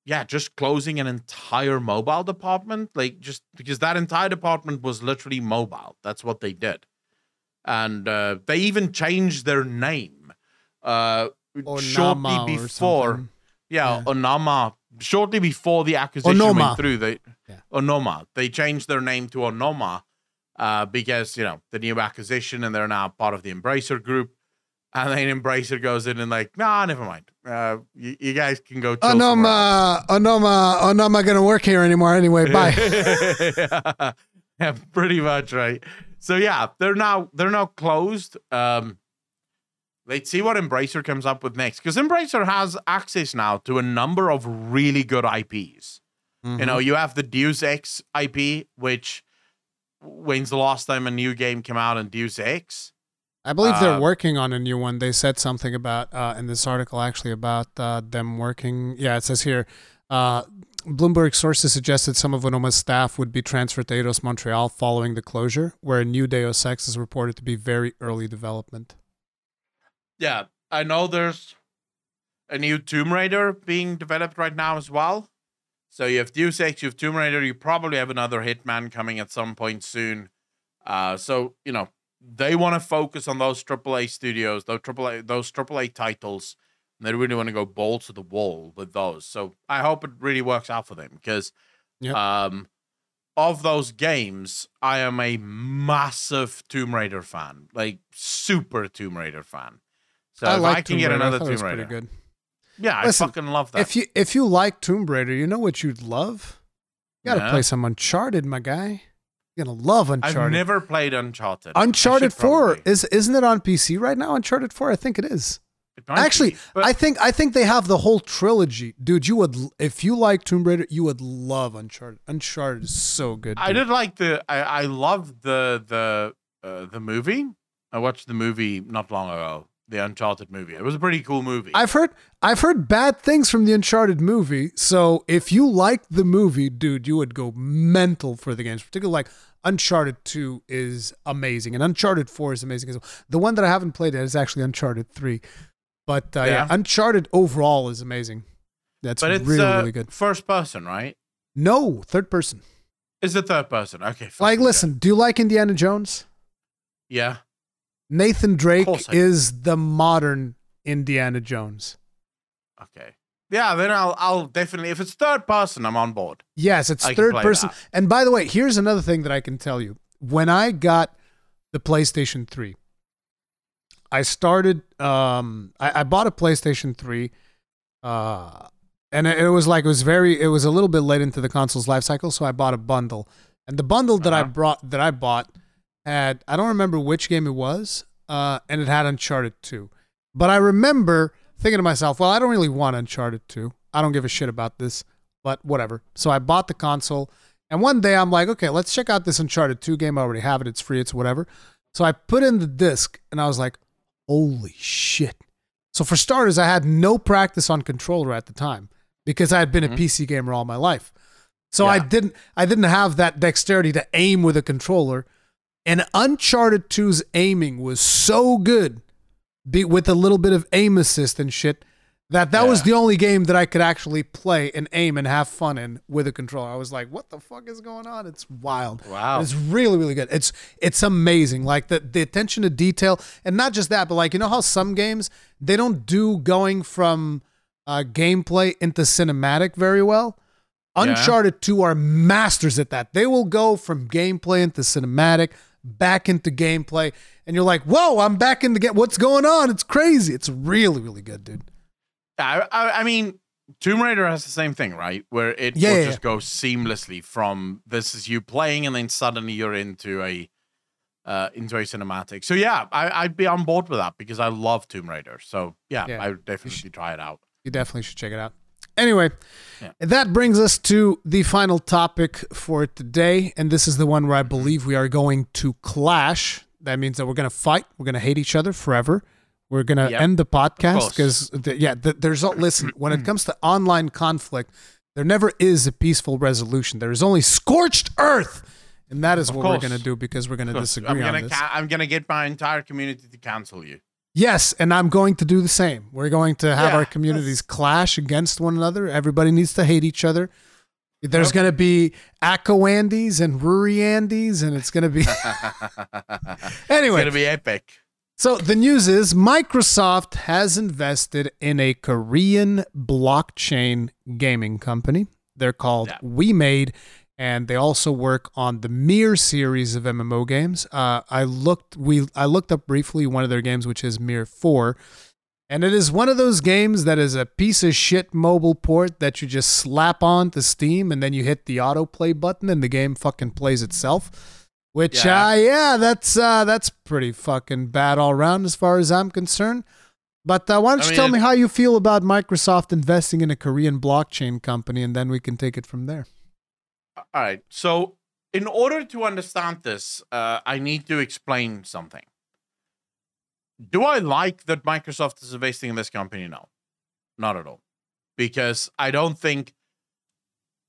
yeah, just closing an entire mobile department, like just because that entire department was literally mobile. That's what they did, and uh, they even changed their name uh, shortly before. Yeah, yeah, Onoma. Shortly before the acquisition Onoma. went through, they yeah. Onoma. They changed their name to Onoma uh, because you know the new acquisition, and they're now part of the Embracer Group. And then Embracer goes in and like, nah, never mind. Uh, you, you guys can go. Chill no, somewhere ma, no, ma, no, am I gonna work here anymore anyway? Bye. yeah, yeah, pretty much right. So yeah, they're now they're now closed. Um, let's see what Embracer comes up with next, because Embracer has access now to a number of really good IPs. You know, you have the Deus Ex IP, which when's the last time a new game came out in Deus Ex? I believe they're Uh, working on a new one. They said something about uh, in this article actually about uh, them working. Yeah, it says here. Uh, Bloomberg sources suggested some of Onoma's staff would be transferred to Eidos Montreal following the closure, where a new Deus Ex is reported to be very early development. Yeah, I know there's a new Tomb Raider being developed right now as well. So you have Deus Ex, you have Tomb Raider, you probably have another Hitman coming at some point soon. Uh, so you know they want to focus on those AAA studios, those AAA those AAA titles. And they really want to go balls to the wall with those. So I hope it really works out for them because Yep. um, of those games, I am a massive Tomb Raider fan, like super Tomb Raider fan. So I if like I can Tomb get Raider. Another Tomb was pretty Raider, good. Yeah, Listen, I fucking love that. If you if you like Tomb Raider, you know what you'd love. You gotta Yeah. play some Uncharted, my guy. You're gonna love Uncharted. I've never played Uncharted. Uncharted Four probably. is isn't it on PC right now? Uncharted Four, I think it is. It Actually, be, but I think I think they have the whole trilogy, dude. You would if you like Tomb Raider, you would love Uncharted. Uncharted is so good. I did like the. I I loved the the uh, the movie. I watched the movie not long ago. The Uncharted movie. It was a pretty cool movie. I've heard I've heard bad things from the Uncharted movie. So if you like the movie, dude, you would go mental for the games. Particularly like Uncharted Two is amazing, and Uncharted Four is amazing as well. The one that I haven't played yet is actually Uncharted Three, but uh, yeah. Yeah. Uncharted overall is amazing. That's but it's really uh, really good. first person, right? No third person. Is it third person? Okay. Like, listen, do you like Indiana Jones? Yeah. Nathan Drake I is the modern Indiana Jones. Okay. Yeah. Then I'll I'll definitely if it's third person, I'm on board. Yes, it's I third person. that. And by the way, here's another thing that I can tell you. When I got the PlayStation 3, I started um I, I bought a PlayStation 3 uh and it, it was like it was very it was a little bit late into the console's life cycle, so I bought a bundle. And the bundle that I Uh-huh. brought that I bought had I don't remember which game it was, uh, and it had Uncharted 2. But I remember thinking to myself, well, I don't really want Uncharted 2. I don't give a shit about this, but whatever. So I bought the console, and one day I'm like, okay, let's check out this Uncharted 2 game. I already have it. It's free. It's whatever. So I put in the disc, and I was like, holy shit. So for starters, I had no practice on controller at the time because I had been a PC gamer all my life. So I didn't I didn't have that dexterity to aim with a controller. And Uncharted 2's aiming was so good be, with a little bit of aim assist and shit that that was the only game that I could actually play and aim and have fun in with a controller. I was like, what the fuck is going on? It's wild. Wow. It's really, really good. It's it's amazing. Like the, the attention to detail. And not just that, but like you know how some games they don't do going from uh, gameplay into cinematic very well? Yeah. Uncharted 2 are masters at that. They will go from gameplay into cinematic, back into gameplay, and you're like, whoa, I'm back in the game. What's going on? It's crazy. It's really, really good, dude. I, I, I mean, Tomb Raider has the same thing, right? Where it Yeah, will yeah, just go seamlessly from this is you playing, and then suddenly you're into a uh, into a cinematic. So yeah, I, I'd be on board with that because I love Tomb Raider. So yeah, Yeah. I would definitely try it out. You definitely should check it out. Anyway, Yeah. that brings us to the final topic for today. And this is the one where I believe we are going to clash. That means that we're going to fight. We're going to hate each other forever. We're going to Yep. end the podcast course. because, yeah, th- there's, a- listen, when it comes to online conflict, there never is a peaceful resolution. There is only scorched earth. And that is Of what we're going to do because we're going to disagree I'm on gonna this. ca- I'm gonna get my entire community to cancel you. Yes, and I'm going to do the same. We're going to have Yeah, our communities clash against one another. Everybody needs to hate each other. There's Yep. going to be Akko Andys and Ruri Andys, and it's going to be. Anyway. It's gonna be epic. so the news is Microsoft has invested in a Korean blockchain gaming company. They're called Yeah. WeMade, and they also work on the Mir series of MMO games. Uh, I looked we I looked up briefly one of their games, which is Mir Four, and it is one of those games that is a piece of shit mobile port that you just slap on to Steam, and then you hit the autoplay button, and the game fucking plays itself. Which, yeah, uh, yeah that's uh, that's pretty fucking bad all around as far as I'm concerned. But uh, why don't I you mean, tell me how you feel about Microsoft investing in a Korean blockchain company, and then we can take it from there. All right. So, in order to understand this, uh, I need to explain something. Do I like that Microsoft is investing in this company? No, not at all. Because I don't think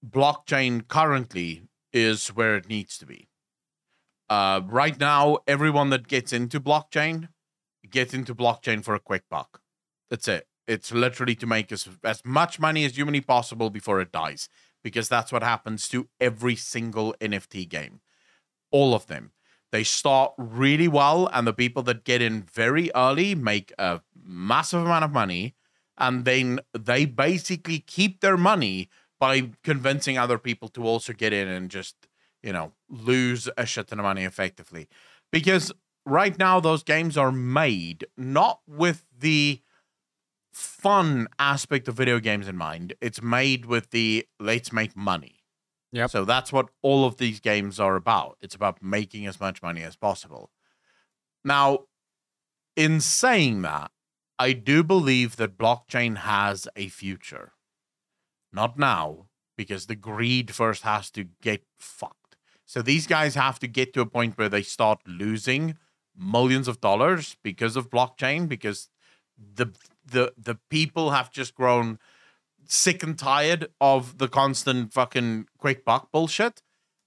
blockchain currently is where it needs to be. Uh, right now, everyone that gets into blockchain gets into blockchain for a quick buck. That's it. It's literally to make as, as much money as humanly possible before it dies because that's what happens to every single NFT game. All of them. They start really well, and the people that get in very early make a massive amount of money, and then they basically keep their money by convincing other people to also get in and just, you know, lose a shit ton of money effectively. Because right now, those games are made not with the fun aspect of video games in mind. It's made with the let's make money. Yeah. So that's what all of these games are about. It's about making as much money as possible. Now, in saying that, I do believe that blockchain has a future. Not now, because the greed first has to get fucked. So these guys have to get to a point where they start losing millions of dollars because of blockchain, because the the the people have just grown sick and tired of the constant fucking quick buck bullshit.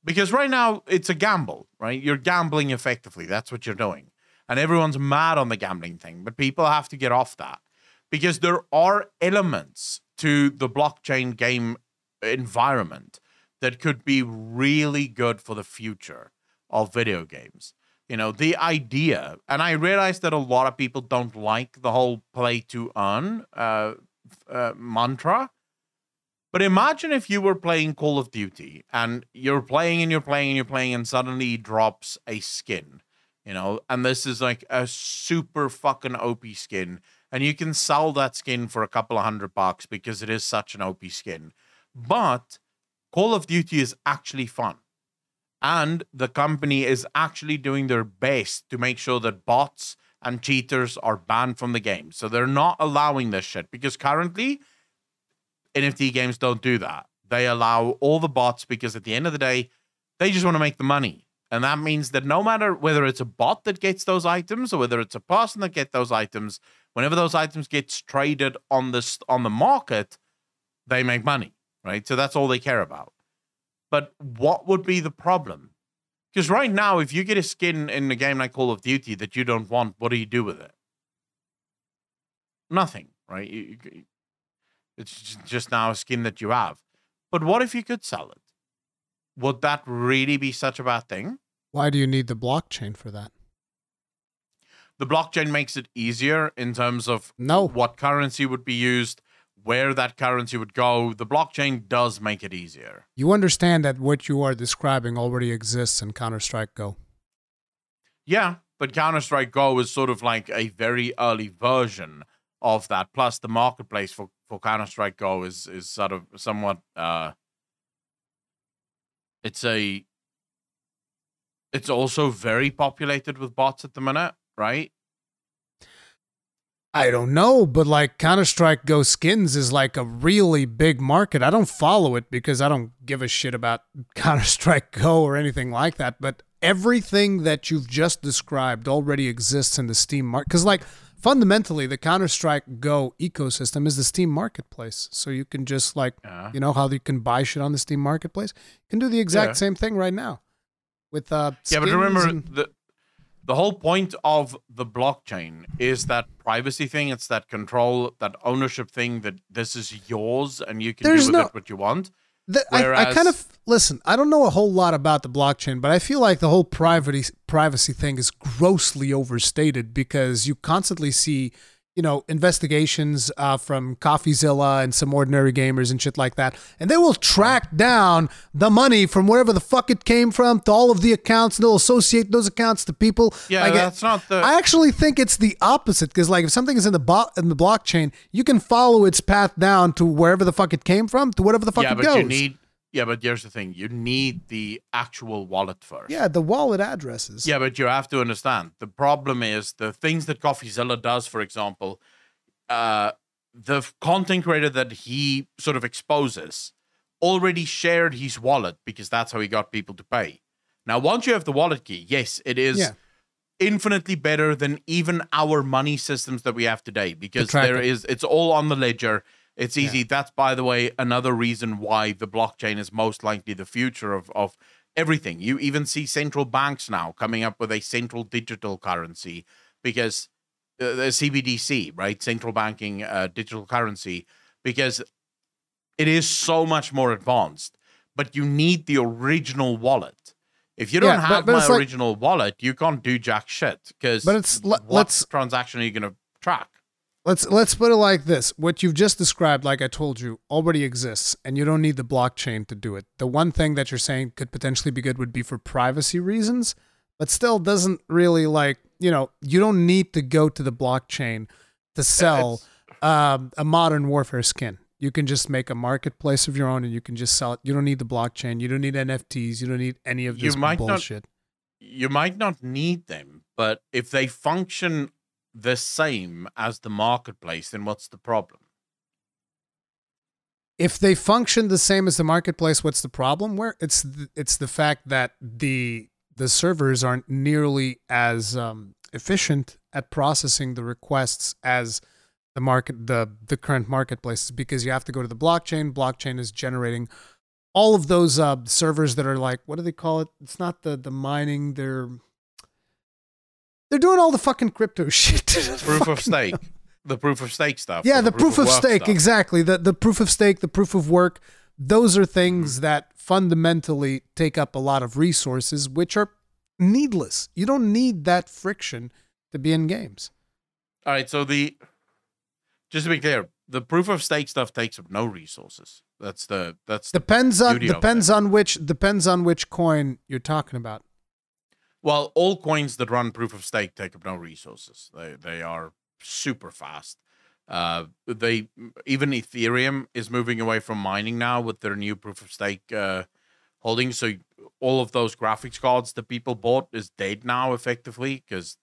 Because right now it's a gamble, right? You're gambling effectively. That's what you're doing. And everyone's mad on the gambling thing, but people have to get off that because there are elements to the blockchain game environment that could be really good for the future of video games you know the idea and i realize that a lot of people don't like the whole play to earn uh, uh, mantra. But imagine if you were playing call of duty and you're playing and you're playing and you're playing and suddenly drops a skin you know and this is like a super fucking op skin and you can sell that skin for a couple of hundred bucks because it is such an op skin. But call of duty is actually fun and the company is actually doing their best to make sure that bots and cheaters are banned from the game. So they're not allowing this shit because currently NFT games don't do that. They allow all the bots because at the end of the day, they just want to make the money. And that means that no matter whether it's a bot that gets those items or whether it's a person that gets those items, whenever those items gets traded on this on the market, they make money, right? So that's all they care about. But what would be the problem? Because right now, if you get a skin in a game like Call of Duty that you don't want, what do you do with it? Nothing, right? You, you, it's just now a skin that you have. But what if you could sell it? Would that really be such a bad thing? Why do you need the blockchain for that? The blockchain makes it easier in terms of no. what currency would be used, where that currency would go, the blockchain does make it easier. You understand that what you are describing already exists in Counter Strike Go. Yeah, but Counter Strike Go is sort of like a very early version of that. Plus, the marketplace for, for Counter Strike Go is is sort of somewhat. Uh, it's a. It's also very populated with bots at the minute, right? I don't know, but like Counter Strike Go skins is like a really big market. I don't follow it because I don't give a shit about Counter Strike Go or anything like that. But everything that you've just described already exists in the Steam market. Because, like, fundamentally, the Counter Strike Go ecosystem is the Steam marketplace. So you can just, like, uh-huh. you know, how you can buy shit on the Steam marketplace? You can do the exact yeah. same thing right now with uh yeah but remember and- the the whole point of the blockchain is that privacy thing. It's that control that ownership thing that this is yours and you can There's do with no, it what you want. The, Whereas, I, I, kind of listen i don't know a whole lot about the blockchain but i feel like the whole privacy privacy thing is grossly overstated because you constantly see you know, investigations uh, from CoffeeZilla and some ordinary gamers and shit like that. And they will track down the money from wherever the fuck it came from to all of the accounts and they'll associate those accounts to people. Yeah, like, that's not the. I actually think it's the opposite because, like, if something is in the bo- in the blockchain, you can follow its path down to wherever the fuck it came from to whatever the fuck yeah, it but goes. you need. Yeah, but here's the thing: you need the actual wallet first. yeah, the wallet addresses. Yeah, but you have to understand the problem is the things that CoffeeZilla does, for example, uh, the content creator that he sort of exposes already shared his wallet because that's how he got people to pay. Now, once you have the wallet key, yes, it is Yeah. infinitely better than even our money systems that we have today because there it's all on the ledger. It's easy. That's by the way another reason why the blockchain is most likely the future of of everything. You even see central banks now coming up with a central digital currency because uh, the CBDC, right? Central banking uh, digital currency because it is so much more advanced. But you need the original wallet. If you don't Yeah, have but my it's like- original wallet, you can't do jack shit. Because But it's- what let's- transaction are you going to track? Let's let's put it like this: what you've just described, like I told you, already exists, and you don't need the blockchain to do it. The one thing that you're saying could potentially be good would be for privacy reasons, but still doesn't really like you know you don't need to go to the blockchain to sell um, a modern warfare skin. You can just make a marketplace of your own, and you can just sell it. You don't need the blockchain. You don't need NFTs. You don't need any of You this might not- bullshit. You might not need them, but if they function the same as the marketplace, then what's the problem? if they function the same as the marketplace, what's the problem? Where it's the, it's the fact that the the servers aren't nearly as um, efficient at processing the requests as the market the the current marketplaces because you have to go to the blockchain. Blockchain is generating all of those uh, servers that are like what do they call it? It's not the the mining. They're they're doing all the fucking crypto shit. Proof of stake. The proof of stake stuff. yeah, or the proof of work stake, stuff. exactly. The the proof of stake, the proof of work. Those are Mm-hmm. things that fundamentally take up a lot of resources, which are needless. You don't need that friction to be in games. All right, so the just to be clear, the proof of stake stuff takes up no resources. That's the that's the, Depends on depends on which depends on which coin you're talking about. Well, all coins that run proof of stake take up no resources. They they are super fast. Uh, they even Ethereum is moving away from mining now with their new proof of stake uh, holdings. So all of those graphics cards that people bought is dead now, effectively, because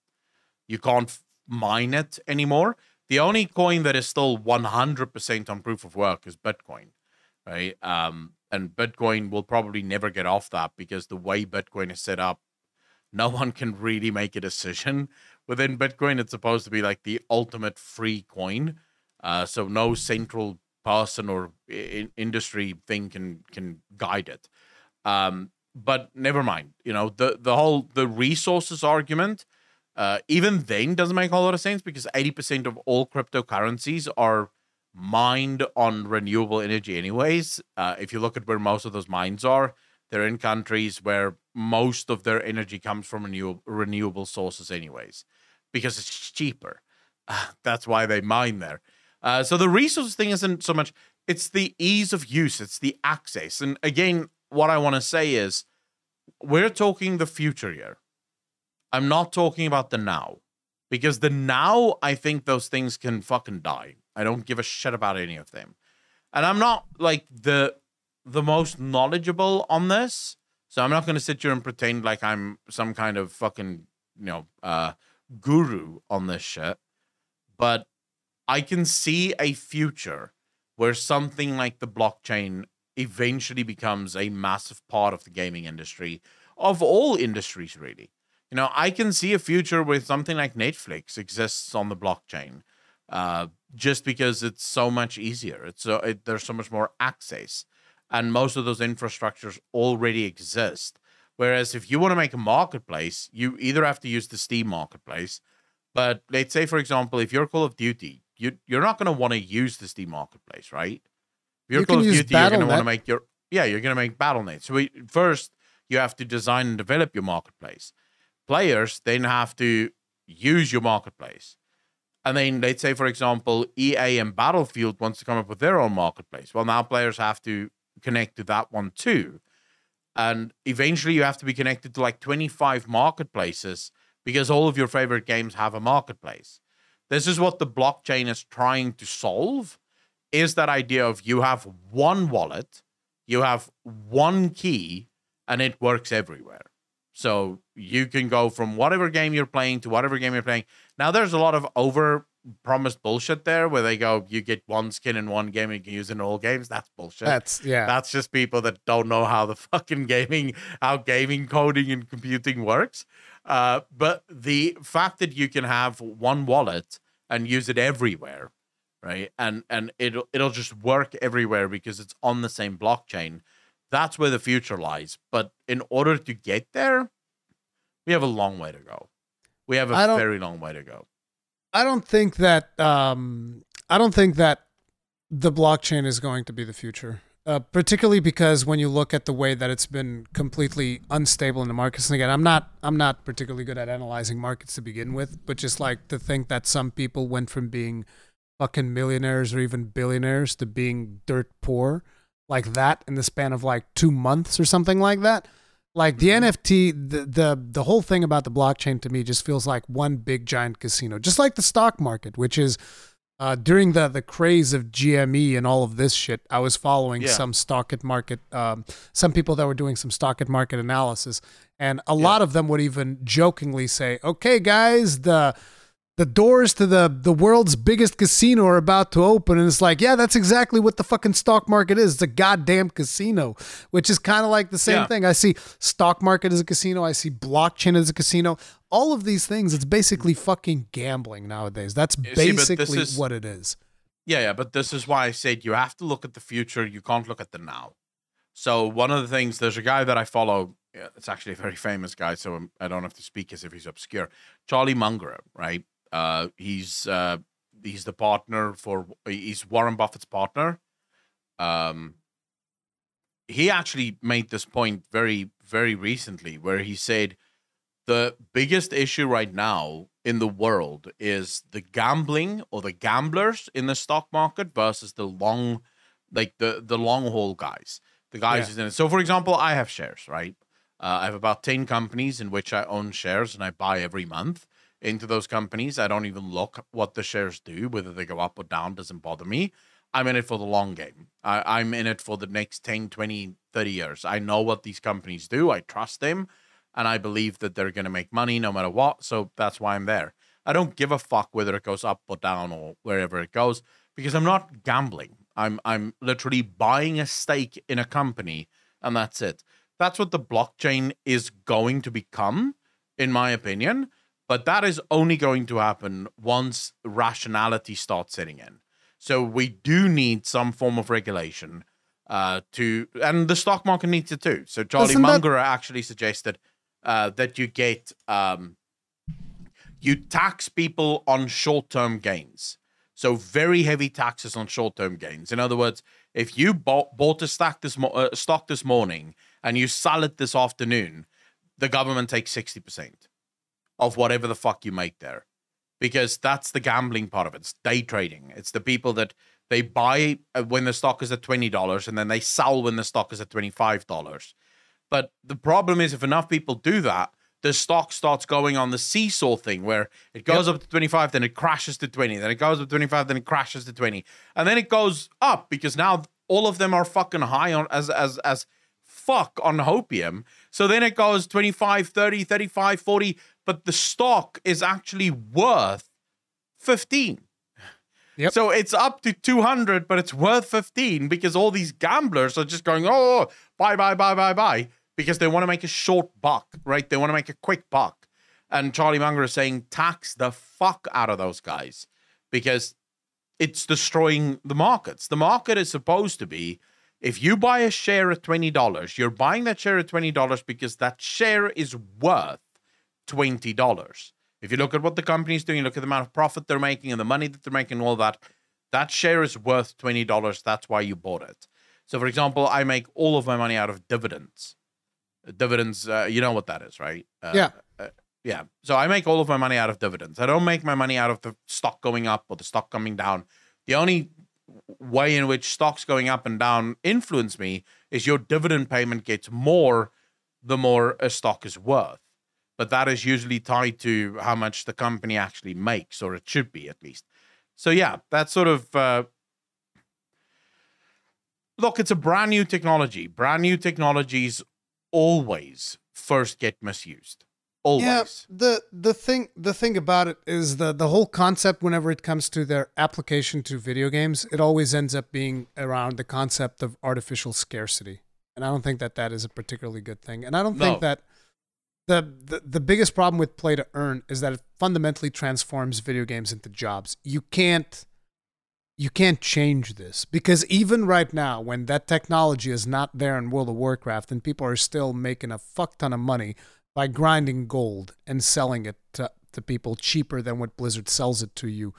you can't mine it anymore. The only coin that is still 100% on proof of work is Bitcoin, right? Um, and Bitcoin will probably never get off that because the way Bitcoin is set up, no one can really make a decision within Bitcoin. It's supposed to be like the ultimate free coin, uh, so no central person or industry thing can can guide it. Um, but never mind. You know the the whole the resources argument. Uh, even then doesn't make a lot of sense because 80% of all cryptocurrencies are mined on renewable energy anyways uh, if you look at where most of those mines are they're in countries where most of their energy comes from renewable, renewable sources anyways because it's cheaper. That's why they mine there. Uh, so the resource thing isn't so much it's the ease of use it's the access. And again what i want to say is we're talking the future here. I'm not talking about the now because the now i think those things can fucking die. I don't give a shit about any of them. And i'm not like the the most knowledgeable on this. So i'm not going to sit here and pretend like i'm some kind of fucking you know uh guru on this shit. But i can see a future where something like the blockchain eventually becomes a massive part of the gaming industry of all industries really. You know i can see a future where something like netflix exists on the blockchain uh, just because it's so much easier. It's so it, there's so much more access and most of those infrastructures already exist. Whereas if you want to make a marketplace you either have to use the steam marketplace but let's say for example if you're call of duty you, you're not going to want to use the steam marketplace right? If you're You call of duty you're going to want to make your yeah you're going to make battle.net so we, first you have to design and develop your marketplace. Players then have to use your marketplace. And then let's say, for example, EA and Battlefield wants to come up with their own marketplace. Well, now players have to connect to that one too. And eventually you have to be connected to like 25 marketplaces because all of your favorite games have a marketplace. This is what the blockchain is trying to solve is that idea of you have one wallet, you have one key and it works everywhere. So you can go from whatever game you're playing to whatever game you're playing. Now there's a lot of over promised bullshit there where they go, you get one skin in one game and you can use it in all games. That's bullshit. That's yeah. That's just people that don't know how the fucking gaming, how gaming coding and computing works. Uh, but the fact that you can have one wallet and use it everywhere, right? And and it'll it'll just work everywhere because it's on the same blockchain that's where the future lies. But in order to get there, we have a long way to go. We have a very long way to go. I don't think that um, I don't think that the blockchain is going to be the future. Uh, particularly because when you look at the way that it's been completely unstable in the markets, and again, I'm not I'm not particularly good at analyzing markets to begin with, but just like to think that some people went from being fucking millionaires or even billionaires to being dirt poor like that in the span of like two months or something like that. Like the. NFT, the, the the whole thing about the blockchain to me just feels like one big giant casino, just like the stock market, which is uh, during the the craze of GME and all of this shit. I was following yeah. some stock at market, um, some people that were doing some stock at market analysis, and a yeah. lot of them would even jokingly say, "Okay, guys, the." The doors to the the world's biggest casino are about to open and it's like yeah that's exactly what the fucking stock market is. It's a goddamn casino which is kind of like the same yeah. thing. I see stock market as a casino. I see blockchain as a casino. All of these things it's basically fucking gambling nowadays. That's basically see, is, what it is. Yeah yeah but this is why i said you have to look at the future. You can't look at the now. So one of the things there's a guy that i follow it's actually a very famous guy so i don't have to speak as if he's obscure charlie munger right uh, he's uh, he's the partner for he's Warren Buffett's partner. Um, he actually made this point very very recently, where he said the biggest issue right now in the world is the gambling or the gamblers in the stock market versus the long, like the the long haul guys, the guys yeah. in it. So, for example, I have shares, right? Uh, I have about ten companies in which I own shares, and I buy every month into those companies. I don't even look what the shares do, whether they go up or down doesn't bother me. I'm in it for the long game. I, I'm in it for the next 10, 20, 30 years. I know what these companies do. I trust them and I believe that they're going to make money no matter what. So that's why I'm there. I don't give a fuck whether it goes up or down or wherever it goes because I'm not gambling. I'm I'm literally buying a stake in a company and that's it. That's what the blockchain is going to become in my opinion. But that is only going to happen once rationality starts setting in. So we do need some form of regulation uh, to, and the stock market needs it too. So Charlie Doesn't Munger that... actually suggested uh, that you get, um, you tax people on short-term gains. So very heavy taxes on short-term gains. In other words, if you bought, bought a stock this, mo- uh, stock this morning and you sell it this afternoon, the government takes sixty percent of whatever the fuck you make there. Because that's the gambling part of it. It's day trading. It's the people that they buy uh, when the stock is at $20 and then they sell when the stock is at $25. But the problem is, if enough people do that, the stock starts going on the seesaw thing where it goes yep. up to 25, then it crashes to 20, then it goes up to 25, then it crashes to 20. And then it goes up because now all of them are fucking high on as as as fuck on hopium. So then it goes 25, 30, 35, 40 but the stock is actually worth 15. Yep. So it's up to 200, but it's worth 15 because all these gamblers are just going, oh, buy, buy, buy, buy, buy, because they want to make a short buck, right? They want to make a quick buck. And Charlie Munger is saying, tax the fuck out of those guys because it's destroying the markets. The market is supposed to be if you buy a share at $20, you're buying that share at $20 because that share is worth $20. If you look at what the company's doing, you look at the amount of profit they're making and the money that they're making, all that, that share is worth $20. That's why you bought it. So, for example, I make all of my money out of dividends. Dividends, uh, you know what that is, right? Uh, yeah. Uh, Yeah. So I make all of my money out of dividends. I don't make my money out of the stock going up or the stock coming down. The only way in which stocks going up and down influence me is your dividend payment gets more the more a stock is worth. But that is usually tied to how much the company actually makes, or it should be at least. So yeah, that's sort of uh, look. It's a brand new technology. Brand new technologies always first get misused. Always. Yeah, the the thing the thing about it is the the whole concept whenever it comes to their application to video games, it always ends up being around the concept of artificial scarcity. And I don't think that that is a particularly good thing. And I don't think that the, the the biggest problem with play to earn is that it fundamentally transforms video games into jobs. You can't you can't change this because even right now when that technology is not there in World of Warcraft and people are still making a fuck ton of money by grinding gold and selling it to, to people cheaper than what Blizzard sells it to you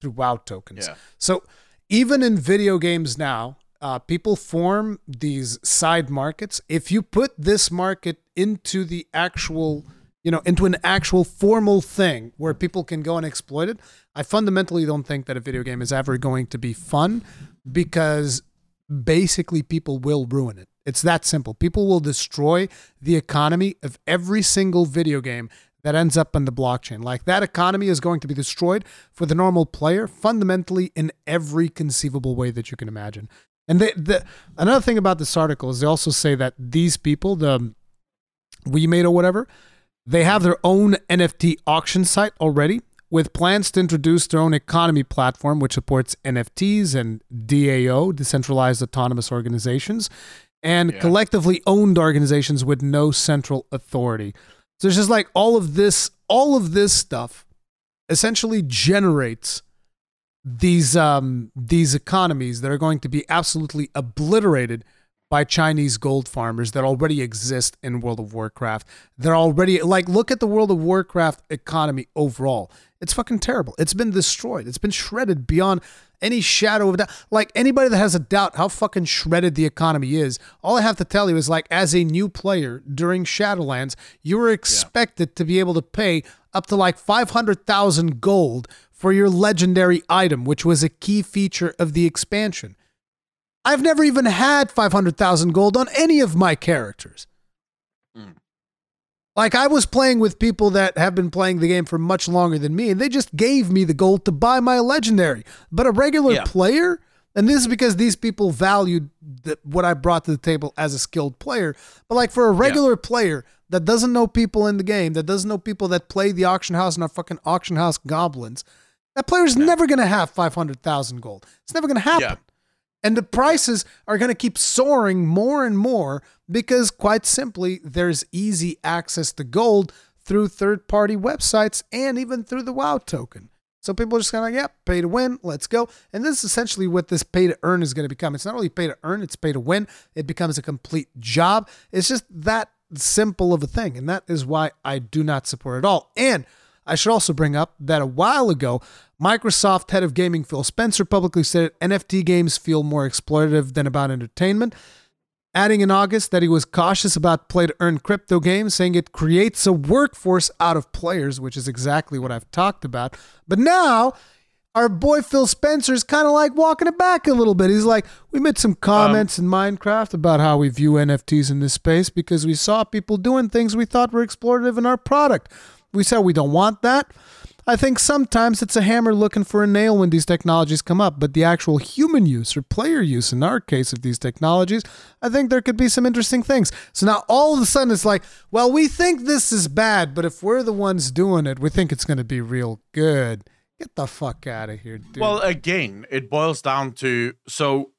through WoW tokens. Yeah. So even in video games now, uh, people form these side markets. If you put this market into the actual, you know, into an actual formal thing where people can go and exploit it, I fundamentally don't think that a video game is ever going to be fun because basically people will ruin it. It's that simple. People will destroy the economy of every single video game that ends up on the blockchain. Like that economy is going to be destroyed for the normal player fundamentally in every conceivable way that you can imagine. And they, the, another thing about this article is they also say that these people, the WeMade or whatever, they have their own NFT auction site already with plans to introduce their own economy platform, which supports NFTs and DAO, decentralized autonomous organizations and yeah. collectively owned organizations with no central authority. So it's just like all of this, all of this stuff essentially generates these um, these economies that are going to be absolutely obliterated by Chinese gold farmers that already exist in World of Warcraft. They're already like look at the World of Warcraft economy overall. It's fucking terrible. It's been destroyed. It's been shredded beyond any shadow of doubt. Like anybody that has a doubt how fucking shredded the economy is, all I have to tell you is like as a new player during Shadowlands, you were expected yeah. to be able to pay up to like 500,000 gold for your legendary item, which was a key feature of the expansion. I've never even had 500,000 gold on any of my characters. Mm. Like I was playing with people that have been playing the game for much longer than me, and they just gave me the gold to buy my legendary. But a regular yeah. player, and this is because these people valued the, what I brought to the table as a skilled player. But like for a regular yeah. player that doesn't know people in the game, that doesn't know people that play the auction house and are fucking auction house goblins, that player's yeah. never gonna have five hundred thousand gold. It's never gonna happen. And the prices are going to keep soaring more and more because, quite simply, there's easy access to gold through third party websites and even through the WoW token. So people are just kind of like, yeah, pay to win, let's go. And this is essentially what this pay to earn is going to become. It's not really pay to earn, it's pay to win. It becomes a complete job. It's just that simple of a thing. And that is why I do not support it at all. And I should also bring up that a while ago, Microsoft head of gaming Phil Spencer publicly said NFT games feel more exploitative than about entertainment, adding in August that he was cautious about play to earn crypto games, saying it creates a workforce out of players, which is exactly what I've talked about. But now, our boy Phil Spencer is kind of like walking it back a little bit. He's like, we made some comments um, in Minecraft about how we view NFTs in this space because we saw people doing things we thought were exploitative in our product. We said we don't want that. I think sometimes it's a hammer looking for a nail when these technologies come up, but the actual human use or player use in our case of these technologies, I think there could be some interesting things. So now all of a sudden it's like, well, we think this is bad, but if we're the ones doing it, we think it's going to be real good. Get the fuck out of here, dude. Well, again, it boils down to so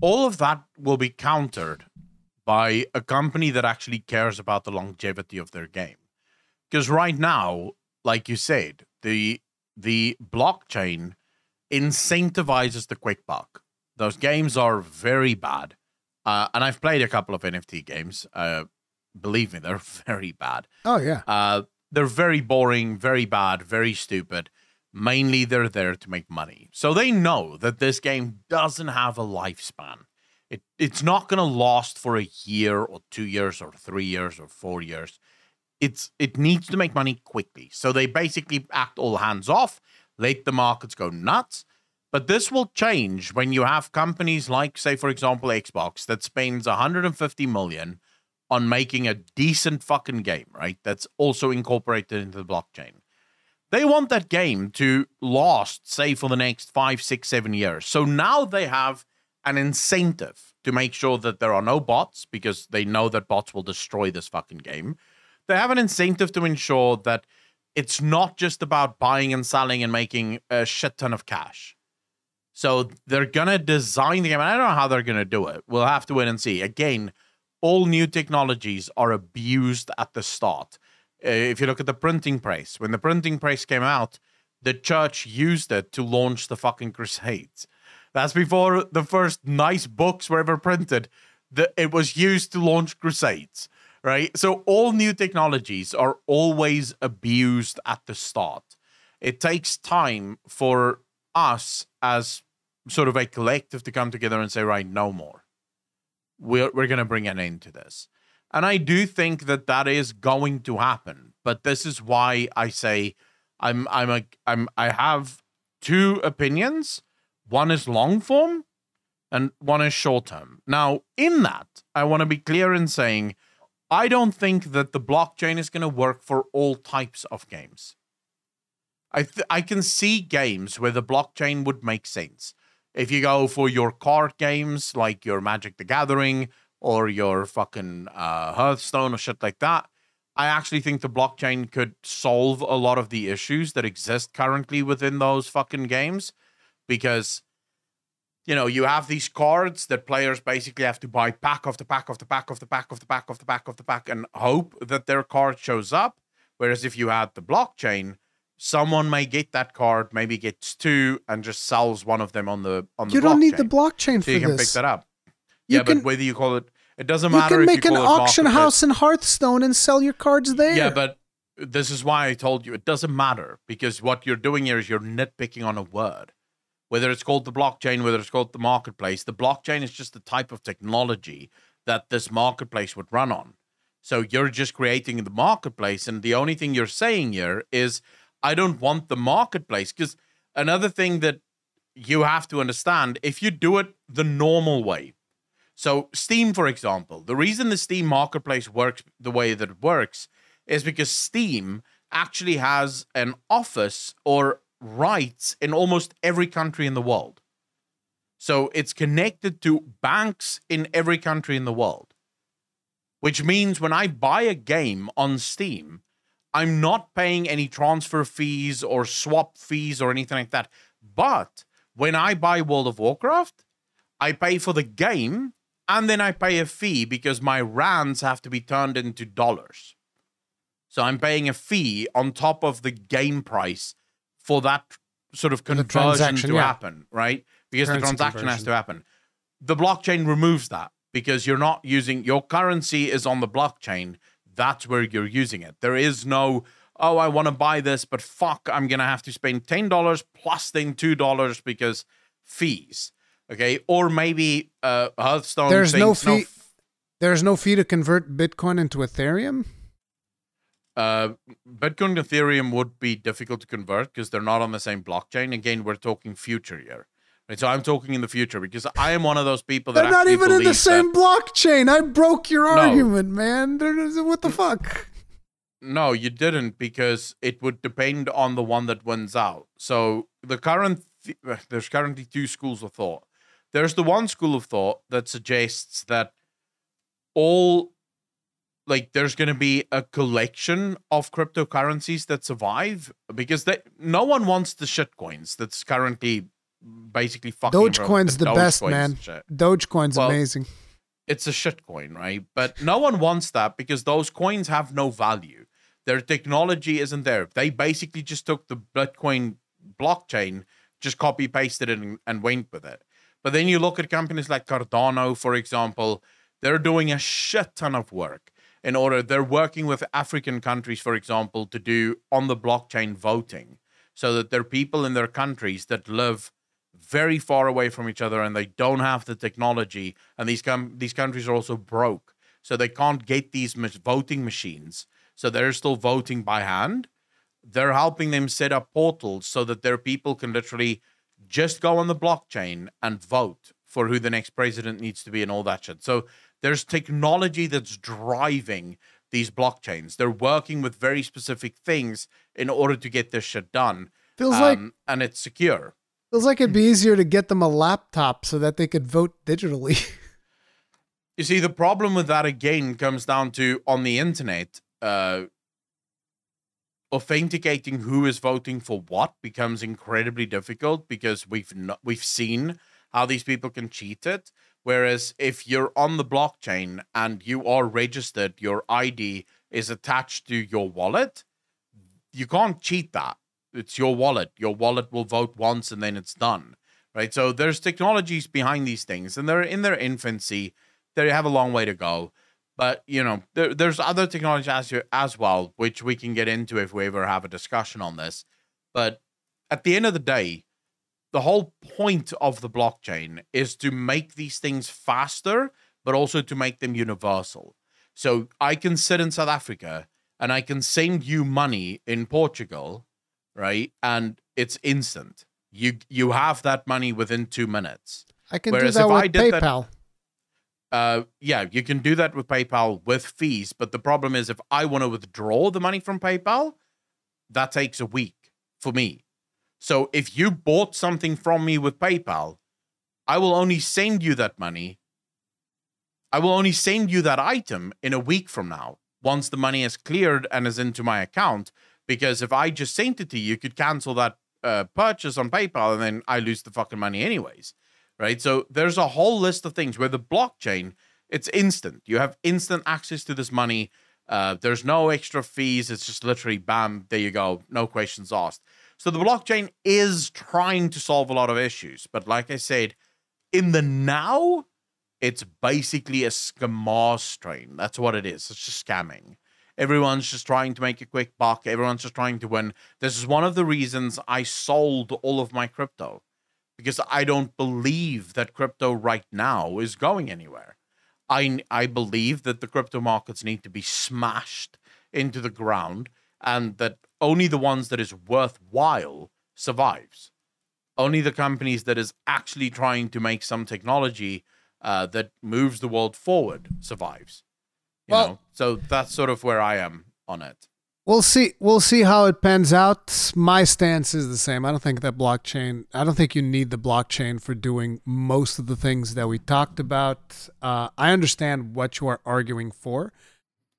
all of that will be countered by a company that actually cares about the longevity of their game. Because right now, like you said, the the blockchain incentivizes the quick buck. Those games are very bad, uh, and I've played a couple of NFT games. Uh, believe me, they're very bad. Oh yeah. Uh, they're very boring, very bad, very stupid. Mainly, they're there to make money, so they know that this game doesn't have a lifespan. It it's not going to last for a year or two years or three years or four years it's it needs to make money quickly. So they basically act all hands off, let the markets go nuts. But this will change when you have companies like, say, for example, Xbox that spends 150 million on making a decent fucking game, right? That's also incorporated into the blockchain. They want that game to last, say, for the next five, six, seven years. So now they have an incentive to make sure that there are no bots because they know that bots will destroy this fucking game. They have an incentive to ensure that it's not just about buying and selling and making a shit ton of cash. So they're gonna design the game. And I don't know how they're gonna do it. We'll have to wait and see. Again, all new technologies are abused at the start. Uh, if you look at the printing press, when the printing press came out, the church used it to launch the fucking crusades. That's before the first nice books were ever printed. The, it was used to launch crusades, right? So all new technologies are always abused at the start. It takes time for us as sort of a collective to come together and say, right, no more. We're, we're going to bring an end to this. And I do think that that is going to happen. But this is why I say I'm I'm a I'm I have two opinions. One is long form and one is short term. Now, in that, I want to be clear in saying I don't think that the blockchain is going to work for all types of games. I th- I can see games where the blockchain would make sense. If you go for your card games like your Magic the Gathering or your fucking uh, Hearthstone or shit like that, I actually think the blockchain could solve a lot of the issues that exist currently within those fucking games because you know, you have these cards that players basically have to buy pack of the pack of the pack of the pack of the pack of the pack of the pack and hope that their card shows up. Whereas if you had the blockchain, someone may get that card, maybe gets two, and just sells one of them on the on the. You don't need the blockchain so for you can this. pick that up. You yeah, can- but whether you call it, it doesn't matter. You can make you an auction house in Hearthstone and sell your cards there. Yeah, but this is why I told you it doesn't matter because what you're doing here is you're nitpicking on a word. Whether it's called the blockchain, whether it's called the marketplace, the blockchain is just the type of technology that this marketplace would run on. So you're just creating the marketplace, and the only thing you're saying here is, I don't want the marketplace. Because another thing that you have to understand, if you do it the normal way, so Steam, for example, the reason the Steam marketplace works the way that it works is because Steam actually has an office or rights in almost every country in the world. So it's connected to banks in every country in the world. Which means when I buy a game on Steam, I'm not paying any transfer fees or swap fees or anything like that. But when I buy World of Warcraft, I pay for the game and then I pay a fee because my rands have to be turned into dollars. So I'm paying a fee on top of the game price for that sort of conversion to yeah. happen, right? Because Currency the transaction has to happen. The blockchain removes that because you're not using your currency is on the blockchain. That's where you're using it. There is no, oh, I want to buy this, but fuck, I'm gonna have to spend ten dollars plus then two dollars because fees. Okay, or maybe uh, Hearthstone. There's no fee- There's no fee to convert Bitcoin into Ethereum. Uh, Bitcoin and Ethereum would be difficult to convert because they're not on the same blockchain. Again, we're talking future here. Right, so I'm talking in the future because I am one of those people that They're not even in the same that- blockchain. I broke your No. argument, man. What the fuck? No, you didn't because it would depend on the one that wins out. So the current th- there's currently two schools of thought. There's the one school of thought that suggests that all like there's going to be a collection of cryptocurrencies that survive because they, no one wants the shit coins that's currently basically fucking Dogecoin's the Dogecoins best, man. Dogecoin's Well, amazing. it's a shit coin, right? But no one wants that because those coins have no value. Their technology isn't there. They basically just took the Bitcoin blockchain, just copy pasted it and, and went with it. But then you look at companies like Cardano, for example, they're doing a shit ton of work in order. They're working with African countries, for example, to do on the blockchain voting so that there are people in their countries that live very far away from each other and they don't have the technology and these com- these countries are also broke so they can't get these voting machines So they're still voting by hand. They're helping them set up portals so that their people can literally just go on the blockchain and vote for who the next president needs to be and all that shit. So there's technology that's driving these blockchains. They're working with very specific things in order to get this shit done. Feels um, like and it's secure. Feels like it'd be easier to get them a laptop so that they could vote digitally. you see, the problem with that again comes down to on the internet, uh, authenticating who is voting for what becomes incredibly difficult because we've not, we've seen how these people can cheat it. Whereas if you're on the blockchain and you are registered, your ID is attached to your wallet, you can't cheat that. It's your wallet. Your wallet will vote once and then it's done. Right. So there's technologies behind these things and they're in their infancy. They have a long way to go. But you know, there, there's other technology as, as well, which we can get into if we ever have a discussion on this. But at the end of the day, the whole point of the blockchain is to make these things faster, but also to make them universal. So I can sit in South Africa and I can send you money in Portugal, right? And it's instant. You you have that money within two minutes. I can Whereas do that with PayPal. That, uh, yeah, you can do that with PayPal with fees, but the problem is if I want to withdraw the money from PayPal, that takes a week for me so if you bought something from me with PayPal, I will only send you that money. I will only send you that item in a week from now, once the money is cleared and is into my account. Because if I just sent it to you, you could cancel that uh, purchase on PayPal and then I lose the fucking money anyways. Right. So there's a whole list of things where the blockchain, it's instant. You have instant access to this money. Uh, there's no extra fees. It's just literally bam, there you go. No questions asked. So the blockchain is trying to solve a lot of issues, but like I said, in the now, it's basically a scam strain. That's what it is. It's just scamming. Everyone's just trying to make a quick buck. Everyone's just trying to win. This is one of the reasons I sold all of my crypto because I don't believe that crypto right now is going anywhere. I I believe that the crypto markets need to be smashed into the ground and that only the ones that is worthwhile survives. Only the companies that is actually trying to make some technology uh, that moves the world forward survives. You well, know? so that's sort of where I am on it. We'll see. We'll see how it pans out. My stance is the same. I don't think that blockchain. I don't think you need the blockchain for doing most of the things that we talked about. Uh, I understand what you are arguing for.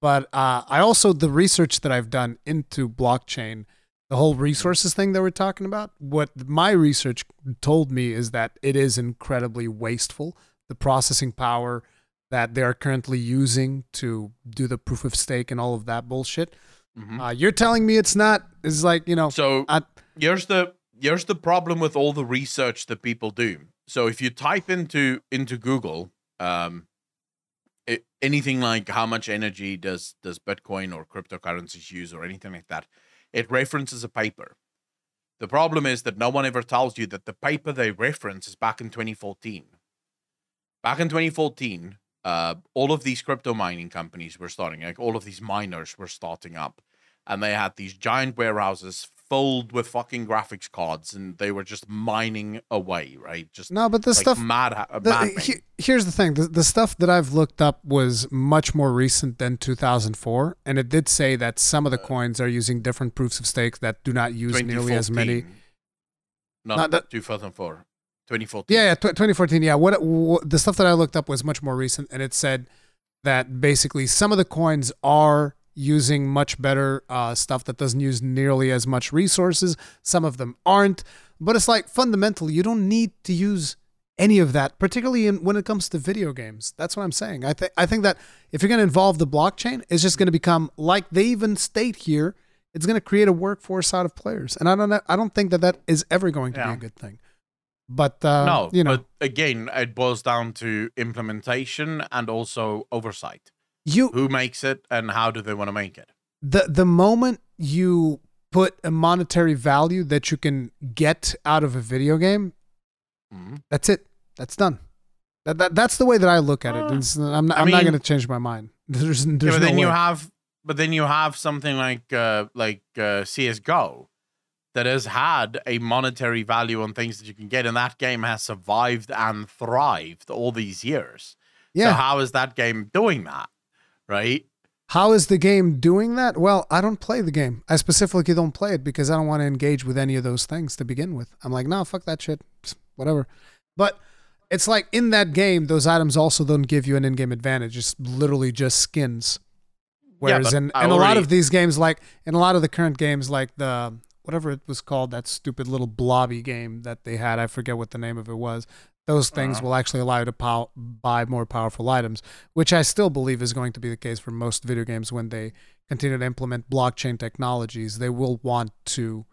But uh, I also the research that I've done into blockchain, the whole resources thing that we're talking about. What my research told me is that it is incredibly wasteful. The processing power that they are currently using to do the proof of stake and all of that bullshit. Mm-hmm. Uh, you're telling me it's not? It's like you know. So I, here's the here's the problem with all the research that people do. So if you type into into Google, um, anything like how much energy does does Bitcoin or cryptocurrencies use or anything like that, it references a paper. The problem is that no one ever tells you that the paper they reference is back in 2014. Back in 2014, uh, all of these crypto mining companies were starting, like all of these miners were starting up, and they had these giant warehouses filled with fucking graphics cards and they were just mining away, right? Just no, but the like stuff mad. Uh, the, mad he, here's the thing: the, the stuff that I've looked up was much more recent than 2004, and it did say that some of the uh, coins are using different proofs of stake that do not use nearly as many. Not, not that, 2004. 2014. Yeah, yeah, 2014. Yeah, what, what the stuff that I looked up was much more recent, and it said that basically some of the coins are using much better uh, stuff that doesn't use nearly as much resources. Some of them aren't. But it's like fundamentally, you don't need to use any of that, particularly in, when it comes to video games. That's what I'm saying. I think I think that if you're going to involve the blockchain, it's just going to become like they even state here. It's going to create a workforce out of players, and I don't know, I don't think that that is ever going to yeah. be a good thing. But uh, no, you know, but again, it boils down to implementation and also oversight you who makes it and how do they want to make it the the moment you put a monetary value that you can get out of a video game mm-hmm. that's it that's done that, that that's the way that i look at it uh, i'm not, I'm not going to change my mind there's, there's yeah, but no then way. you have but then you have something like uh, like uh, CS:GO that has had a monetary value on things that you can get, and that game has survived and thrived all these years. Yeah. So how is that game doing that? Right? How is the game doing that? Well, I don't play the game. I specifically don't play it because I don't want to engage with any of those things to begin with. I'm like, no, fuck that shit. Whatever. But it's like in that game, those items also don't give you an in-game advantage. It's literally just skins. Whereas yeah, in, in already... a lot of these games, like in a lot of the current games, like the whatever it was called, that stupid little blobby game that they had, I forget what the name of it was. Those things uh-huh. will actually allow you to pow- buy more powerful items, which I still believe is going to be the case for most video games when they continue to implement blockchain technologies. They will want to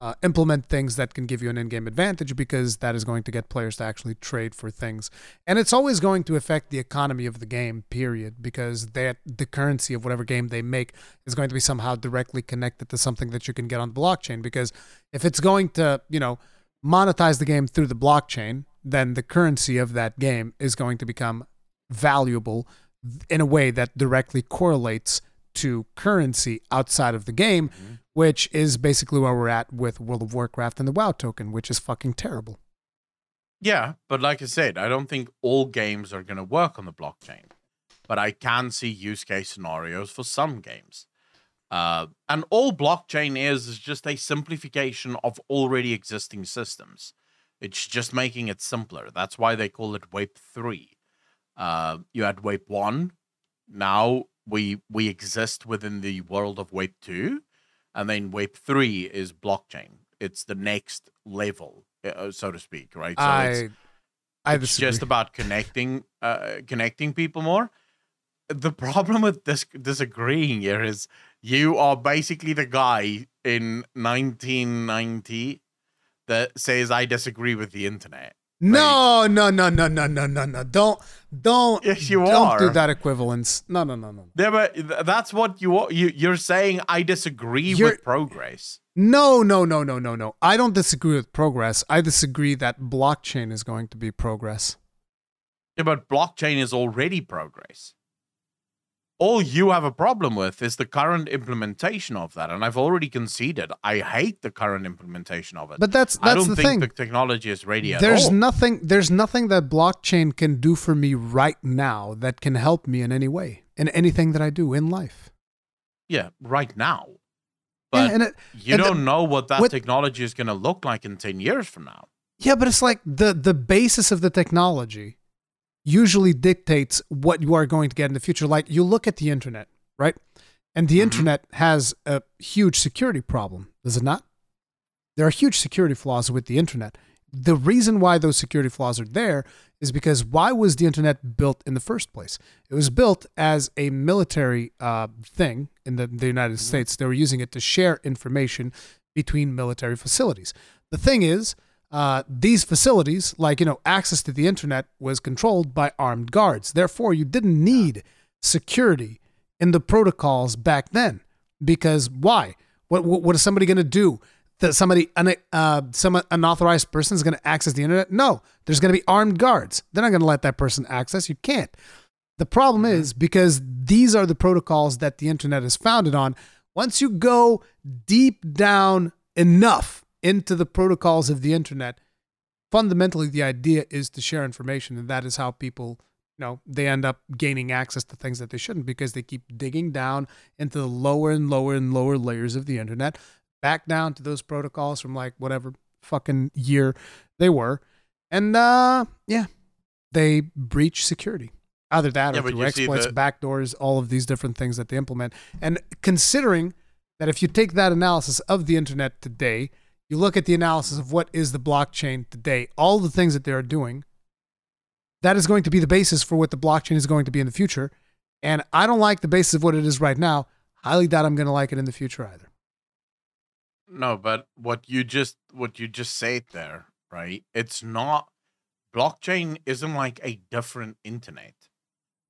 uh, implement things that can give you an in-game advantage because that is going to get players to actually trade for things and it's always going to affect the economy of the game period because that the currency of whatever game they make is going to be somehow directly connected to something that you can get on the blockchain because if it's going to you know monetize the game through the blockchain then the currency of that game is going to become valuable in a way that directly correlates to currency outside of the game, mm-hmm. which is basically where we're at with World of Warcraft and the WoW token, which is fucking terrible. Yeah, but like I said, I don't think all games are going to work on the blockchain, but I can see use case scenarios for some games. Uh, and all blockchain is is just a simplification of already existing systems. It's just making it simpler. That's why they call it Web three. Uh, you had Web one. Now we we exist within the world of Web two, and then Web three is blockchain. It's the next level, uh, so to speak, right? So I, it's, I it's just about connecting uh, connecting people more. The problem with this disagreeing here is you are basically the guy in 1990 that says I disagree with the internet. No, no, no, no, no, no, no, no. Don't, don't. Yes, you don't are. do that equivalence. No, no, no, no. Yeah, but that's what you you you're saying. I disagree you're, with progress. No, no, no, no, no, no. I don't disagree with progress. I disagree that blockchain is going to be progress. Yeah, but blockchain is already progress all you have a problem with is the current implementation of that and i've already conceded i hate the current implementation of it. But that's that's i don't the think thing. the technology is ready there's nothing there's nothing that blockchain can do for me right now that can help me in any way in anything that i do in life. Yeah right now. But yeah, it, you don't the, know what that with, technology is going to look like in 10 years from now. Yeah but it's like the the basis of the technology usually dictates what you are going to get in the future. Like you look at the internet, right? And the mm-hmm. internet has a huge security problem, does it not? There are huge security flaws with the internet. The reason why those security flaws are there is because why was the internet built in the first place? It was built as a military uh, thing in the, the United mm-hmm. States. They were using it to share information between military facilities. The thing is, uh, these facilities, like you know, access to the internet was controlled by armed guards. Therefore, you didn't need security in the protocols back then. Because why? What what, what is somebody going to do? That somebody uh, some unauthorized person is going to access the internet? No, there's going to be armed guards. They're not going to let that person access. You can't. The problem mm-hmm. is because these are the protocols that the internet is founded on. Once you go deep down enough into the protocols of the internet, fundamentally the idea is to share information, and that is how people you know they end up gaining access to things that they shouldn't because they keep digging down into the lower and lower and lower layers of the internet, back down to those protocols from like whatever fucking year they were, and uh, yeah, they breach security. Either that yeah, or through exploits, the- backdoors, all of these different things that they implement. And considering that if you take that analysis of the internet today you look at the analysis of what is the blockchain today, all the things that they are doing, that is going to be the basis for what the blockchain is going to be in the future. And I don't like the basis of what it is right now. Highly doubt I'm going to like it in the future either. No, but what you just what you just said there, right? It's not blockchain isn't like a different internet.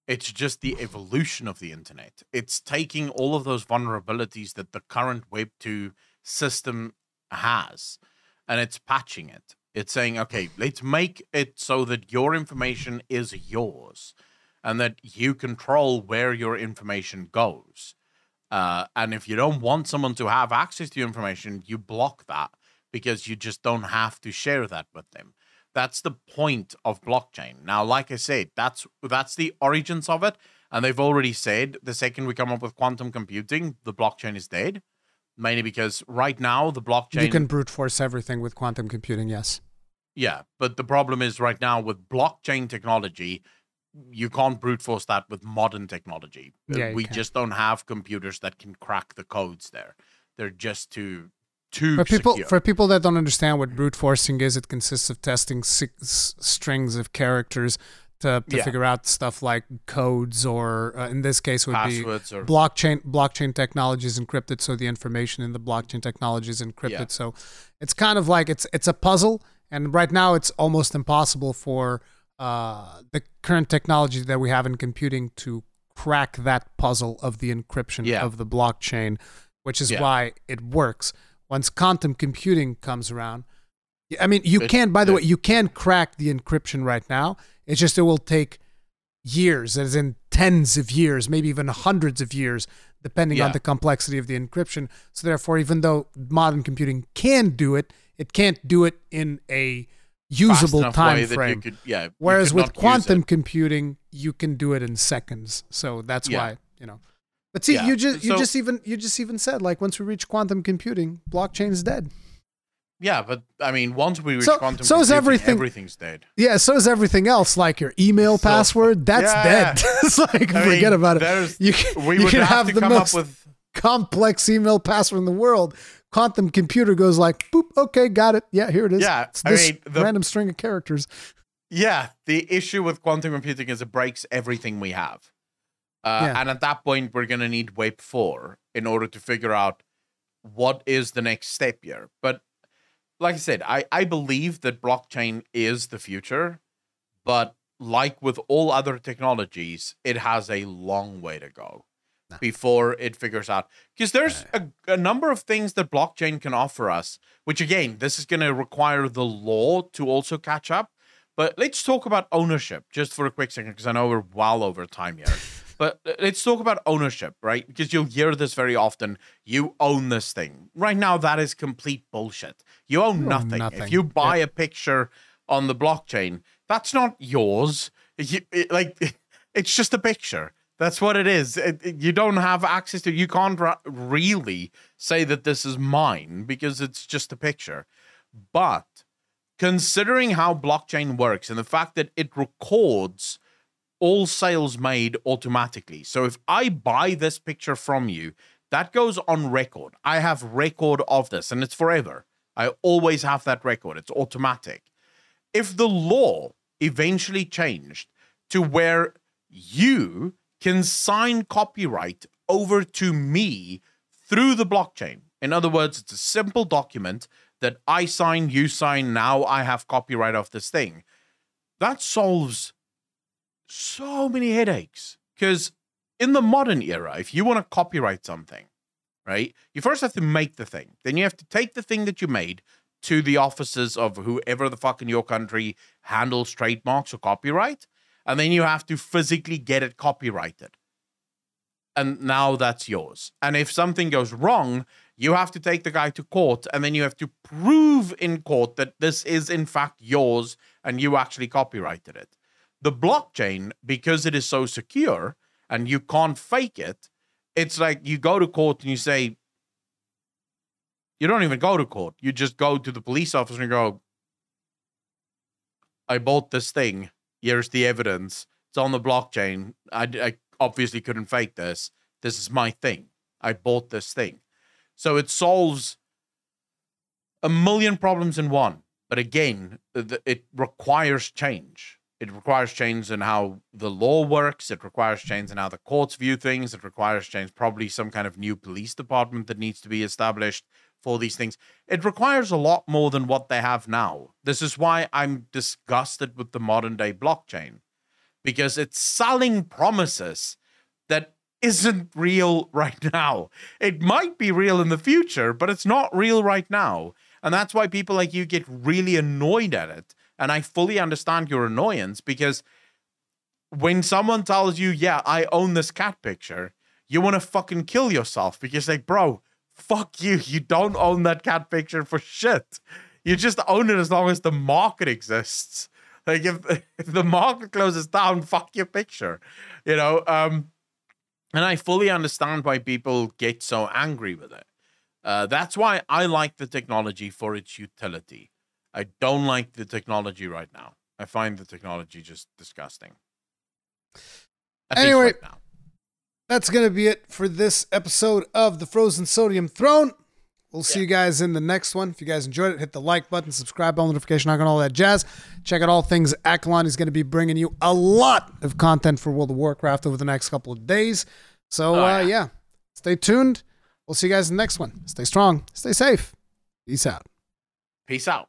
It's just the evolution of the internet. It's taking all of those vulnerabilities that the current Web 2 system has and it's patching it. It's saying, okay, let's make it so that your information is yours and that you control where your information goes. Uh, and if you don't want someone to have access to your information, you block that because you just don't have to share that with them. That's the point of blockchain. Now, like I said, that's that's the origins of it. And they've already said the second we come up with quantum computing, the blockchain is dead. Mainly because right now the blockchain You can brute force everything with quantum computing, yes. Yeah, but the problem is right now with blockchain technology, you can't brute force that with modern technology. Uh, Yeah, we can. just don't have computers that can crack the codes there. They're just too too For people secure. for people that don't understand what brute forcing is, it consists of testing six strings of characters to, to Yeah. figure out stuff like codes or uh, in this case would passwords be or blockchain blockchain technology is encrypted so the information in the blockchain technology is encrypted Yeah. so it's kind of like it's it's a puzzle and right now it's almost impossible for uh, the current technology that we have in computing to crack that puzzle of the encryption Yeah. of the blockchain which is why it works once quantum computing comes around I mean, you It- can. By the it- way, you can crack the encryption right now. It's just it will take years, as in tens of years, maybe even hundreds of years, depending on the complexity of the encryption. So therefore, even though modern computing can do it, it can't do it in a usable time way that you frame. could, yeah. Whereas with quantum computing, you can do it in seconds. So that's Yeah. why you know. But see, Yeah. you just you So- just even you just even said like once we reach quantum computing, blockchain's dead. Yeah, but I mean, once we reach So- quantum so is computing, everything- everything's dead. Yeah, so is everything else, like your email So- password. That's Yeah, dead. it's like I forget mean, about it. You can, We you would can have, have, the most with complex email password in the world. Quantum computer goes like, boop, okay, got it. Yeah, here it is. Yeah, it's I mean, the- random string of characters. Yeah, the issue with quantum computing is it breaks everything we have. Uh, Yeah. And at that point, we're going to need Web 4 in order to figure out what is the next step here. But like I said, I, I believe that blockchain is the future. But like with all other technologies, it has a long way to go Nah. before it figures out. Because there's a, a number of things that blockchain can offer us, which again, this is going to require the law to also catch up. But let's talk about ownership just for a quick second, because I know we're well over time here. But uh, let's talk about ownership, right? Because you'll hear this very often. You own this thing. Right now, that is complete bullshit. You own You own nothing. nothing. If you buy a picture on the blockchain, that's not yours. You, it- like, it's just a picture. That's what it is. It- it- you don't have access to. You can't ra- really say that this is mine because it's just a picture. But considering how blockchain works and the fact that it records all sales made automatically. So if I buy this picture from you, that goes on record. I have record of this and it's forever. I always have that record. It's automatic. If the law eventually changed to where you can sign copyright over to me through the blockchain. In other words, it's a simple document that I sign, you sign, now I have copyright of this thing. That solves so many headaches. Because in the modern era, if you want to copyright something, right, you first have to make the thing. Then you have to take the thing that you made to the offices of whoever the fuck in your country handles trademarks or copyright. And then you have to physically get it copyrighted. And now that's yours. And if something goes wrong, you have to take the guy to court and then you have to prove in court that this is in fact yours and you actually copyrighted it. The blockchain, because it is so secure and you can't fake it, it's like you go to court and you say, you don't even go to court. You just go to the police officer and go, I bought this thing. Here's the evidence. It's on the blockchain. I, I obviously couldn't fake this. This is my thing. I bought this thing. So it solves a million problems in one. But again, it requires change. It requires change in how the law works. It requires change in how the courts view things. It requires change, probably some kind of new police department that needs to be established for these things. It requires a lot more than what they have now. This is why I'm disgusted with the modern day blockchain because it's selling promises that isn't real right now. It might be real in the future, but it's not real right now. And that's why people like you get really annoyed at it. And I fully understand your annoyance because when someone tells you, yeah, I own this cat picture, you want to fucking kill yourself because like, bro, fuck you. You don't own that cat picture for shit. You just own it as long as the market exists. Like if if the market closes down, fuck your picture. You know, um and I fully understand why people get so angry with it. Uh, that's why I like the technology for its utility. I don't like the technology right now. I find the technology just disgusting. At anyway, right that's going to be it for this episode of the Frozen Sodium Throne. We'll see yeah. you guys in the next one. If you guys enjoyed it, hit the like button, subscribe, bell notification icon, all that jazz. Check out all things Accolonn. He's going to be bringing you a lot of content for World of Warcraft over the next couple of days. So, oh, uh, yeah. yeah, stay tuned. We'll see you guys in the next one. Stay strong, stay safe. Peace out. Peace out.